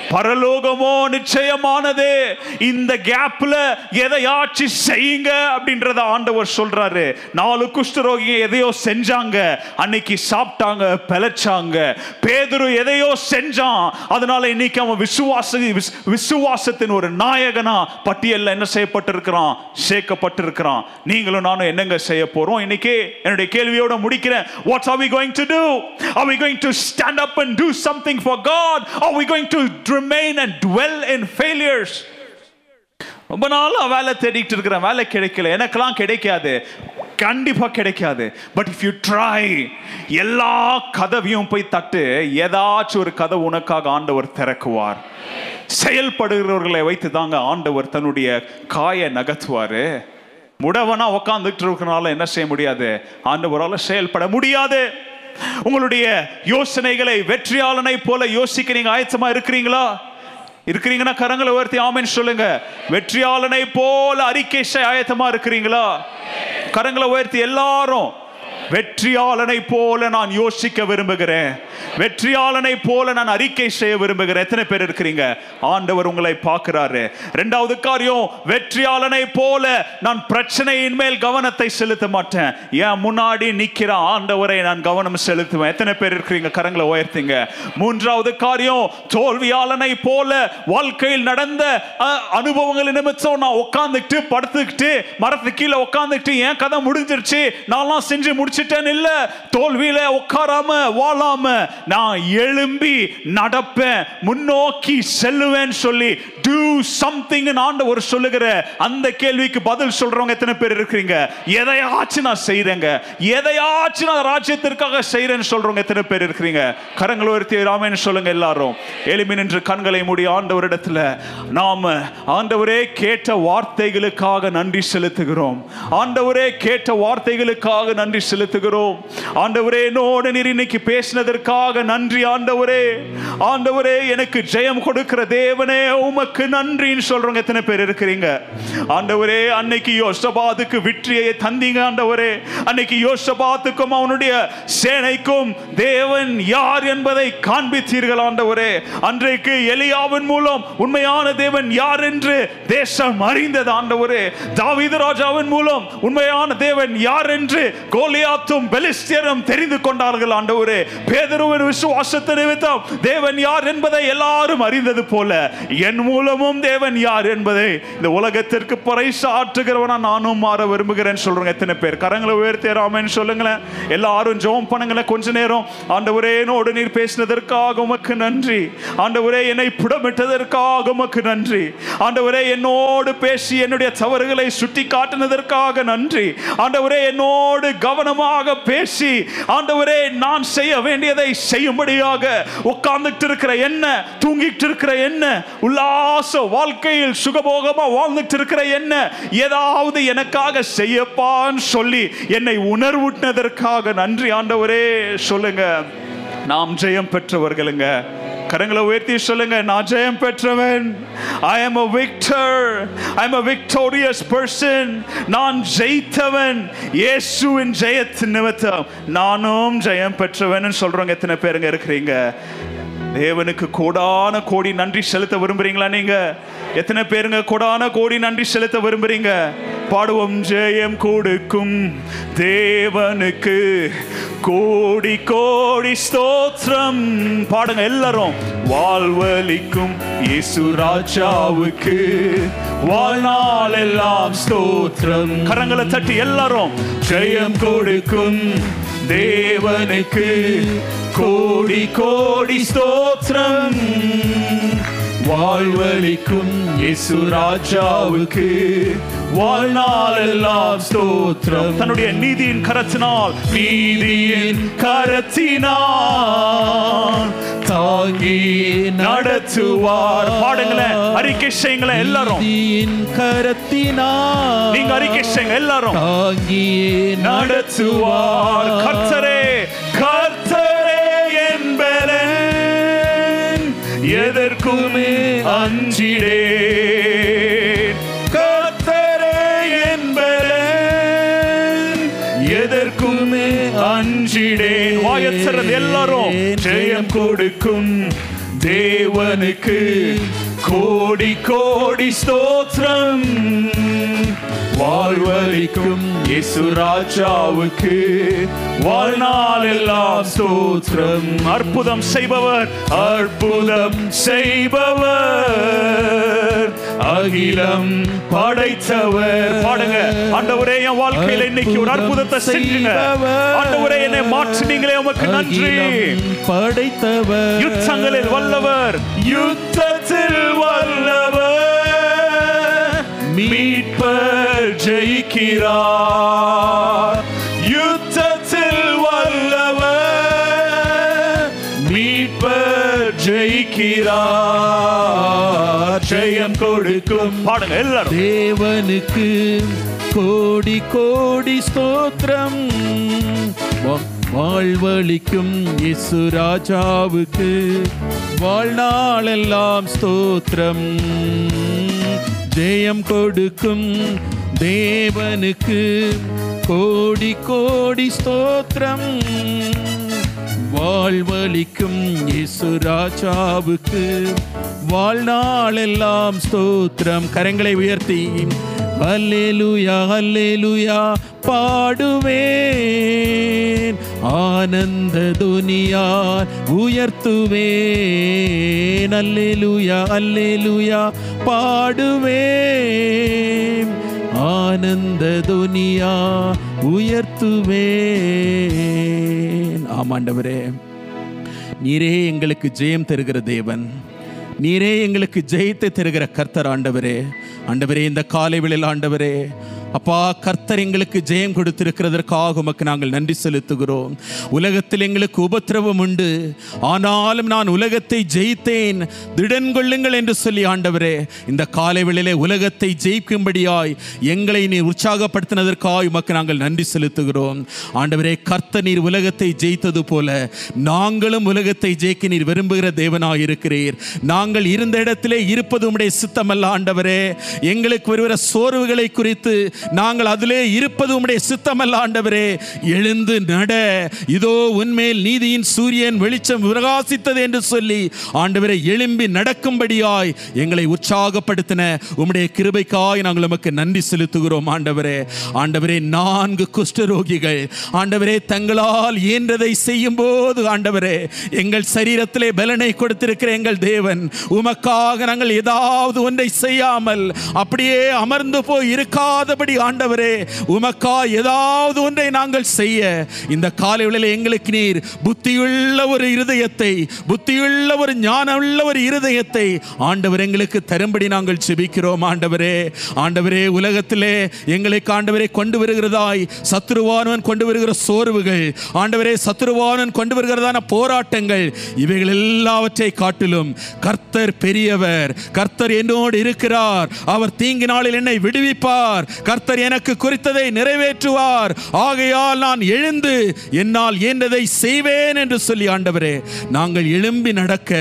Speaker 1: பரலோகமோ நிச்சயமானது. இந்த கேப்ல எதையாச்சும் செய்யுங்க அப்படின்றத ஆண்டவர் சொல்றாரு. நாலு குஷ்டரோகி எதையோ செஞ்சாங்க. அன்னைக்கு சாப்பிட்டாங்க பிழைச்சாங்க. பேதுரு எதையோ செஞ்சான். அதனால இன்னைக்கு அவன் விசுவாச விசுவாசத்தின் ஒரு நாயகனா பட்டியலில் என்ன செய்யப்பட்டிருக்கிறான்? சேர்க்கப்பட்டிருக்கிறான். நீங்களும் நானும் என்னங்க செய்ய போறோம்? இன்னைக்கு என்னுடைய கேள்வியோட முடிக்கிறேன். What's are we going to do are we going to stand up and do something for God are we going to remain and dwell in failures ரொம்ப நாளாக வேலை தேடிட்டு இருக்கிறேன். வேலை கிடைக்கல. எனக்கெல்லாம் கிடைக்காது. கண்டிப்பாக கிடைக்காது. பட் இஃப் யூ ட்ரை எல்லா கதவையும் போய் தட்டு ஏதாச்சும் ஒரு கதவு உனக்காக ஆண்டவர் திறக்குவார். செயல்படுகிறவர்களை வைத்து தாங்க ஆண்டவர் தன்னுடைய காயை நகர்த்துவாரு. முடவனா உக்காந்துட்டு இருக்கிறனால என்ன செய்ய முடியாது? ஆண்டவரால் செயல்பட முடியாது. உங்களுடைய யோசனைகளை வெற்றியாளனை போல யோசிக்க நீங்க ஆயத்தமா இருக்கிறீங்களா? இருக்கிறீங்கன்னா கரங்களை உயர்த்தி ஆமென்னு சொல்லுங்க. வெற்றியாளனை போல அறிக்கை ஆயத்தமா இருக்கிறீங்களா? கரங்களை உயர்த்தி எல்லாரும் வெற்றியாளனை போல நான் யோசிக்க விரும்புகிறேன். வெற்றியாளனை போல நான் அறிக்கை செய்ய விரும்புகிறேன். எத்தனை பேர் இருக்கிறீங்க? ஆண்டவர் உங்களை பார்க்கிறாரு. ரெண்டாவது காரியம் வெற்றியாளனை போல நான் பிரச்சனையின் மேல் கவனத்தை செலுத்த மாட்டேன். என் முன்னாடி நிக்கிற ஆண்டவரை நான் கவனம் செலுத்துவேன். எத்தனை பேர் இருக்கிறீங்க? கரங்களை உயர்த்திங்க. மூன்றாவது காரியம் தோல்வியாளனை போல வாழ்க்கையில் நடந்த அஹ், அனுபவங்கள் நிமித்தம் நான் உட்காந்துக்கிட்டு படுத்துக்கிட்டு மரத்து கீழே உட்காந்துக்கிட்டு என் கதை முடிஞ்சிருச்சு. நான்லாம் செஞ்சு முடிச்சு முடிச்சிட்டேன் இல்ல தோல்வியில உட்காராம வாழாம நான் எழும்பி நடப்பேன் முன்னோக்கி செல்லுவேன் சொல்லி டூ சம்திங் ஆண்டவர் சொல்லுகிற அந்த கேள்விக்கு பதில் சொல்றவங்க எத்தனை பேர் இருக்கிறீங்க? எதையாச்சும் நான் செய்யறேங்க எதையாச்சும் நான் ராஜ்யத்திற்காக செய்யறேன்னு சொல்றவங்க எத்தனை பேர் இருக்கிறீங்க? கரங்களை உயர்த்தி ராமேன்னு சொல்லுங்க எல்லாரும். எளிமை நின்று கண்களை மூடி ஆண்டவரிடத்துல நாம ஆண்டவரே கேட்ட வார்த்தைகளுக்காக நன்றி செலுத்துகிறோம். ஆண்டவரே கேட்ட வார்த்தைகளுக்காக நன்றி செலுத்துகிறோம். ஆண்டவரே என்னோடு நீர் இன்னைக்கு பேசினதற்காக நன்றி ஆண்டவரே. ஆண்டவரே எனக்கு ஜெயம் கொடுக்கிற தேவனே உமக்கு நன்றின்னு சொல்றவங்க எத்தனை பேர் இருக்கிறீங்க? ஆண்டவரே அன்னைக்கு யோசபாத்துக்கு வெற்றியை தந்தீங்க ஆண்டவரே. அன்னைக்கு யோசபாத்துக்கும் அவனுடைய சேனைக்கும் தேவன் யார் என்பதை காண்பித்தீர்கள் ஆண்டவரே. அன்றைக்கு எலியாவின் மூலம் உண்மையான தேவன் யார் என்று தேசம் அறிந்தது ஆண்டவரே. தாவீது ராஜாவின் மூலம் உண்மையான தேவன் யார் என்று கோலியா கோலியாத்தும் பெலிஸ்தியரும் தெரிந்து கொண்டார்கள் ஆண்டவரே. பேதருவின் விசுவாசத்தை நிமித்தம் தேவன் யார் என்பதை எல்லாரும் அறிந்தது போல என் மூலமும் தேவன் யார் என்பதை இந்த உலகத்திற்கு பறைசாற்றுகிறவனா நானும் மாற விரும்புகிறேன் சொல்றேன். எத்தனை பேர்? கரங்களை உயர்த்தேராமன்னு சொல்லுங்களேன். எல்லாரும் ஜோம் பண்ணுங்களேன். கொஞ்ச நேரம். ஆண்டவரே என்னோடு நீர் பேசினதற்காக உமக்கு நன்றி. ஆண்டவரே என்னை புடமிட்டதற்காக உமக்கு நன்றி. ஆண்டவரே என்னோடு பேசி என்னுடைய தவறுகளை சுட்டி காட்டினதற்காக நன்றி. ஆண்டவரே என்னோடு கவனமாக பேசி ஆண்டவரே நான் செய்ய வேண்டியதை செய்யும்படியாக உட்கார்ந்துட்டு இருக்கிற என்ன தூங்கிட்டு இருக்கிற என்ன உல்லாச வாழ்க்கையில் சுகபோகமா வாழ்ந்துட்டு இருக்கிற என்ன ஏதாவது எனக்காக செய்யப்பான்னு சொல்லி என்னை உணர்வுட்டதற்காக நன்றி ஆண்டவரே சொல்லுங்க. நாம் ஜெயம் பெற்றவர்களுங்க. கரங்களை உயர்த்தி சொல்லுங்க நான் ஜெயம் பெற்றவன். I am a victor I am a victorious person நான் ஜெயித்தவன். இயேசுவின் ஜெயத்தின் நிமித்தம் நானும் ஜெயம் பெற்றவன் சொல்றவங்க எத்தனை பேருங்க இருக்கிறீங்க? தேவனுக்கு கோடான கோடி நன்றி செலுத்த விரும்புறீங்களா நீங்க? எத்தனை பேருங்க கொடான கோடி நன்றி செலுத்த விரும்புறீங்க? பாடுவோம் ஜெயம் கொடுக்கும் தேவனுக்கு கோடி கோடி ஸ்தோத்திரம். பாடுங்க எல்லாரும் வாழ்வலிக்கும் இயேசு ராஜாவுக்கு. வாழ்நாள் எல்லாம் ஸ்தோத்திரம். கரங்களை தட்டி எல்லாரும் ஜெயம் கொடுக்கும் தேவனுக்கு கோடி கோடி ஸ்தோத்திரம். வாழ்வழிக்கும் இயேசு ராஜாவுக்கு வாழ்நாள் எல்லாம் ஸ்தோத்திரம். தன்னுடைய நீதியின் கரத்தினால் நீதியின் கரத்தினால் தாங்கி நடத்துவார். பாடுங்களேன் அறிக்கை செய்யுங்களேன் எல்லாரும்.
Speaker 2: நீதியின் கரத்தினால்
Speaker 1: நீங்க அறிக்கை செய்யுங்க எல்லாரும்.
Speaker 2: தாங்கியே
Speaker 1: நடத்துவார். கர்த்தரே எதற்குமே அஞ்சிடேன். கர்த்தரே என்பலன் எதற்குமே அஞ்சிடேன். வாயத்திறது எல்லாரும். ஜெயம் கொடுக்கும் தேவனுக்கு கோடி கோடி ஸ்தோத்திரம். வாழ்வழிக்கும் இயேசு ராஜாவுக்கு வாழ்நாள் எல்லாம் ஸ்தோத்திரம். அற்புதம் செய்பவர் அற்புதம் செய்பவர். அகிலம் படைத்தவர். பாடுங்க ஆண்டவரே என் வாழ்க்கையில இன்னைக்கு ஒரு அற்புதத்தை செஞ்சுங்க. ஆண்டவரே என்னை மாற்றினீங்களே உமக்கு நன்றி.
Speaker 2: படைத்தவர்.
Speaker 1: யுத்தங்களில் வல்லவர். யுத்தத்தில் இருக்கிறார். யுத்தத்தில் வல்லவர் மீட்பர் ஜெயிக்கிறார். ஜெயம் கொடுக்கும். பாடுங்க எல்லாரும்.
Speaker 2: தேவனுக்கு கோடி கோடி ஸ்தோத்திரம். வாழ்வழிக்கும் இசு ராஜாவுக்கு வாழ்நாளெல்லாம் ஸ்தோத்திரம். ஜெயம் கொடுக்கும் தேவனுக்கு கோடி கோடி ஸ்தோத்திரம். வாழ்வழிக்கும் இயேசு ராஜாவுக்கு வாழ்நாளெல்லாம் ஸ்தோத்திரம். கரங்களை உயர்த்தி அல்லேலுயா அல்லேலுயா பாடுவேன். ஆனந்த துனியார் உயர்த்துவேன். அல்லேலூயா அல்லேலூயா பாடுவேன். ஆனந்த துனியா உயர்த்துவே ஆமாண்டவரே நீரே எங்களுக்கு ஜெயம் தருகிற தேவன். நீரே எங்களுக்கு ஜெயித்து தருகிற கர்த்தர் ஆண்டவரே. ஆண்டவரே இந்த காலை விழில் ஆண்டவரே அப்பா கர்த்தர் எங்களுக்கு ஜெயம் கொடுத்திருக்கிறதற்காக உமக்கு நாங்கள் நன்றி செலுத்துகிறோம். உலகத்தில் எங்களுக்கு உபத்திரவம் உண்டு. ஆனாலும் நான் உலகத்தை ஜெயித்தேன். திடன் கொள்ளுங்கள் என்று சொல்லி ஆண்டவரே இந்த காலை வேளையிலே உலகத்தை ஜெயிக்கும்படியாய் எங்களை நீ உற்சாகப்படுத்தினதற்காக உமக்கு நாங்கள் நன்றி செலுத்துகிறோம். ஆண்டவரே கர்த்த நீர் உலகத்தை ஜெயித்தது போல நாங்களும் உலகத்தை ஜெயிக்க நீர் விரும்புகிற தேவனாய் இருக்கிறீர். நாங்கள் இருந்த இடத்திலே இருப்பது உம்முடைய சித்தமல்ல ஆண்டவரே. எங்களுக்கு வருகிற சோர்வுகளை குறித்து நாங்கள் அதிலே இருப்பது உம்முடைய சித்தமல்ல ஆண்டவரே. எழுந்து நட. இதோ உன்மேல் நீதியின் சூரியன் வெளிச்சம் பிரகாசித்தது என்று சொல்லி ஆண்டவரை எழும்பி நடக்கும்படியாய் எங்களை உற்சாகப்படுத்தின. உம்முடைய கிருபைக்காய் நாங்கள் உமக்கு நன்றி செலுத்துகிறோம் ஆண்டவரே. ஆண்டவரே நான்கு குஷ்டரோகிகள் ஆண்டவரே தங்களால் இயன்றதை செய்யும் போது ஆண்டவரே எங்கள் சரீரத்திலே பலனை கொடுத்திருக்கிற எங்கள் தேவன் உமக்காக நாங்கள் ஏதாவது ஒன்றை செய்யாமல் அப்படியே அமர்ந்து போய் இருக்காதபடி ஆண்டவரே உமக்கா ஏதாவது ஒன்றை நாங்கள் செய்ய இந்த காலைகளில் எங்களுக்கு நீர் புத்தியுள்ள ஒரு இருதயத்தை புத்தியுள்ள ஒரு ஞானமுள்ள ஒரு இருதயத்தை ஆண்டவர் எங்களுக்கு தரும்படி நாங்கள் செபிக்கிறோம் ஆண்டவரே. ஆண்டவரே உலகத்திலே எங்களை ஆண்டவரை கொண்டு வருகிறதாய் சத்ருவானவன் கொண்டு வருகிற சோர்வுகள் ஆண்டவரே சத்ருவானன் கொண்டு வருகிறதான போராட்டங்கள் இவைகள் எல்லாவற்றை காட்டிலும் கர்த்தர் பெரியவர் கர்த்தர் என்னோடு இருக்கிறார் அவர் தீங்கு நாளில் என்னை விடுவிப்பார் கர்த்தர் கர்த்தர் எனக்கு குறித்ததை நிறைவேற்றுவார். ஆகையால் நான் எழுந்து என்னால் இயன்றதை செய்வேன் என்று சொல்லி ஆண்டவரே நாங்கள் எழும்பி நடக்க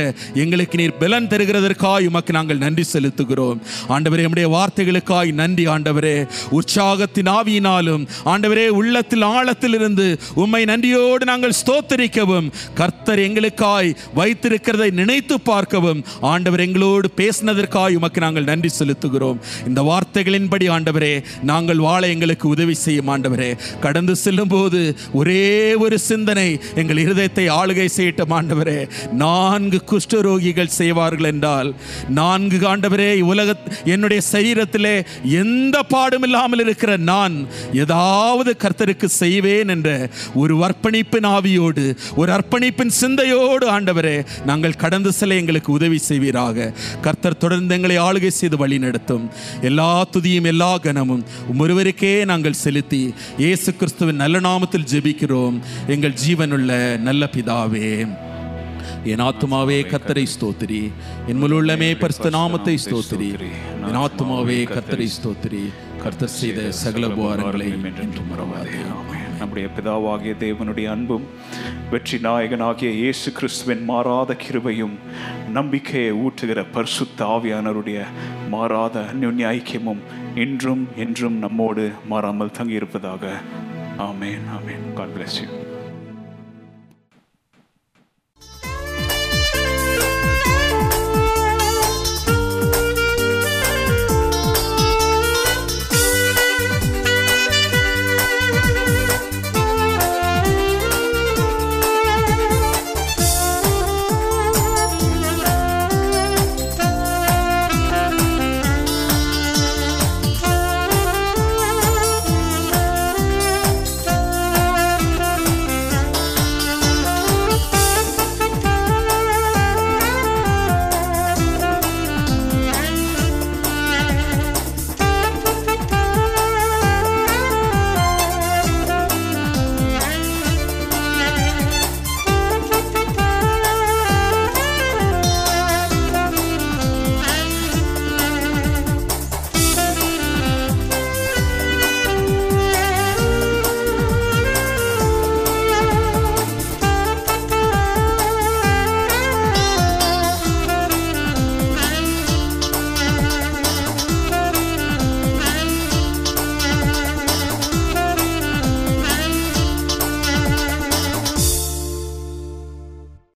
Speaker 2: எங்களுக்கு நீர் பலன் தருகிறதற்காய் உமக்கு நாங்கள் நன்றி செலுத்துகிறோம். ஆண்டவரே நம்முடைய வார்த்தைகளுக்காய் நன்றி ஆண்டவரே. உற்சாகத்தின் ஆவியினாலும் ஆண்டவரே உள்ளத்தில் ஆழத்தில் இருந்து உம்மை நன்றியோடு நாங்கள் ஸ்தோத்தரிக்கவும் கர்த்தர் எங்களுக்காய் வைத்திருக்கிறதை நினைத்து பார்க்கவும் ஆண்டவர் எங்களோடு பேசினதற்காய் உமக்கு நாங்கள் நன்றி செலுத்துகிறோம். இந்த வார்த்தைகளின்படி ஆண்டவரே நாங்கள் வாழ எங்களுக்கு உதவி செய்யும் ஆண்டவரே. கடந்து செல்லும் போது ஒரே ஒரு சிந்தனை எங்கள் இருதயத்தை ஆளுகை செய்யட்டும் ஆண்டவரே. நான்கு குஷ்டரோகிகள் செய்வார்கள் என்றால் நான்கு ஆண்டவரே உலக என்னுடைய சரீரத்திலே எந்த பாடும் இல்லாமல் இருக்கிற நான் ஏதாவது கர்த்தருக்கு செய்வேன் என்ற ஒரு அர்ப்பணிப்பின் ஆவியோடு ஒரு அர்ப்பணிப்பின் சிந்தையோடு ஆண்டவரே நாங்கள் கடந்து செல்ல எங்களுக்கு உதவி செய்வீராக. கர்த்தர் தொடர்ந்து எங்களை ஆளுகை செய்து வழி நடத்தும் எல்லா துதியும் எல்லா கனமும் ஒருவருக்கே நாங்கள் செலுத்தி இயேசு கிறிஸ்துவின் நல்ல நாமத்தில் ஜெபிக்கிறோம். எங்கள் ஜீவனுள்ள நல்ல பிதாவே என் ஆத்மாவே கத்தரை ஸ்தோத்திரி. என் முழுள்ளமே பரிசுத்த நாமத்தை ஸ்தோத்திரி. என் ஆத்மாவே கத்தரை ஸ்தோத்திரி. கர்த்தர் செய்த சகல உபகாரங்களை என்று மறவாதே
Speaker 1: நம்முடைய பிதாவாகிய தேவனுடைய அன்பும் வெற்றி நாயகனாகிய இயேசு கிறிஸ்துவின் மாறாத கிருபையும் நம்பிக்கையை ஊற்றுகிற பரிசுத்த ஆவியானருடைய மாறாத அந்யுன்ய ஐக்கியமும் இன்றும் என்றும் நம்மோடு மாறாமல் தங்கியிருப்பதாக. ஆமேன் ஆமேன். God bless you